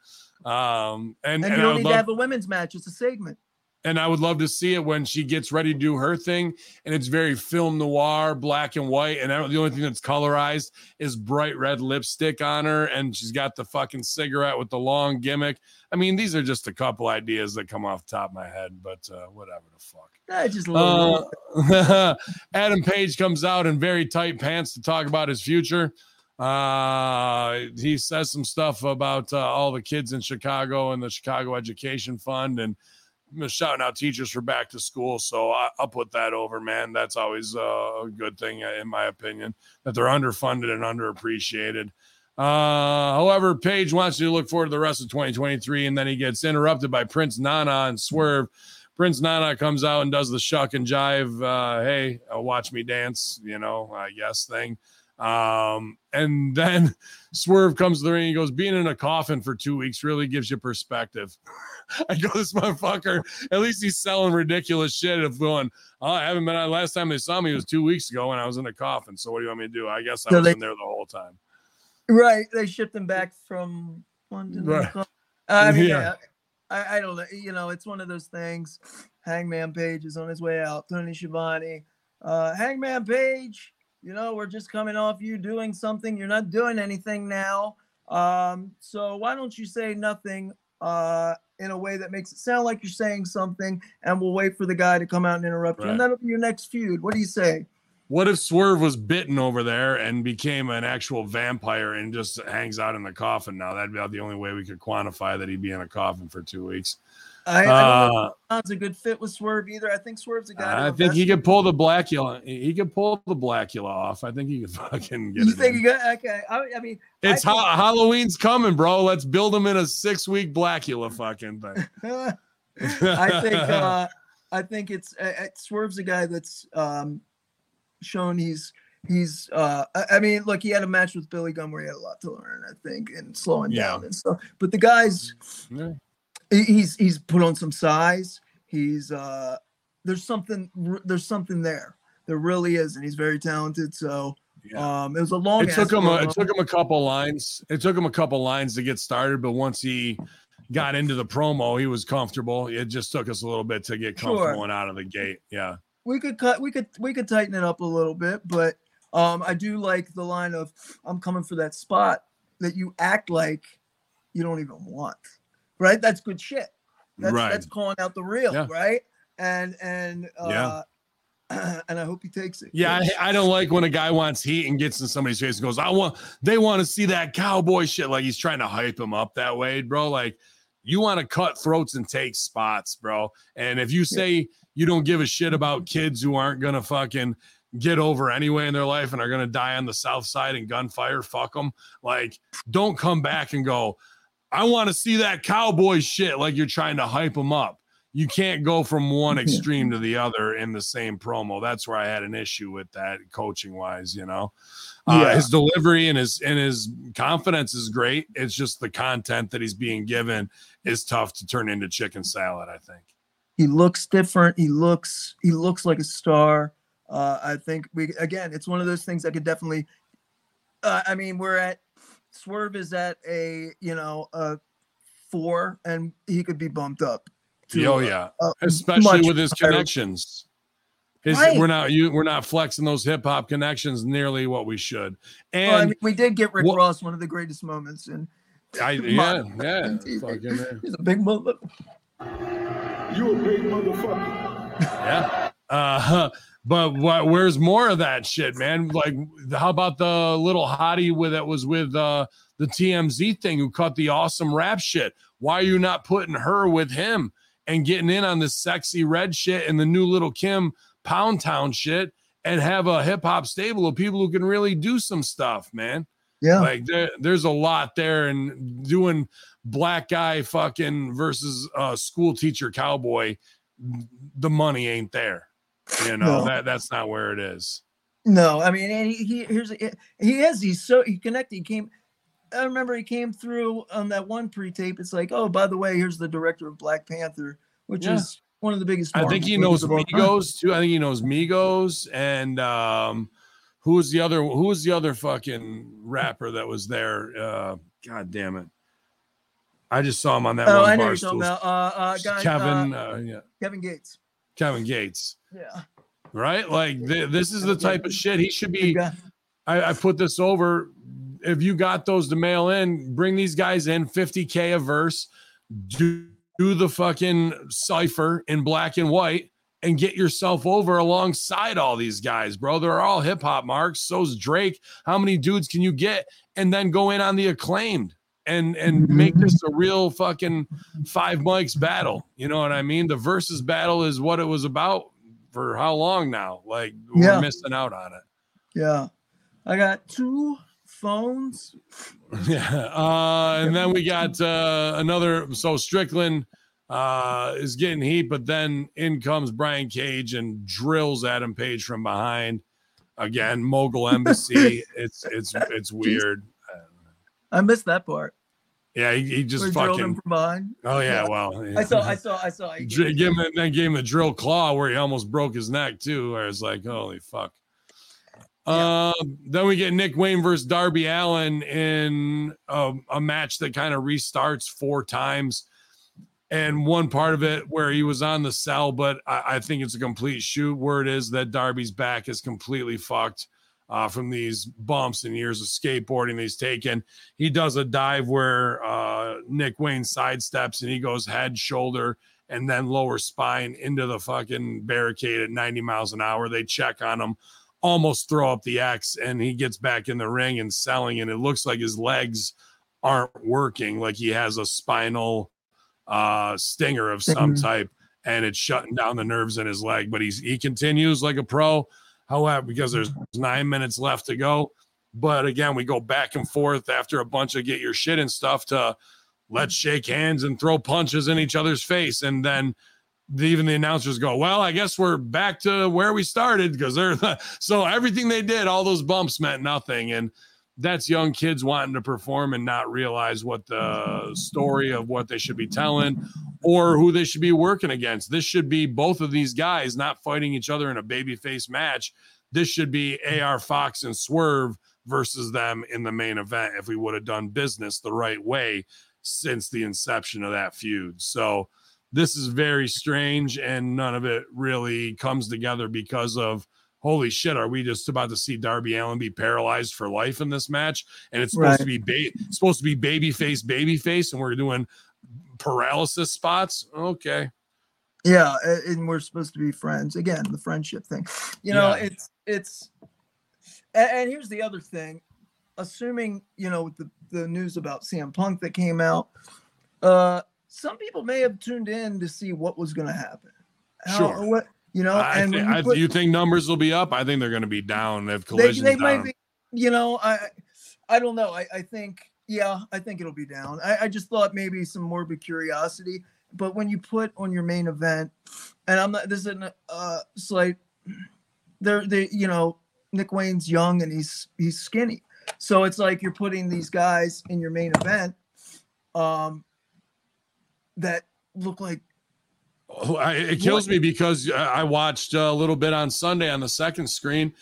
Um, and, and and you don't need love, to have a women's match it's a segment and I would love to see it when she gets ready to do her thing. And it's very film noir, black and white. And I the only thing that's colorized is bright red lipstick on her. And she's got the fucking cigarette with the long gimmick. I mean, these are just a couple ideas that come off the top of my head, but uh, whatever the fuck. Eh, just little. Uh, Adam Page comes out in very tight pants to talk about his future. Uh, he says some stuff about uh, all the kids in Chicago and the Chicago Education Fund and shouting out teachers for back to school. So I, I'll put that over, man. That's always uh, a good thing, uh, in my opinion, that they're underfunded and underappreciated. Uh, however, Page wants you to look forward to the rest of 2023, and then he gets interrupted by Prince Nana and Swerve. Prince Nana comes out and does the shuck and jive, uh, hey, uh, watch me dance, you know, I guess thing. Um, and then Swerve comes to the ring. and He goes, being in a coffin for two weeks really gives you perspective. I go, this motherfucker, at least he's selling ridiculous shit of going, oh, I haven't been on last time they saw me was two weeks ago when I was in a coffin. So what do you want me to do? I guess I So was they- in there the whole time. Right. They shipped him back from London. Right. I mean, Yeah. yeah. I, I don't know. You know, it's one of those things. Hangman Page is on his way out. Tony Schiavone. Uh, Hangman Page, you know, we're just coming off you doing something. You're not doing anything now. Um, so why don't you say nothing uh, in a way that makes it sound like you're saying something, and we'll wait for the guy to come out and interrupt you, Right. and that'll be your next feud. What do you say? What if Swerve was bitten over there and became an actual vampire and just hangs out in the coffin now? That'd be about the only way we could quantify that he'd be in a coffin for two weeks. I, I don't know Uh, if John's a good fit with Swerve either. I think Swerve's a guy. I think he could pull the Blackula. He could pull the Blackula off. I think he could fucking get You it. think in. you got okay? I, I mean, it's think- ha- Halloween's coming, bro. Let's build him in a six week Blackula fucking thing. I think uh, I think it's uh, uh, Swerve's a guy that's um, shown he's he's. Uh, I, I mean, look, he had a match with Billy Gunn where he had a lot to learn, I think, and slowing Yeah. down and stuff. But the guy's Yeah. He- he's he's put on some size. He's uh, there's something there's something there. There really is, and he's very talented. So Yeah. um, it was a long. it took him a, it took him a couple lines it took him a couple lines to get started but once he got into the promo he was comfortable it just took us a little bit to get Sure. comfortable and out of the gate yeah we could cut we could we could tighten it up a little bit but um i do like the line of i'm coming for that spot that you act like you don't even want right? That's good shit. That's Right. that's calling out the real Yeah. right? And and uh Yeah. and i hope he takes it. Yeah I, I don't like when a guy wants heat and gets in somebody's face and goes i want they want to see that cowboy shit. Like he's trying to hype him up that way bro. Like you want to cut throats and take spots bro. And if you say you don't give a shit about kids who aren't gonna fucking get over anyway in their life and are gonna die on the south side and gunfire fuck them like don't come back and go i want to see that cowboy shit like you're trying to hype them up you can't go from one extreme to the other in the same promo. That's where I had an issue with that coaching wise, you know. Uh, his delivery and his and his confidence is great. It's just the content that he's being given is tough to turn into chicken salad, I think. he looks different he looks he looks like a star uh i think we again it's one of those things that could definitely uh, i mean we're at swerve is at a you know a four and he could be bumped up to oh yeah. a Especially with his higher- connections. His, Right. We're not you we're not flexing those hip hop connections nearly what we should. And Well, I mean, we did get Rick what- Ross one of the greatest moments, and I yeah, yeah. Fucking, uh, he's a big mother. You a big motherfucker. Yeah. Uh, but what? Where's more of that shit, man? Like, how about the little hottie with that was with uh, the TMZ thing who cut the awesome rap shit? Why are you not putting her with him and getting in on this Sexyy Red shit and the new little Kim Pound Town shit and have a hip hop stable of people who can really do some stuff, man? Yeah, Like there, there's a lot there, and doing black guy fucking versus uh, school teacher cowboy, the money ain't there. You know No. that that's not where it is. no, I mean, and he, he here's he is he's so he connected. He came. I remember he came through on that one pre-tape. It's like, oh, by the way, here's the director of Black Panther, which Yeah. is one of the biggest. I think he knows. Migos too. I think he knows Migos and um, who was the other? Who was the other fucking rapper that was there? Uh, God damn it! I just saw him on that Oh, one I know you're talking about uh, uh, guy, Kevin, uh, uh, yeah, Kevin Gates. Kevin Gates, Yeah, right? Like th- this is the type of shit he should be. I, I put this over. If you got those to mail in, bring these guys in 50k a verse. Do, do the fucking cipher in black and white and get yourself over alongside all these guys, bro. They're all hip hop marks. So's Drake. How many dudes can you get? And then go in on the acclaimed and and mm-hmm. make this a real fucking five mics battle. You know what I mean? The versus battle is what it was about for how long now? Like we're missing out on it. Yeah, I got two phones. Yeah. Uh, and then we got uh, another. So Strickland uh, is getting heat, but then in comes Brian Cage and drills Adam Page from behind. Again, mogul embassy. it's it's it's weird. I missed that part. Yeah, he, he just Where fucking. Oh yeah, Yeah. well, I saw, I saw, I saw. he Dr- gave- him then gave him the drill claw where he almost broke his neck too. Where it's like, holy fuck. Yeah. Um, then we get Nick Wayne versus Darby Allin in a, a match that kind of restarts four times. And one part of it where he was on the sell, but I, I think it's a complete shoot. Word is that Darby's back is completely fucked uh, from these bumps and years of skateboarding he's taken. He does a dive where uh, Nick Wayne sidesteps and he goes head, shoulder, and then lower spine into the fucking barricade at 90 miles an hour. They check on him, almost throw up the X, and he gets back in the ring and selling. And it looks like his legs aren't working, like he has a spinal uh, stinger of some Mhm. type, and it's shutting down the nerves in his leg. But he's he continues like a pro. However, because there's nine minutes left to go. But again, we go back and forth after a bunch of get your shit and stuff to let's shake hands and throw punches in each other's face. And then the, even the announcers go, Well, I guess we're back to where we started because they're so everything they did, all those bumps meant nothing. And that's young kids wanting to perform and not realize what the story of what they should be telling or who they should be working against. This should be both of these guys not fighting each other in a babyface match. This should be AR Fox and Swerve versus them in the main event if we would have done business the right way since the inception of that feud. So this is very strange and none of it really comes together because of holy shit are we just about to see Darby Allin be paralyzed for life in this match and it's supposed to be ba- supposed to be baby face baby face and we're doing paralysis spots okay Yeah, and we're supposed to be friends again. The friendship thing, you know, Yeah. it's it's. And, and here's the other thing, assuming you know with the the news about CM Punk that came out, uh, some people may have tuned in to see what was going to happen. How- Sure. What you know, I and when you I- you think numbers will be up? I think they're going to be down if they, collisions they down. might be you know i i don't know. I i think yeah i think it'll be down. I, I just thought maybe some morbid curiosity but when you put on your main event and i'm not this isn't uh slight they're they you know nick wayne's young and he's he's skinny. So it's like you're putting these guys in your main event um that look like I, it kills me because uh, I watched a little bit on Sunday on the second screen.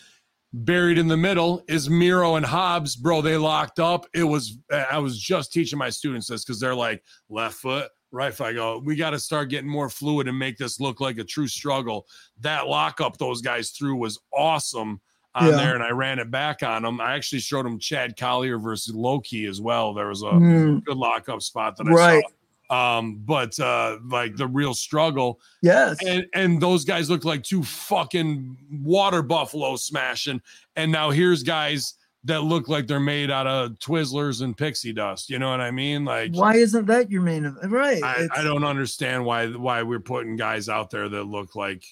Buried in the middle is Miro and Hobbs, bro. They locked up. It was. I was just teaching my students this because they're like left foot, right foot. I go, we got to start getting more fluid and make this look like a true struggle. That lockup those guys threw was awesome on Yeah. there, and I ran it back on them. I actually showed them Chad Collyer versus Loki as well. There was a hmm, good lockup spot that I Right. saw. Um, but uh, like the real struggle. Yes. And and those guys look like two fucking water buffalo smashing. And now here's guys that look like they're made out of twizzlers and pixie dust. You know what i mean? Like why isn't that your main event right I, I don't understand why why we're putting guys out there that look like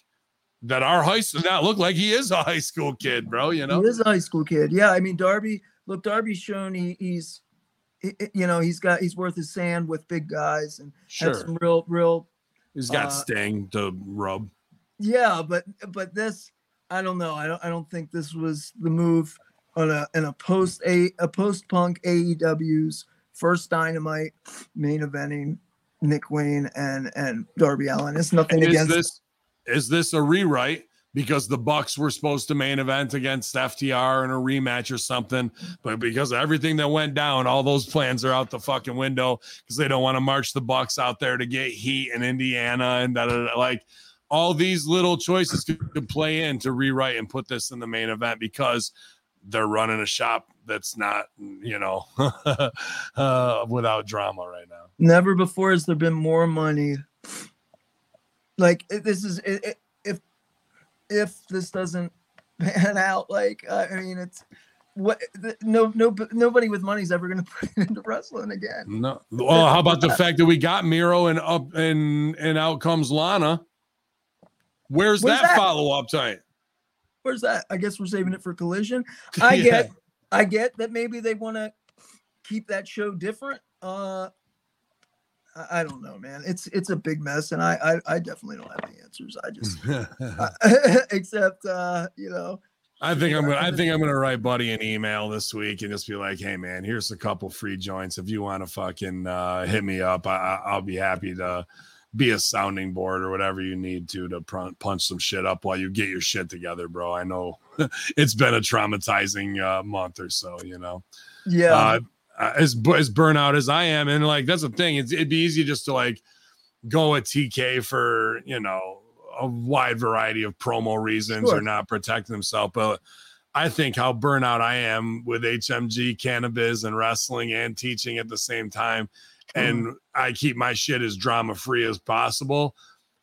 that our high school that look like he is a high school kid bro you know? He is a high school kid. Yeah, I mean Darby. Look, Darby's shown he, he's, he- he- you know, he's got he's worth his sand with big guys and sure some real, real. he's got uh, sting to rub Yeah, but but this, I don't know. I don't I don't think this was the move on a in a post a a post punk AEW's first Dynamite main eventing Nick Wayne and and Darby Allin. It's nothing is against. this is this a rewrite because the Bucks were supposed to main event against FTR in a rematch or something. But because of everything that went down, all those plans are out the fucking window because they don't want to march the Bucks out there to get heat in Indiana and da, like all these little choices could, could play in to rewrite and put this in the main event because they're running a shop that's not, you know, uh, without drama right now. Never before has there been more money. Like this is it, it- if this doesn't pan out, like I mean, it's what no no nobody with money is ever going to put it into wrestling again. No. Well, how about the fact that we got Miro and up and and out comes Lana? Where's, Where's that, that? follow up time? Where's that? I guess we're saving it for collision. I Yeah. get I get that maybe they want to keep that show different. Uh I, I don't know, man. It's it's a big mess, and I I, I definitely don't have the answers. I just except uh, you know, I think I'm gonna I I think I'm gonna write Buddy an email this week and just be like, hey man, here's a couple free joints. If you want to fucking uh, hit me up, I, I- I'll be happy to be a sounding board or whatever you need to to pr- punch some shit up while you get your shit together, bro. I know it's been a traumatizing uh, month or so, you know. yeah, uh, uh, as as burnout as I am, and like that's the thing. It's, it'd be easy just to like go at TK for you know a wide variety of promo reasons Sure. or not protecting himself, but I think how burnout I am with HMG, cannabis, and wrestling and teaching at the same time, and I keep my shit as drama free as possible.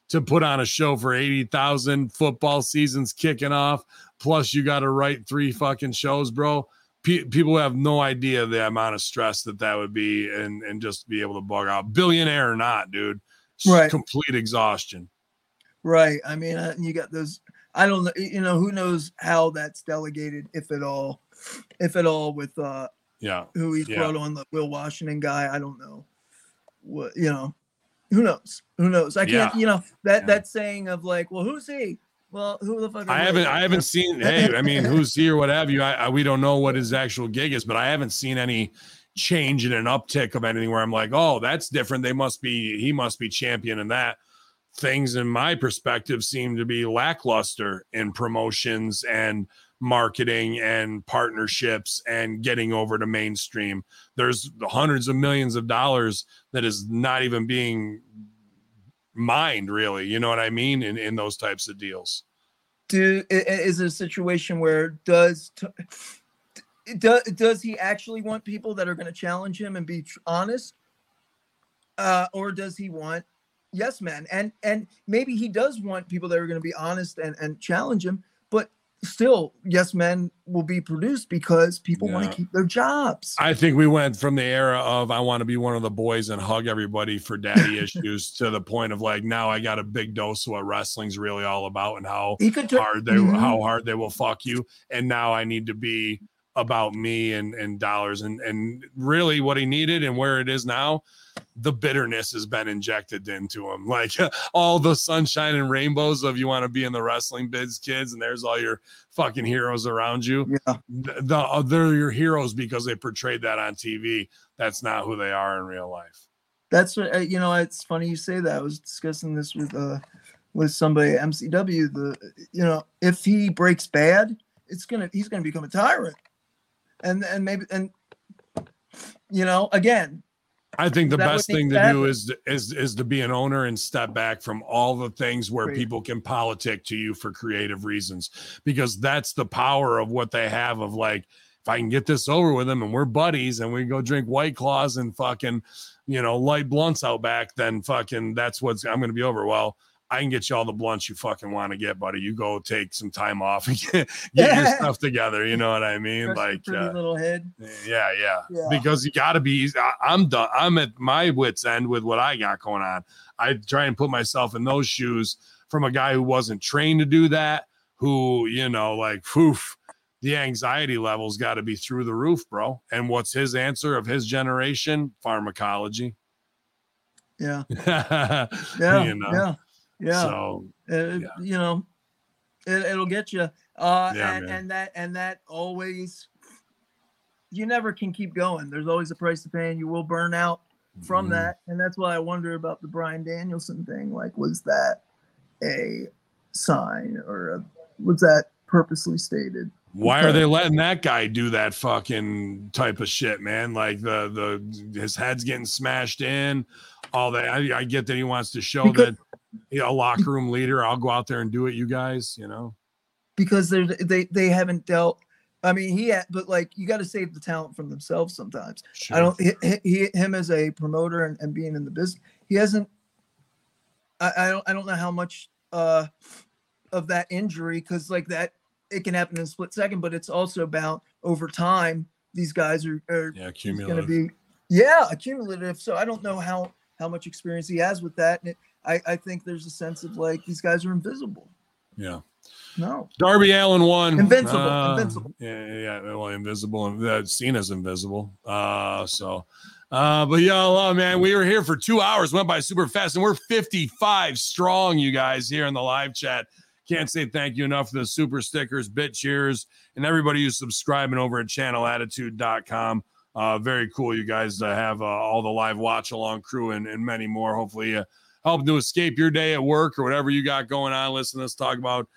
To put on a show for eighty thousand football seasons kicking off, plus you got to write three fucking shows, bro pe- people have no idea the amount of stress that that would be and and just be able to bug out billionaire or not dude Right. complete exhaustion right. I mean, uh, you got those. I don't know. You know, who knows how that's delegated, if at all, if at all, with uh yeah who he's Yeah. brought on the Will Washington guy. I don't know. What you know, who knows? Who knows? I can't. Yeah. You know that Yeah. that saying of like, well, who's he? Well, who the fuck? i haven't i haven't seen hey i mean who's here what have you I, I we don't know what his actual gig is but i haven't seen any change in an uptick of anything where i'm like oh that's different. They must be he must be champion in that. Things in my perspective seem to be lackluster in promotions and marketing and partnerships and getting over to mainstream. There's hundreds of millions of dollars that is not even being mined really you know what i mean in, in those types of deals. Do is a situation where does does does he actually want people that are going to challenge him and be honest? Uh or does he want yes men and and maybe he does want people that are going to be honest and and challenge him but still yes men will be produced because people want to keep their jobs I think we went from the era of I want to be one of the boys and hug everybody for daddy issues to the point of like now I got a big dose of what wrestling's really all about and how turn hard they Mhm. how hard they will fuck you. And now I need to be about me and and dollars and and really what he needed and where it is now. The bitterness has been injected into him, like all the sunshine and rainbows of you want to be in the wrestling biz, kids, and there's all your fucking heroes around you yeah th- the, uh, they're your heroes because they portrayed that on TV. That's not who they are in real life. That's what uh, you know. It's funny you say that. I was discussing this with uh with somebody at MCW. The you know if he breaks bad, it's gonna he's gonna become a tyrant, and and maybe and you know again I think the best thing to do is is is to be an owner and step back from all the things where Great. people can politic to you for creative reasons because that's the power of what they have of like if I can get this over with them and we're buddies and we go drink white claws and fucking you know light blunts out back then fucking that's what's I'm going to be over well I can get you all the blunts you fucking want to get, buddy. You go take some time off and get, get your stuff together. You know what I mean? Like, uh, little head. yeah, yeah, Yeah. Because you got to be. I, I'm done. I'm at my wits end with what I got going on. I try and put myself in those shoes from a guy who wasn't trained to do that. Who you know, like, poof, the anxiety levels got to be through the roof, bro. And what's his answer of his generation? Pharmacology. Yeah, yeah, yeah, You know? yeah, yeah. So Uh, yeah. You know, it, it'll get you. Uh, Yeah, and, and that and that always, you never can keep going. There's always a price to pay, and you will burn out from Mhm. that. And that's why I wonder about the Bryan Danielson thing. Like, was that a sign or a was that purposely stated. Why are they letting that guy do that fucking type of shit, man? Like the the his head's getting smashed in, all that. I, I get that he wants to show Because- that you know, a locker room leader. I'll go out there and do it, you guys. You know, because they're, they they haven't dealt. I mean, he had, but like you got to save the talent from themselves sometimes. Sure. I don't. He, he him as a promoter and, and being in the business, he hasn't. I, I don't. I don't know how much uh of that injury because like that it can happen in a split second, but it's also about over time. These guys are are Yeah, going to be yeah accumulative. So I don't know how how much experience he has with that. And it, I I think there's a sense of like these guys are invisible. Yeah. No. Darby Allin won. Invincible, Uh, invincible. Yeah, yeah. Well, invisible. and Uh, Cena's invisible. Uh, so, uh, but y'all, uh, man, we were here for two hours, went by super fast, and we're 55 strong, you guys, here in the live chat. Can't say thank you enough for the super stickers, bit cheers, and everybody who's subscribing over at channelattitude.com. Uh, very cool, you guys, to have uh, all the live watch along crew and, and many more. Hopefully, uh, help to escape your day at work or whatever you got going on. Listen let's talk about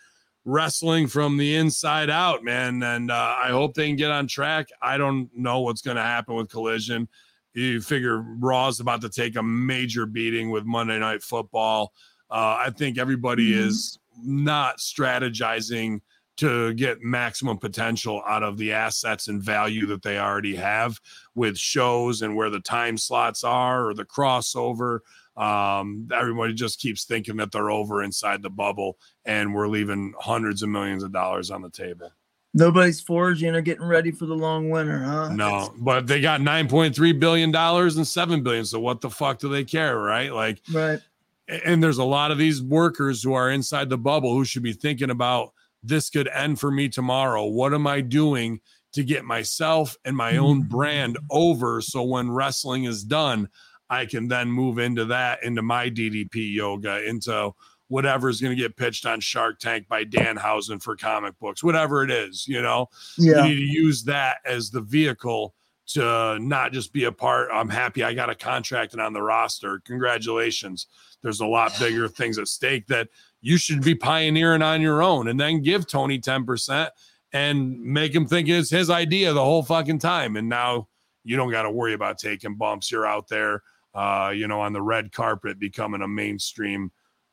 wrestling from the inside out, man. And uh, I hope they can get on track. I don't know what's going to happen with Collision. You figure Raw's about to take a major beating with Monday Night Football. Uh, I think everybody is not strategizing to get maximum potential out of the assets and value that they already have with shows and where the time slots are or the crossover. Um, everybody just keeps thinking that they're over inside the bubble and we're leaving hundreds of millions of dollars on the table. Nobody's foraging or getting ready for the long winter, huh? No, but they got 9.3 billion dollars and 7 billion. So what the fuck do they care, right? Like Right. and there's a lot of these workers who are inside the bubble who should be thinking about this could end for me tomorrow. What am I doing to get myself and my own brand over so when wrestling is done, I can then move into that, into my DDP yoga, into whatever is going to get pitched on Shark Tank by Danhausen for comic books, whatever it is, you know Yeah. you need to use that as the vehicle to not just be a part. I'm happy I got a contract and on the roster. Congratulations. There's a lot bigger things at stake that you should be pioneering on your own and then give Tony 10% and make him think it's his idea the whole fucking time. And now you don't got to worry about taking bumps. You're out there, uh, you know, on the red carpet becoming a mainstream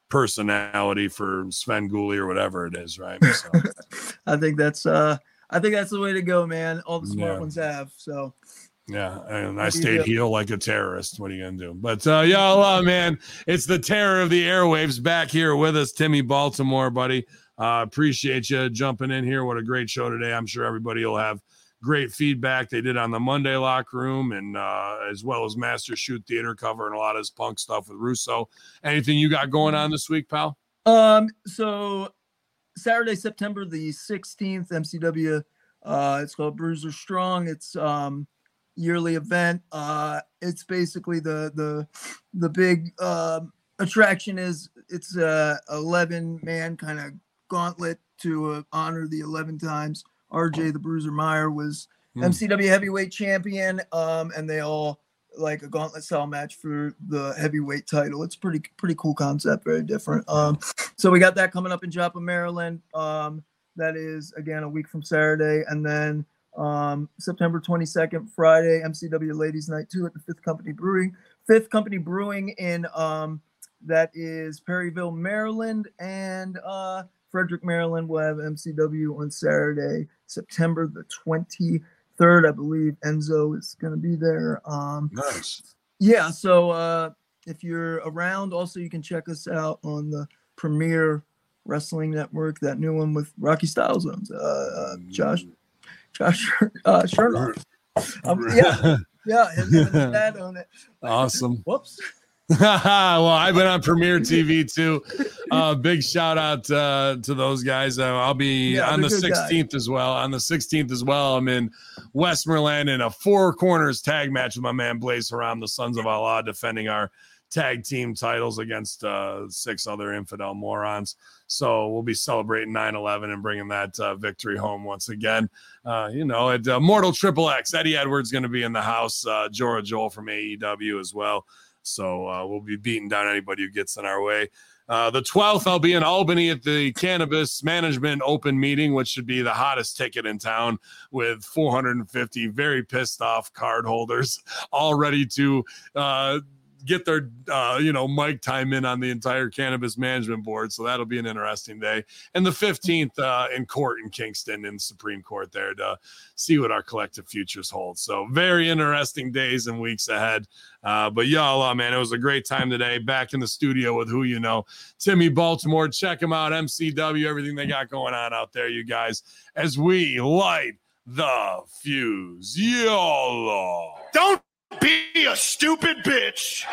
personality for Svengoolie or whatever it is, right? So, I think that's uh I think that's the way to go, man. All the smart Yeah. ones have. So Yeah, and I What do you stayed heel like a terrorist. What are you gonna do? But uh y'all, uh, man, it's the terror of the airwaves back here with us, Timmy Baltimore, buddy. Uh appreciate you jumping in here. What a great show today. I'm sure everybody will have great feedback. They did on the Monday locker room and uh as well as Master Shoot Theater covering a lot of his punk stuff with Russo. Anything you got going on this week, pal? um so Saturday, September the 16th, MCW uh it's called Bruiser Strong. It's um yearly event. Uh it's basically the the the big um attraction is it's a 11 man kind of gauntlet to uh, honor the 11 times RJ the Bruiser Meyer was Hmm. MCW heavyweight champion. Um, and they all like a gauntlet style match for the heavyweight title. It's pretty pretty cool concept, very different. Um, so we got that coming up in Joppa, Maryland. Um, that is again a week from Saturday, and then um, September 22nd, Friday, MCW Ladies Night 2 at the Fifth Company Brewing. Fifth Company Brewing in um, that is Perryville, Maryland, and uh, Frederick, Maryland. We'll have MCW on Saturday, September the 23rd, I believe. Enzo is going to be there. Um, Nice. yeah, so uh, if you're around, also you can check us out on the Premier Wrestling Network, that new one with Rocky Styles owns. Uh, uh, Josh, Josh uh, Sherlock. Um, yeah, yeah, his dad owned it. awesome. Whoops. well, I've been on Premiere TV too. Uh, big shout out uh, to those guys. Uh, I'll be Yeah, on the they're good guys. 16th as well. On the 16th as well, I'm in Westmoreland in a four corners tag match with my man Blaze Haram, the Sons of Allah, defending our tag team titles against uh, six other infidel morons. So we'll be celebrating 9 11 and bringing that uh, victory home once again. Uh, you know, at uh, Mortal Triple X, Eddie Edwards going to be in the house, uh, Jora Johl from AEW as well. So uh, we'll be beating down anybody who gets in our way. Uh, the 12th, I'll be in Albany at the Cannabis Management Open Meeting, which should be the hottest ticket in town with 450 very pissed off card holders all ready to uh, get their uh, you know mic time in on the entire cannabis management board. So that'll be an interesting day. And the 15th uh, in court in kingston in supreme court there to see what our collective futures hold. So very interesting days and weeks ahead. Uh, but y'all uh, man it was a great time today. Back in the studio with who you know timmy baltimore. Check him out mcw everything they got going on out there you guys as we light the fuse. Y'all. Don't be a stupid bitch.